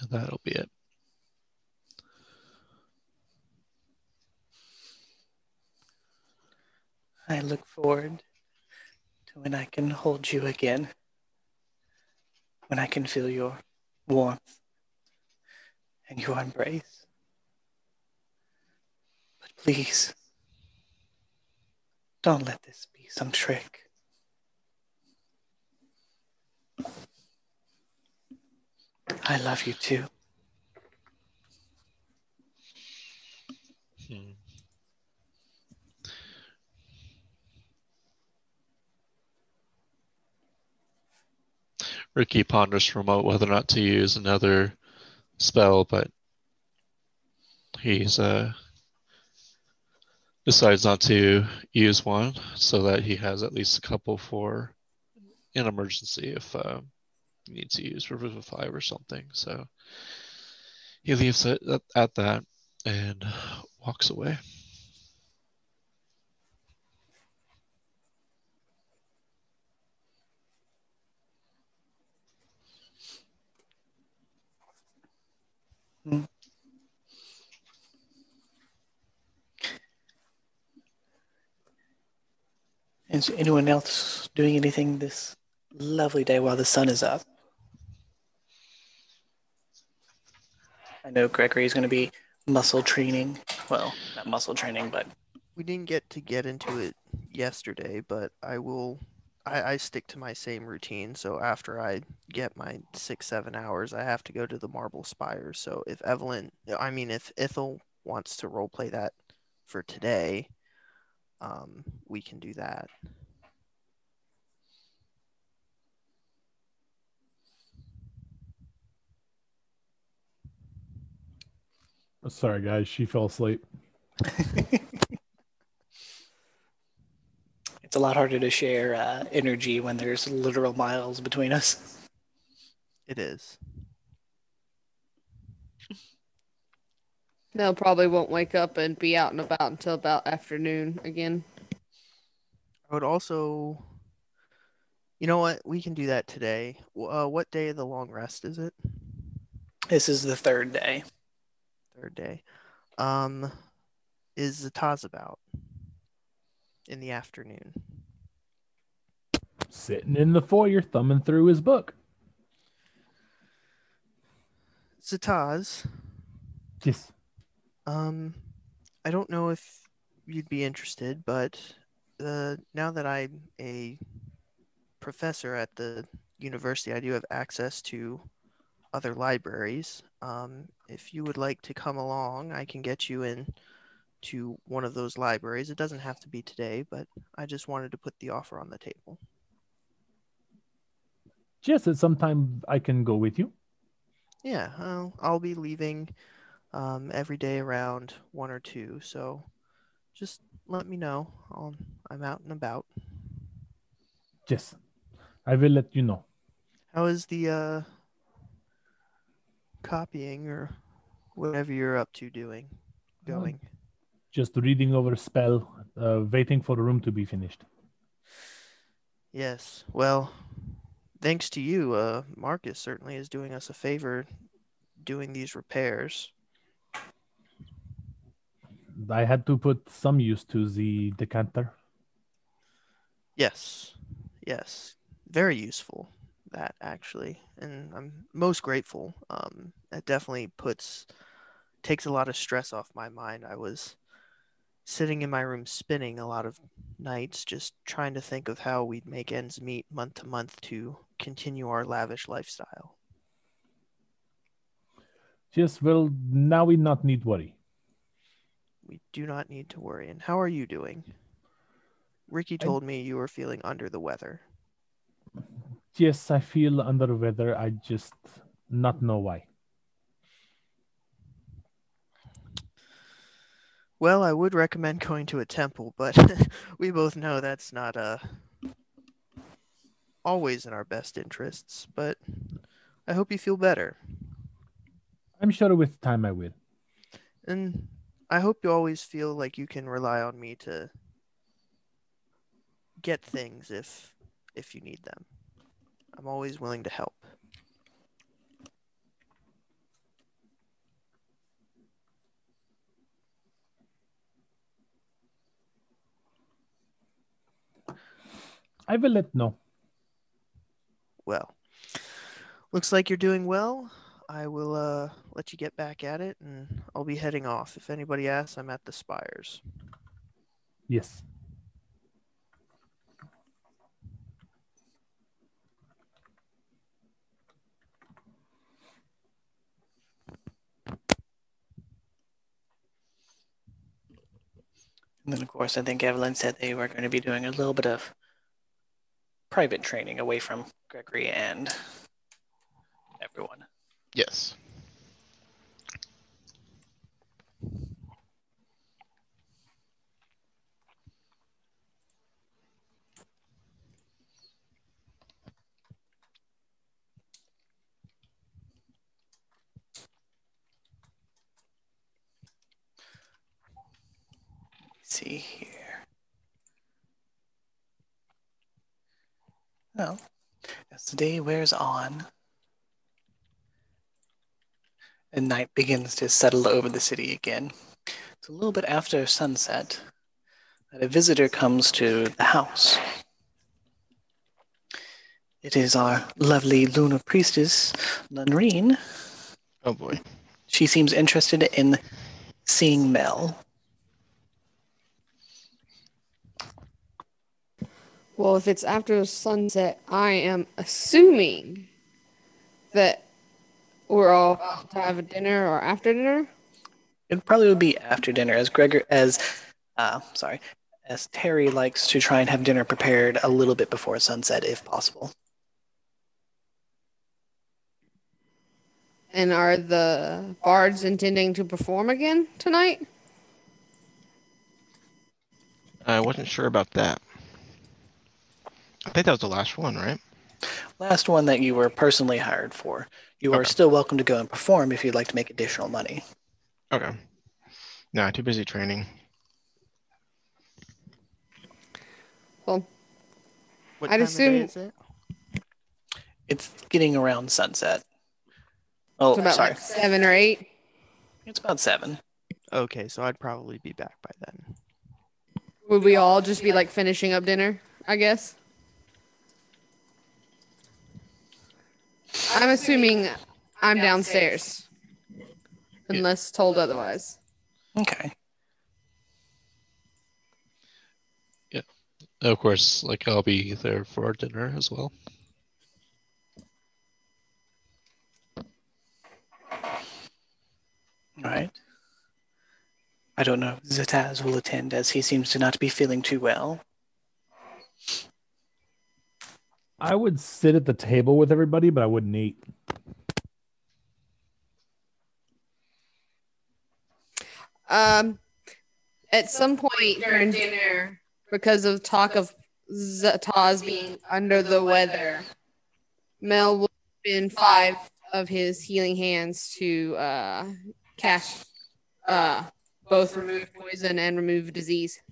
And that'll be it. I look forward to when I can hold you again, when I can feel your warmth and your embrace. But please, don't let this be some trick. I love you too. Hmm. Ricky ponders for whether or not to use another spell, but he's uh decides not to use one so that he has at least a couple for an emergency if uh, he needs to use Revivify or something. So he leaves it at, at that and walks away. Is anyone else doing anything this lovely day while the sun is up? I know Gregory is going to be muscle training. Well, not muscle training, but We didn't get to get into it yesterday, but I will. I, I stick to my same routine. So after I get my six seven hours, I have to go to the Marble Spires. So if Evelyn, I mean if Ithel wants to role play that for today, um, we can do that. Sorry, guys. She fell asleep. it's a lot harder to share uh, energy when there's literal miles between us. It is. They'll probably won't wake up and be out and about until about afternoon again. I would also. You know what? We can do that today. Uh, what day of the long rest is it? This is the third day. Third day. Um, is Zataz about in the afternoon? Sitting in the foyer, thumbing through his book. Zataz, Yes. Um, I don't know if you'd be interested, but uh, now that I'm a professor at the university, I do have access to other libraries. Um, if you would like to come along, I can get you in to one of those libraries. It doesn't have to be today, but I just wanted to put the offer on the table. Yes, at some time I can go with you. Yeah, I'll, I'll be leaving um, every day around one or two, so just let me know. I'll, I'm out and about. Yes. I will let you know. How is the uh, copying or whatever you're up to doing going? Just reading over spell, uh, waiting for the room to be finished. Yes, well, thanks to you, uh, Marcus certainly is doing us a favor doing these repairs. I had to put some use to the decanter. Yes, yes, very useful that actually, and I'm most grateful. Um, it definitely puts takes a lot of stress off my mind. I was sitting in my room spinning a lot of nights, just trying to think of how we'd make ends meet month to month to continue our lavish lifestyle. Yes, well, now we not need worry. We do not need to worry. And how are you doing? Ricky I- told me you were feeling under the weather. Yes, I feel under the weather. I just not know why. Well, I would recommend going to a temple, but we both know that's not uh always in our best interests, but I hope you feel better. I'm sure with time I will. And I hope you always feel like you can rely on me to get things if if you need them. I'm always willing to help. I will let know. Well, looks like you're doing well. I will uh, let you get back at it, and I'll be heading off. If anybody asks, I'm at the Spires. Yes. And then, of course, I think Evelyn said they were going to be doing a little bit of private training away from Gregory and everyone. Yes. see here. Oh, well, as the day wears on, and night begins to settle over the city again, it's a little bit after sunset that a visitor comes to the house. It is our lovely lunar priestess, Lunreen. Oh boy. She seems interested in seeing Mel. Well, if it's after sunset, I am assuming that we're all about to have a dinner or after dinner. It probably would be after dinner, as Gregor, as uh, sorry, as Terry likes to try and have dinner prepared a little bit before sunset, if possible. And are the bards intending to perform again tonight? I wasn't sure about that. I think that was the last one, right? Last one that you were personally hired for. You are Okay. still welcome to go and perform if you'd like to make additional money. Okay. Nah, too busy training. Well, What I'd time assume- of day is it? It's getting around sunset. Oh, it's about sorry. like seven or eight. It's about seven. Okay, so I'd probably be back by then. Would we all just be like finishing up dinner? I guess. I'm assuming I'm downstairs, unless told otherwise. Okay. Yeah. Of course, like I'll be there for our dinner as well. All right. I don't know if Zataz will attend as he seems to not be feeling too well. I would sit at the table with everybody, but I wouldn't eat. Um, at some point during dinner, because of talk of Zataz being under the weather, Mel will spend five of his healing hands to uh, cast uh, both remove poison and remove disease.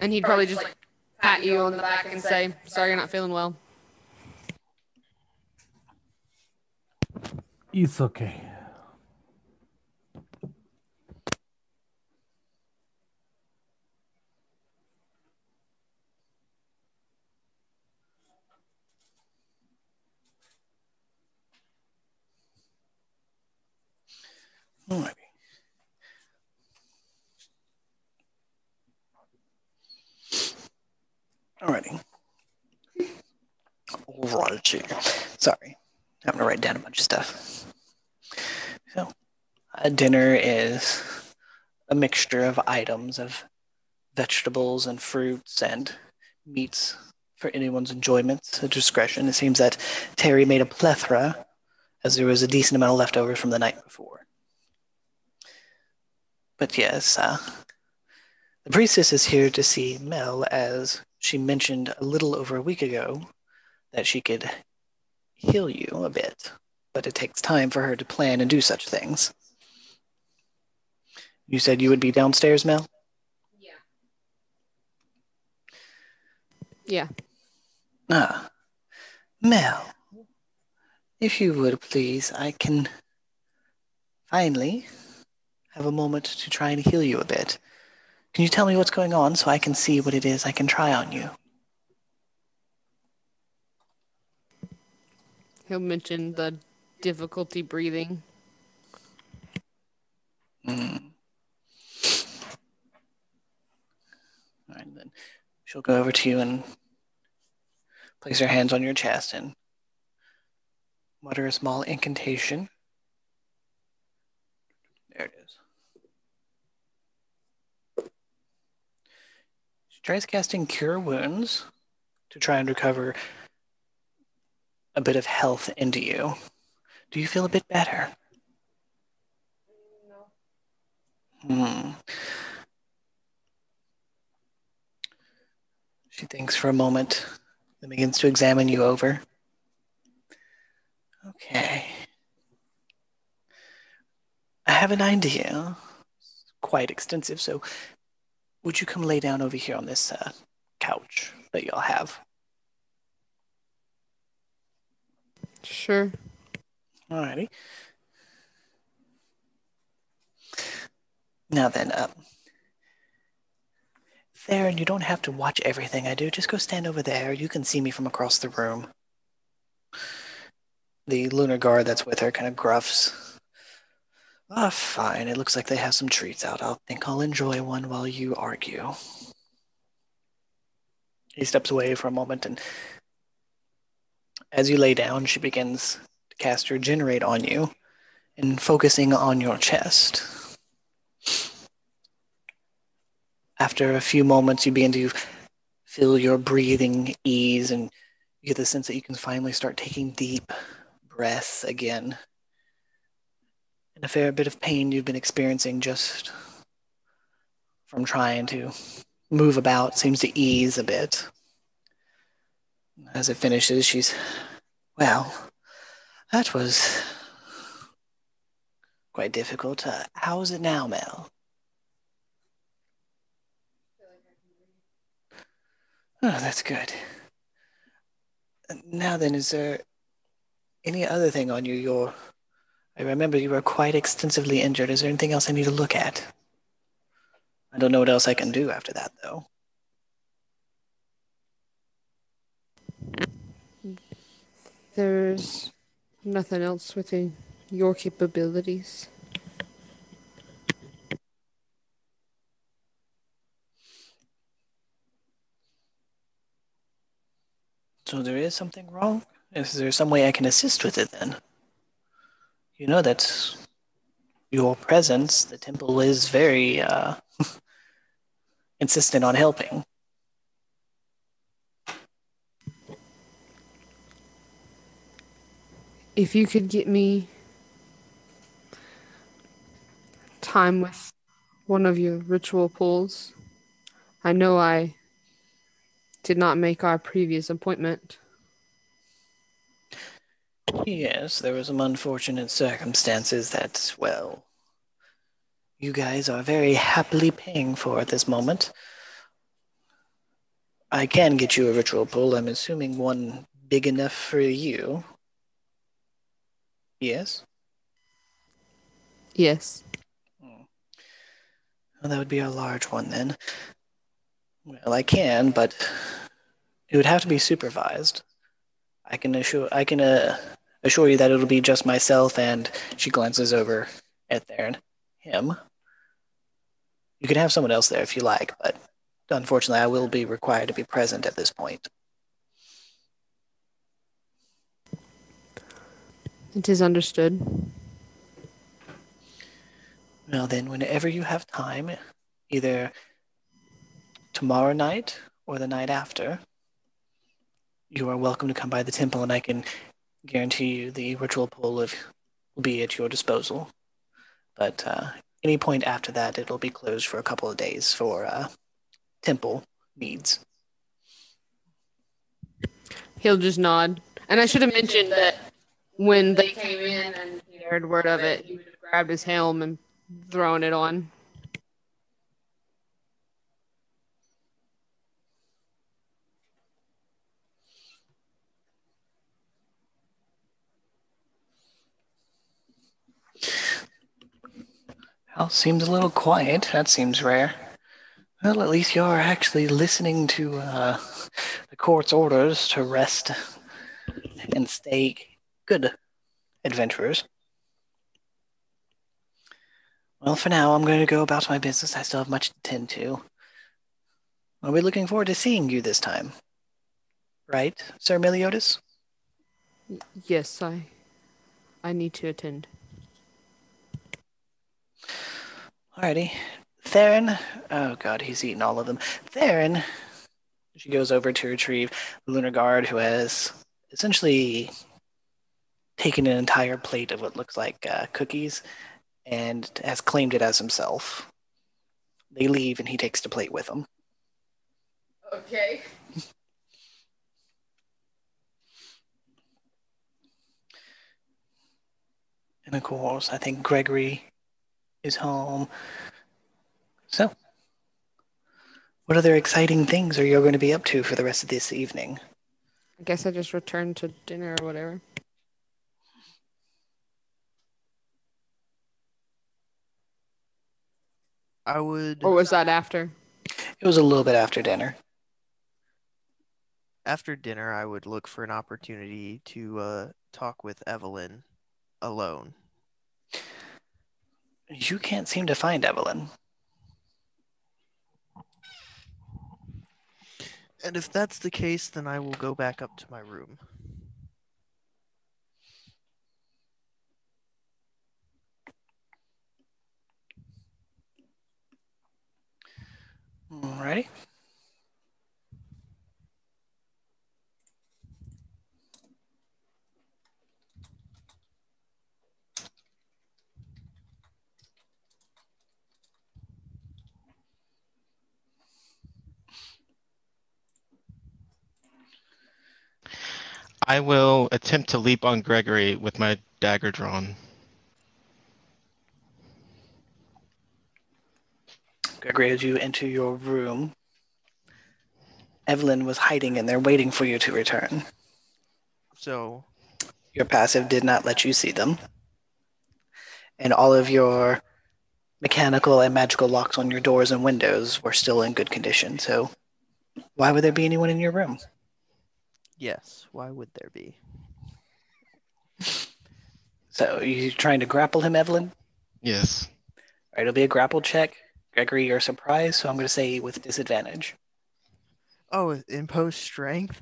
And he'd probably just like pat you on the back and say, "Sorry, you're not feeling well." It's okay. Alrighty. Alrighty. Alrighty. Sorry. I'm gonna write down a bunch of stuff. So, uh, dinner is a mixture of items of vegetables and fruits and meats for anyone's enjoyment and discretion. It seems that Terry made a plethora as there was a decent amount left over from the night before. But yes, uh, The priestess is here to see Mel, as she mentioned a little over a week ago that she could heal you a bit, but it takes time for her to plan and do such things. You said you would be downstairs, Mel? Yeah. Yeah. Ah, Mel, if you would please, I can finally have a moment to try and heal you a bit. Can you tell me what's going on so I can see what it is I can try on you? He'll mention the difficulty breathing. Mm. All right, then she'll go over to you and place her hands on your chest and mutter a small incantation. There it is. Tries casting Cure Wounds to try and recover a bit of health into you. Do you feel a bit better? No. Hmm. She thinks for a moment, then begins to examine you over. Okay. I have an idea. Quite extensive, so would you come lay down over here on this uh, couch that y'all have? Sure. Alrighty. Now then, uh, Theron, you don't have to watch everything I do. Just go stand over there. You can see me from across the room. The lunar guard that's with her kind of gruffs. Ah, fine. It looks like they have some treats out. I'll think I'll enjoy one while you argue. He steps away for a moment, and as you lay down, she begins to cast Regenerate on you and focusing on your chest. After a few moments, you begin to feel your breathing ease and you get the sense that you can finally start taking deep breaths again. And a fair bit of pain you've been experiencing just from trying to move about seems to ease a bit. As it finishes, she's, well, that was quite difficult. Uh, how is it now, Mel? Oh, that's good. Now then, is there any other thing on you? Your, I remember you were quite extensively injured. Is there anything else I need to look at? I don't know what else I can do after that, though. There's nothing else within your capabilities. So there is something wrong? Is there some way I can assist with it then? You know that your presence, the temple is very uh, insistent on helping. If you could get me time with one of your ritual pools, I know I did not make our previous appointment. Yes, there were some unfortunate circumstances that, well, you guys are very happily paying for at this moment. I can get you a ritual pool. I'm assuming one big enough for you. Yes? Yes. Well, that would be a large one then. Well, I can, but it would have to be supervised. I can assure I can uh, assure you that it'll be just myself and she glances over at Theron. Him. You can have someone else there if you like, but unfortunately I will be required to be present at this point. It is understood. Well, then, whenever you have time, either tomorrow night or the night after, you are welcome to come by the temple, and I can guarantee you the ritual pool will be at your disposal. But uh, Any point after that, it'll be closed for a couple of days for uh, temple needs. He'll just nod. And I should have mentioned that when they came in and he heard word of it, he would have grabbed his helm and thrown it on. House seems a little quiet. That seems rare. Well, at least you're actually listening to uh, the court's orders to rest and stay good adventurers. Well, for now, I'm going to go about my business. I still have much to tend to. I'll be looking forward to seeing you this time. Right, Sir Meliodas? Yes, I I need to attend. Alrighty. Theron. Oh god, he's eaten all of them. Theron. She goes over to retrieve the lunar guard who has essentially taken an entire plate of what looks like uh, cookies and has claimed it as himself. They leave and he takes the plate with him. Okay. And of course, I think Gregory is home. So, what other exciting things are you going to be up to for the rest of this evening? I guess I just returned to dinner or whatever. I would Or was that after? It was a little bit after dinner. after dinner I would look for an opportunity to uh, talk with Evelyn alone. You can't seem to find Evelyn. And if that's the case, then I will go back up to my room. Alrighty. I will attempt to leap on Gregory with my dagger drawn. Gregory, as you enter your room, Evelyn was hiding in there waiting for you to return. So Your passive did not let you see them. And all of your mechanical and magical locks on your doors and windows were still in good condition. So, why would there be anyone in your room? Yes, why would there be? So, you trying to grapple him, Evelyn? Yes. All right, it'll be a grapple check. Gregory, you're surprised, so I'm going to say with disadvantage. Oh, impose strength.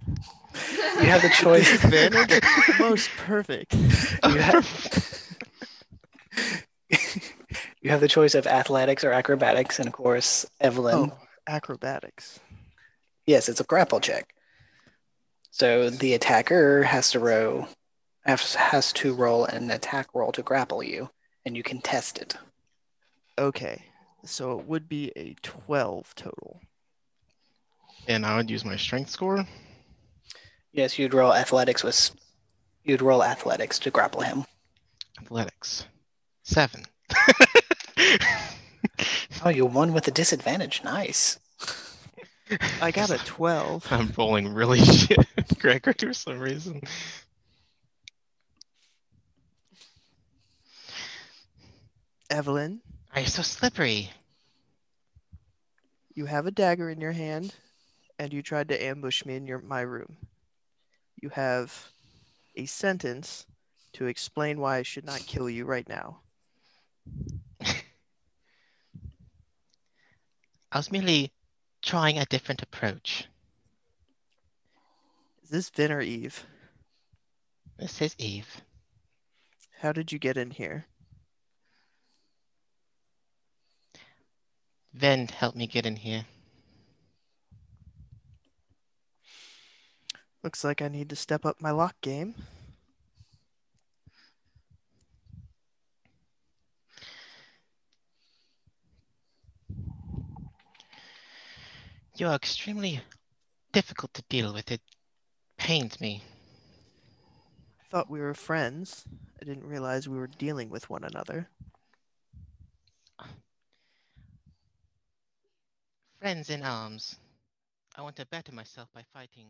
You have the choice. Disadvantage. Most perfect. You have, you have the choice of athletics or acrobatics, and of course, Evelyn. Oh, acrobatics. Yes, it's a grapple check. So the attacker has to roll has, has to roll an attack roll to grapple you, and you can test it. Okay, so it would be a twelve total. And I would use my strength score. Yes, you'd roll athletics with you'd roll athletics to grapple him. Athletics. Seven. Oh, you won with a disadvantage. Nice. I got a twelve. I'm rolling really shit, Gregory, for some reason. Evelyn, Are you so slippery? you have a dagger in your hand, and you tried to ambush me in your my room. You have a sentence to explain why I should not kill you right now. I was merely trying a different approach this Vin or Eve? This is Eve. How did you get in here? Vin helped me get in here. Looks like I need to step up my lock game. You are extremely difficult to deal with. It pains me. I thought we were friends. I didn't realize we were dealing with one another. Friends in arms. I want to better myself by fighting